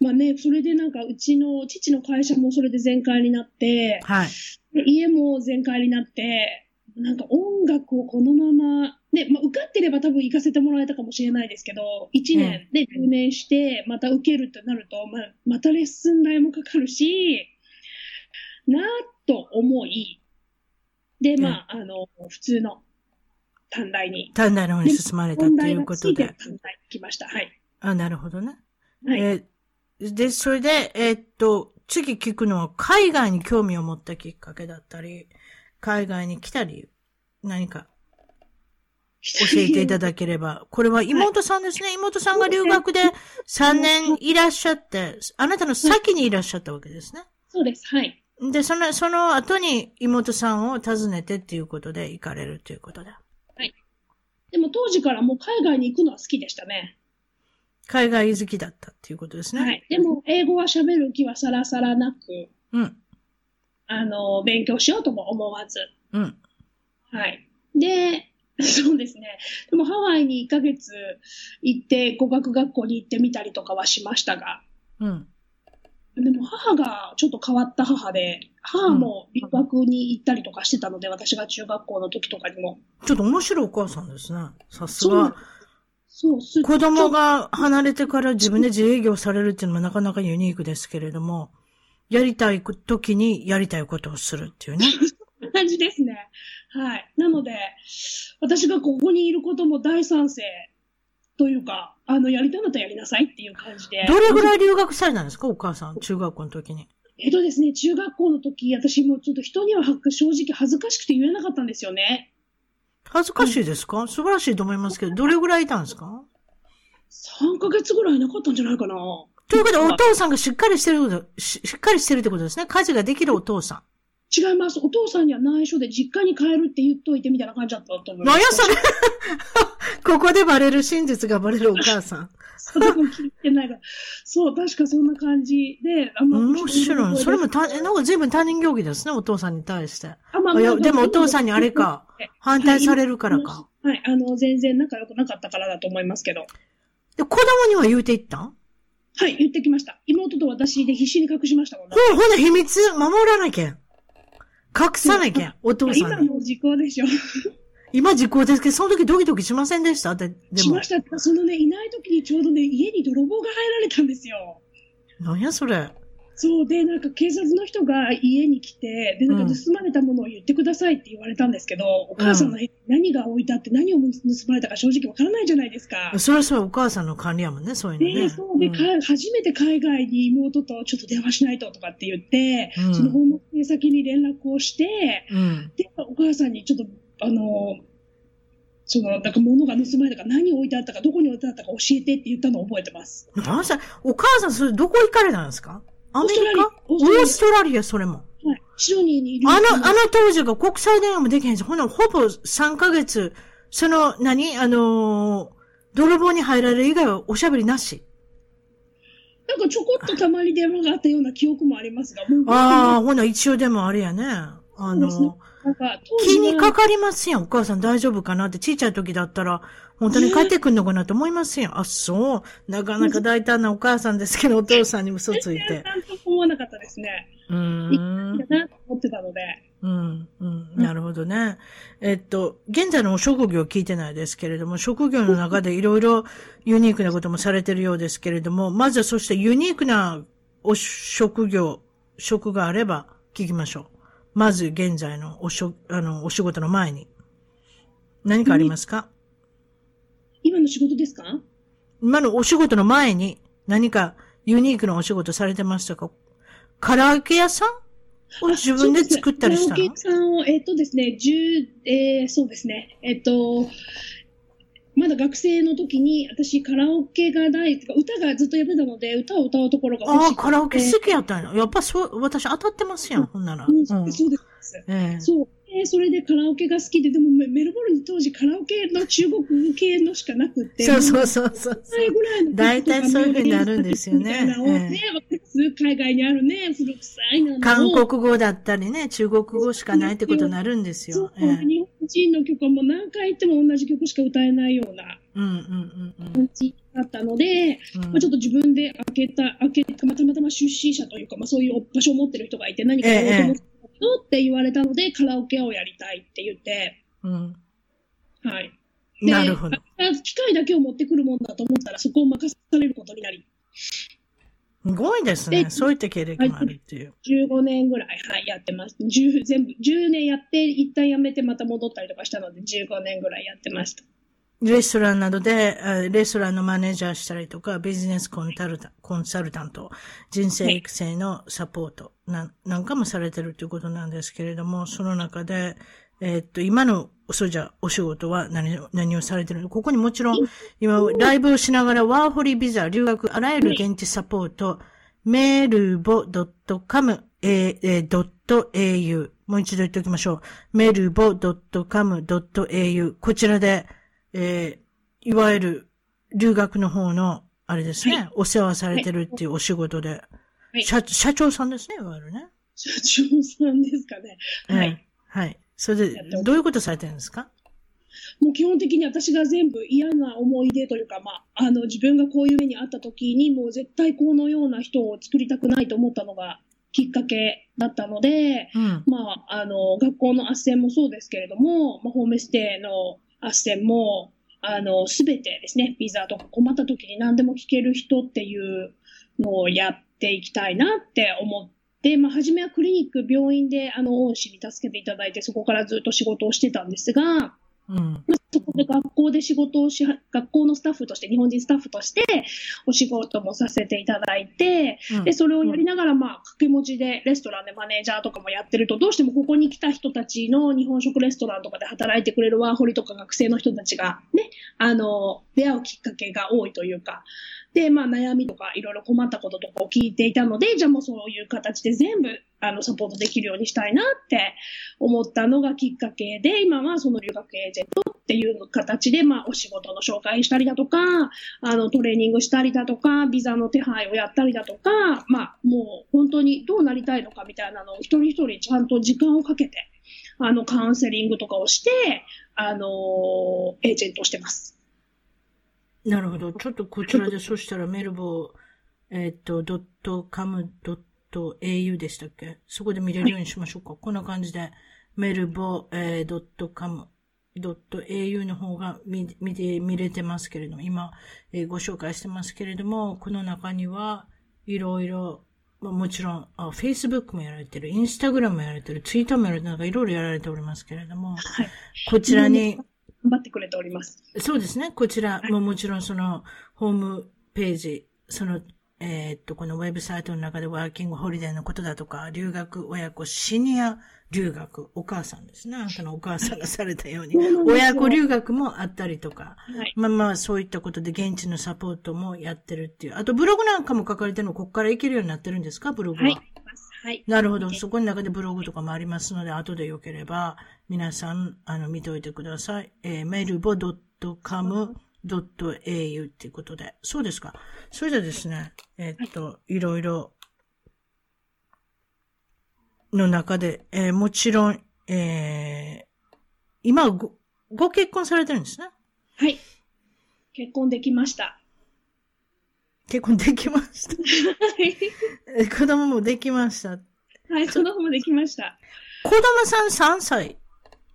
まあね、それでなんかうちの父の会社もそれで全開になって、はい。で家も全開になって、なんか音楽をこのまま、ね、まあ、受かってれば多分行かせてもらえたかもしれないですけど、1年で留年して、また受けるとなると、まあ、またレッスン代もかかるし、なぁと思い、で、まあ、あの、普通の短大に、短大の方に進まれたっていうことで。短大に来ました。はい。あ、なるほどね。はい。えーで、それで、えーっと、次聞くのは海外に興味を持ったきっかけだったり、海外に来た理由、何か教えていただければ。これは妹さんですね。妹さんが留学で3年いらっしゃって、あなたの先にいらっしゃったわけですね。そうです。はい。で、その、その後に妹さんを訪ねてっていうことで行かれるということだ。でも当時からもう海外に行くのは好きでしたね。海外好きだったっていうことですね。はい。でも、英語は喋る気はさらさらなく、うん。あの、勉強しようとも思わず。うん。はい。で、そうですね。でもハワイに1ヶ月行って、語学学校に行ってみたりとかはしましたが、うん。でも母がちょっと変わった母で、母も留学に行ったりとかしてたので、私が中学校の時とかにも。ちょっと面白いお母さんですね。さすが。そう、す子供が離れてから自分で自営業されるっていうのもなかなかユニークですけれども、やりたい時にやりたいことをするっていうね。感じですね。はい。なので、私がここにいることも大賛成というか、あの、やりたいんだったらやりなさいっていう感じで。どれぐらい留学されたんですか？お母さん、中学校の時に。えっとですね、中学校の時、私もちょっと人には正直恥ずかしくて言えなかったんですよね。恥ずかしいですか、素晴らしいと思いますけど、どれぐらいいたんですか？3ヶ月ぐらいなかったんじゃないかな。ということで、お父さんがしっかりしてること、ししっかりしてるってことですね。家事ができるお父さ違います。お父さんには内緒で実家に帰るって言っといてみたいな感じだったと思ん。います。何やそれ ここでバレる真実がバレるお母さん。そ聞いてないから。そう、確かそんな感じで、あんま面白い。それもた、なんか随分他人行儀ですね、お父さんに対して。あまあいやでもお父さんにあれか。反対されるからか。はい、あの、全然仲良くなかったからだと思いますけど。で、子供には言うていったん？はい、言ってきました。妹と私で必死に隠しましたもんね。ほう、ほな秘密守らなきゃ。隠さなきゃ、お父さんに。今もう時効でしょ。今時効ですけど、その時ドキドキしませんでした？ででもしま。した。そのね、いない時にちょうどね、家に泥棒が入られたんですよ。何やそれ。そうで、なんか警察の人が家に来て、で、なんか盗まれたものを言ってくださいって言われたんですけど、お母さんの部屋に何が置いてあって何を盗まれたか正直わからないじゃないですか。それはそれはお母さんの管理やもんね、そういうのね。で、そうで、んか初めて海外に妹とちょっと電話しないととかって言って、うんそのホームステイ先に連絡をして、うん。で、お母さんにちょっと、あの、その、なんか物が盗まれたか何置いてあったかどこに置いてあったか教えてって言ったのを覚えてます。お母さんそれどこ行かれたんですか？アメリカ？オーストラリアそれも。はい。シドニーにいる。あの、あの当時が国際電話もできへんし、ほな、ほぼ3ヶ月、その、何？あのー泥棒に入られる以外はおしゃべりなし。なんかちょこっとたまに電話があったような記憶もありますが、ああ、ほな、一応でもあれやね。あの、なんか気はにかかりますやん。お母さん大丈夫かなって、ちっちゃい時だったら、本当に帰ってくんのかなと思いますやん。あ、そう。なかなか大胆なお母さんですけど、お父さんに嘘ついて。なんと思わなかったですね。うーん。だなと思ってたので。うん、うん、なるほどね。えっと、現在のお職業聞いてないですけれども、職業の中でいろいろユニークなこともされてるようですけれども、まずはそしてユニークなお職業、職があれば聞きましょう。まず現在のおしょ、あの、お仕事の前に。何かありますか？今の仕事ですか？今のお仕事の前に何かユニークなお仕事されてましたか？カラオケ屋さん？を自分で作ったりしたの？カラオケさんを、えっとですね、10、えーそうですね、えっと、まだ学生の時に、私カラオケが大好き、歌がずっとやってたので、歌を歌うところがああ、カラオケ好きやったんや。やっぱそう、私当たってますやん、ほんなら。うんそうです。ええそう。でそれでカラオケが好きで、でもメメルボルンに当時カラオケの中国系のしかなくって。そうそうそうそう。それぐらいの大体そういう風になるんですよね。ね、わかります海外にあるね、古臭いなのを韓国語だったりね、中国語しかないってことになるんですよ。そう、ええ。日本人の曲はもう何回言っても同じ曲しか歌えないようなうんうんうん感じだったので、うん。まあ、ちょっと自分で開けた、開けた、まあたまたま出身者というか、まあそういう場所を持ってる人がいて何かやろうと思ってたけどって言われたので、カラオケをやりたいって言って、うん。はい。なるほど。あ機械だけを持ってくるもんだと思ったら、そこを任されることになり、すごいですね。でそういった経歴もあるっていう。15年ぐらい、はい、やってます。10全部、10年やって、一旦やめてまた戻ったりとかしたので、15年ぐらいやってました。レストランなどで、レストランのマネージャーしたりとか、ビジネスコンサルタコンサルタント、人生育成のサポートなんなんかもされてるということなんですけれども、その中で、えーっと、今の、そうじゃ、お仕事は何を、何をされてるのここにもちろん、今、ライブをしながら、ワーホリビザ、留学、あらゆる現地サポート、メールボ .com、えーえー、.au。もう一度言っておきましょう。メルボ .com.au。こちらで、えーいわゆる留学の方の、あれですね、はいお世話されてるっていうお仕事で、はい社社長さんですね、いわゆるね。社長さんですかね。はい。ええはい。それで、どういうことされてるんですか？もう基本的に私が全部嫌な思い出というか、まあ、あの、自分がこういう目にあった時に、もう絶対このような人を作りたくないと思ったのがきっかけだったので、うん。まあ、あの、学校の斡旋もそうですけれども、まあ、ホームステイの斡旋も、あの、すべてですね、ビザとか困った時に何でも聞ける人っていうのをやっていきたいなって思って、まあ、初めはクリニック、病院で、あの、恩師に助けていただいて、そこからずっと仕事をしてたんですが、うん。そこで学校で仕事をしは、学校のスタッフとして、日本人スタッフとして、お仕事もさせていただいて、うん。で、それをやりながら、まあ、掛け持ちで、レストランでマネージャーとかもやってると、どうしてもここに来た人たちの日本食レストランとかで働いてくれるワーホリとか学生の人たちが、ね、あの、出会うきっかけが多いというか、で、まあ、悩みとか、いろいろ困ったこととかを聞いていたので、じゃあもうそういう形で全部、あの、サポートできるようにしたいなって思ったのがきっかけで、今はその留学エージェントっていう形で、まあ、お仕事の紹介したりだとか、あの、トレーニングしたりだとか、ビザの手配をやったりだとか、まあ、もう本当にどうなりたいのかみたいなのを一人一人ちゃんと時間をかけて、あの、カウンセリングとかをして、あの、エージェントしてます。なるほど。ちょっとこちらで、そしたらメルボ、えっと、ドットカムドット au でしたっけ？そこで見れるようにしましょうか。こんな感じで、メルボ、えー、ドットカム au の方が見見て、見れてますけれども、今、えーご紹介してますけれども、この中には、いろいろ、まあ、もちろん、あ、Facebook もやられてる、Instagram もやられてる、Twitter もやられてる、なんかいろいろやられておりますけれども、はい。こちらに、頑張ってくれております。そうですね。こちらももちろんそのホームページ、その、えーっと、このウェブサイトの中でワーキングホリデーのことだとか、留学親子、シニア留学、お母さんですね。あなたのお母さんがされたように親子留学もあったりとか、はい。まあまあそういったことで現地のサポートもやってるっていう。あとブログなんかも書かれてるの、ここから行けるようになってるんですか？ブログは。はい。はい。なるほど。そこの中でブログとかもありますので、後でよければ、皆さん、あの、見ておいてください。えー、メルボ .com.au っていうことで。そうですか。それでですね、えーっと、いろいろ、の中で、えーもちろん、えー今ご、ご結婚されてるんですね？はい。結婚できました。結婚できました。はい。え子供もできました。はい、子供もできました。子供さん3歳。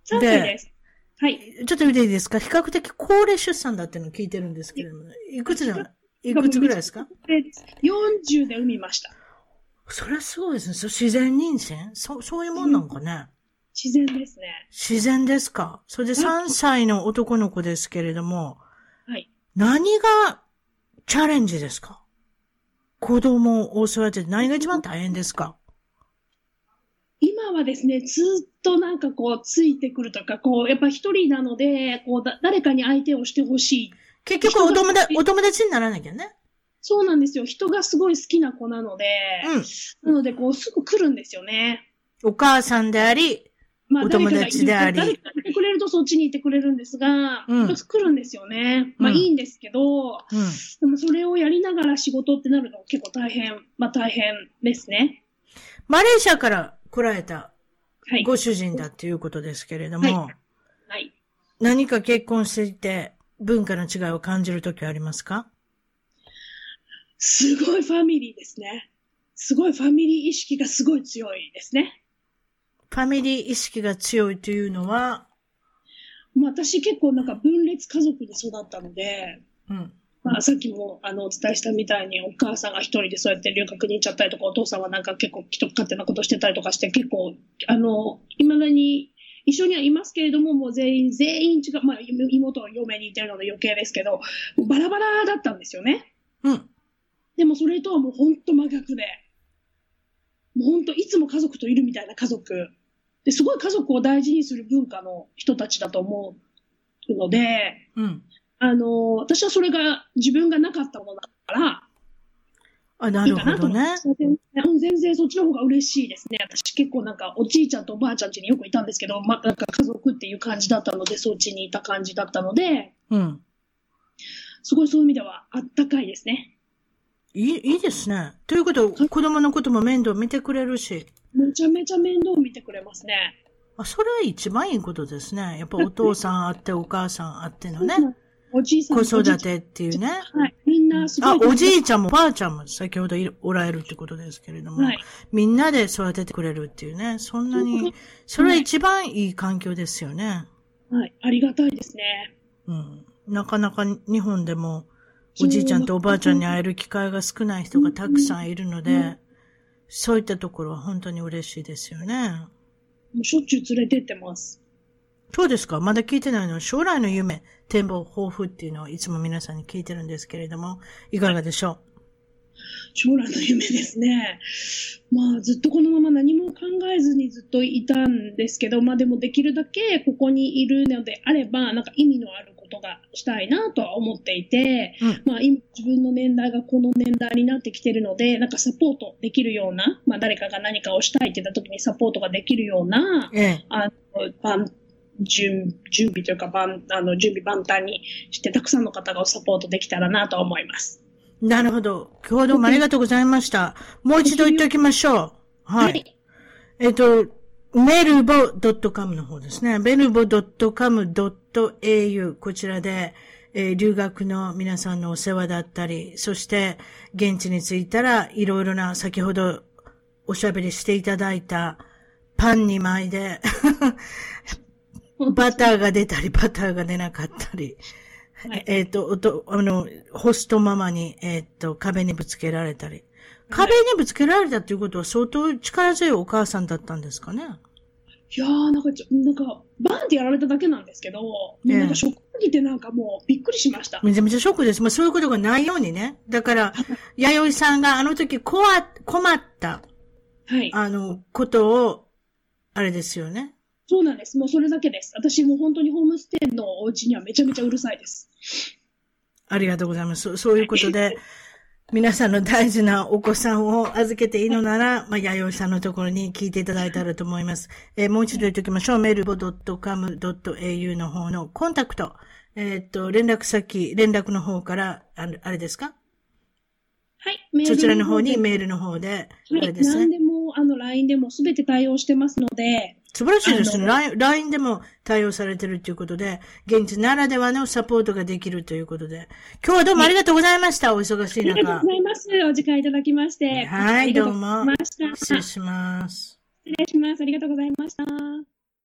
3歳です。はい。ちょっと見ていいですか？比較的高齢出産だってのを聞いてるんですけれども、いくつだい？くつぐらいですか？で40で産みました。それはすごいですね。そう自然妊娠？そそういうもんなんかね。自然ですね。自然ですか？それで3歳の男の子ですけれども、はい。何がチャレンジですか？子供を育てて何が一番大変ですか？今はですね、ずっとなんかこう、ついてくるとか、こう、やっぱ一人なので、こうだ、誰かに相手をしてほしい。結局お友達、お友達にならなきゃね。そうなんですよ。人がすごい好きな子なので、なので、こう、すぐ来るんですよね。お母さんであり、まあ、お友達であり誰かがいてくれるとそっちに行ってくれるんですが、うん来るんですよね。まあ、うんいいんですけど、うん。でもそれをやりながら仕事ってなると結構大変、まあ大変ですね。マレーシアから来られたはい。ご主人だっていうことですけれども、はい。何か結婚していて文化の違いを感じるときはありますか？すごいファミリーですね。すごいファミリー意識がすごい強いですね。ファミリー意識が強いというのは、まあ私結構なんか分裂家族に育ったので、うん。まあさっきもあのお伝えしたみたいにお母さんが一人でそうやって留学に行っちゃったりとか、お父さんはなんか結構人勝手なことしてたりとかして結構、あの、未だに一緒にはいますけれども、もう全員、全員違う、まあ妹は嫁にいてるので余計ですけど、バラバラだったんですよね。うん。でもそれとはもう本当真逆で、もう本当いつも家族といるみたいな家族。ですごい家族を大事にする文化の人たちだと思うので、うん。あの、私はそれが自分がなかったものだから、あ、ないるほどね。全然そっちの方が嬉しいですね。私結構なんかおじいちゃんとおばあちゃん家によくいたんですけど、まあなんか家族っていう感じだったので、そっちにいた感じだったので、うん。すごいそういう意味ではあったかいですね。いい、いいですね。ということは、子供のことも面倒見てくれるし、めちゃめちゃ面倒見てくれますね。あ、それは一番いいことですね。やっぱお父さんあって、お母さんあってのね、おじいさん子育てっていうね。はい。みんなすごい。あ、おじいちゃんもおばあちゃんも先ほどいおられるってことですけれども、はい。みんなで育ててくれるっていうね、そんなに、それは一番いい環境ですよね。はい。ありがたいですね。うん。なかなか日本でも、おじいちゃんとおばあちゃんに会える機会が少ない人がたくさんいるので、そういったところは本当に嬉しいですよね。もうしょっちゅう連れてってます。そうですかまだ聞いてないのは将来の夢、展望、抱負っていうのをいつも皆さんに聞いてるんですけれども、いかがでしょ将来の夢ですね。まあ、ずっとこのまま何も考えずにずっといたんですけど、まあでもできるだけここにいるのであれば、なんか意味のあることがしたいなとは思っていて、うんまあ今自分の年代がこの年代になってきてるので、なんかサポートできるような、まあ誰かが何かをしたいって言った時にサポートができるような、うええ。あの、万準準備というか、万あの準備万端にして、たくさんの方がサポートできたらなと思います。なるほど。今日はどうもありがとうございました。もう一度言っておきましょう。はい。はいえっと、メルボ .com の方ですね。メルボ .com.au こちらで、えー留学の皆さんのお世話だったり、そして現地に着いたらいろいろな先ほどおしゃべりしていただいたパン2枚でバターが出たり、バターが出なかったり、はいえっ、と、おと、あの、ホストママに、えっ、と、壁にぶつけられたり。壁にぶつけられたっていうことは相当力強いお母さんだったんですかね？いやー、なんかちょ、なんか、バーンってやられただけなんですけど、もうなんかショックすぎてなんかもうびっくりしました。めちゃめちゃショックです。まあそういうことがないようにね。だから、弥生さんがあの時こわ困った、はい。あの、ことを、あれですよね。そうなんです。もうそれだけです。私もう本当にホームステイのお家にはめちゃめちゃうるさいです。ありがとうございます。そそういうことで、皆さんの大事なお子さんを預けていいのなら、まあ、弥生さんのところに聞いていただいたらと思います。えーもう一度言っておきましょう。メルボ .com.au の方のコンタクト。えーっと、連絡先、連絡の方から、あれあれですか？はい。そちらの方にでメールの方で、あはい。れですね。何でも、あの、LINE でもすべて対応してますので、素晴らしいですね。LINE でも対応されてるということで、現地ならではのサポートができるということで。今日はどうもありがとうございました。お忙しいありがとう中ご。ざいます。お時間いただきまして。はい、どうも。失礼します。失礼します。ありがとうございました。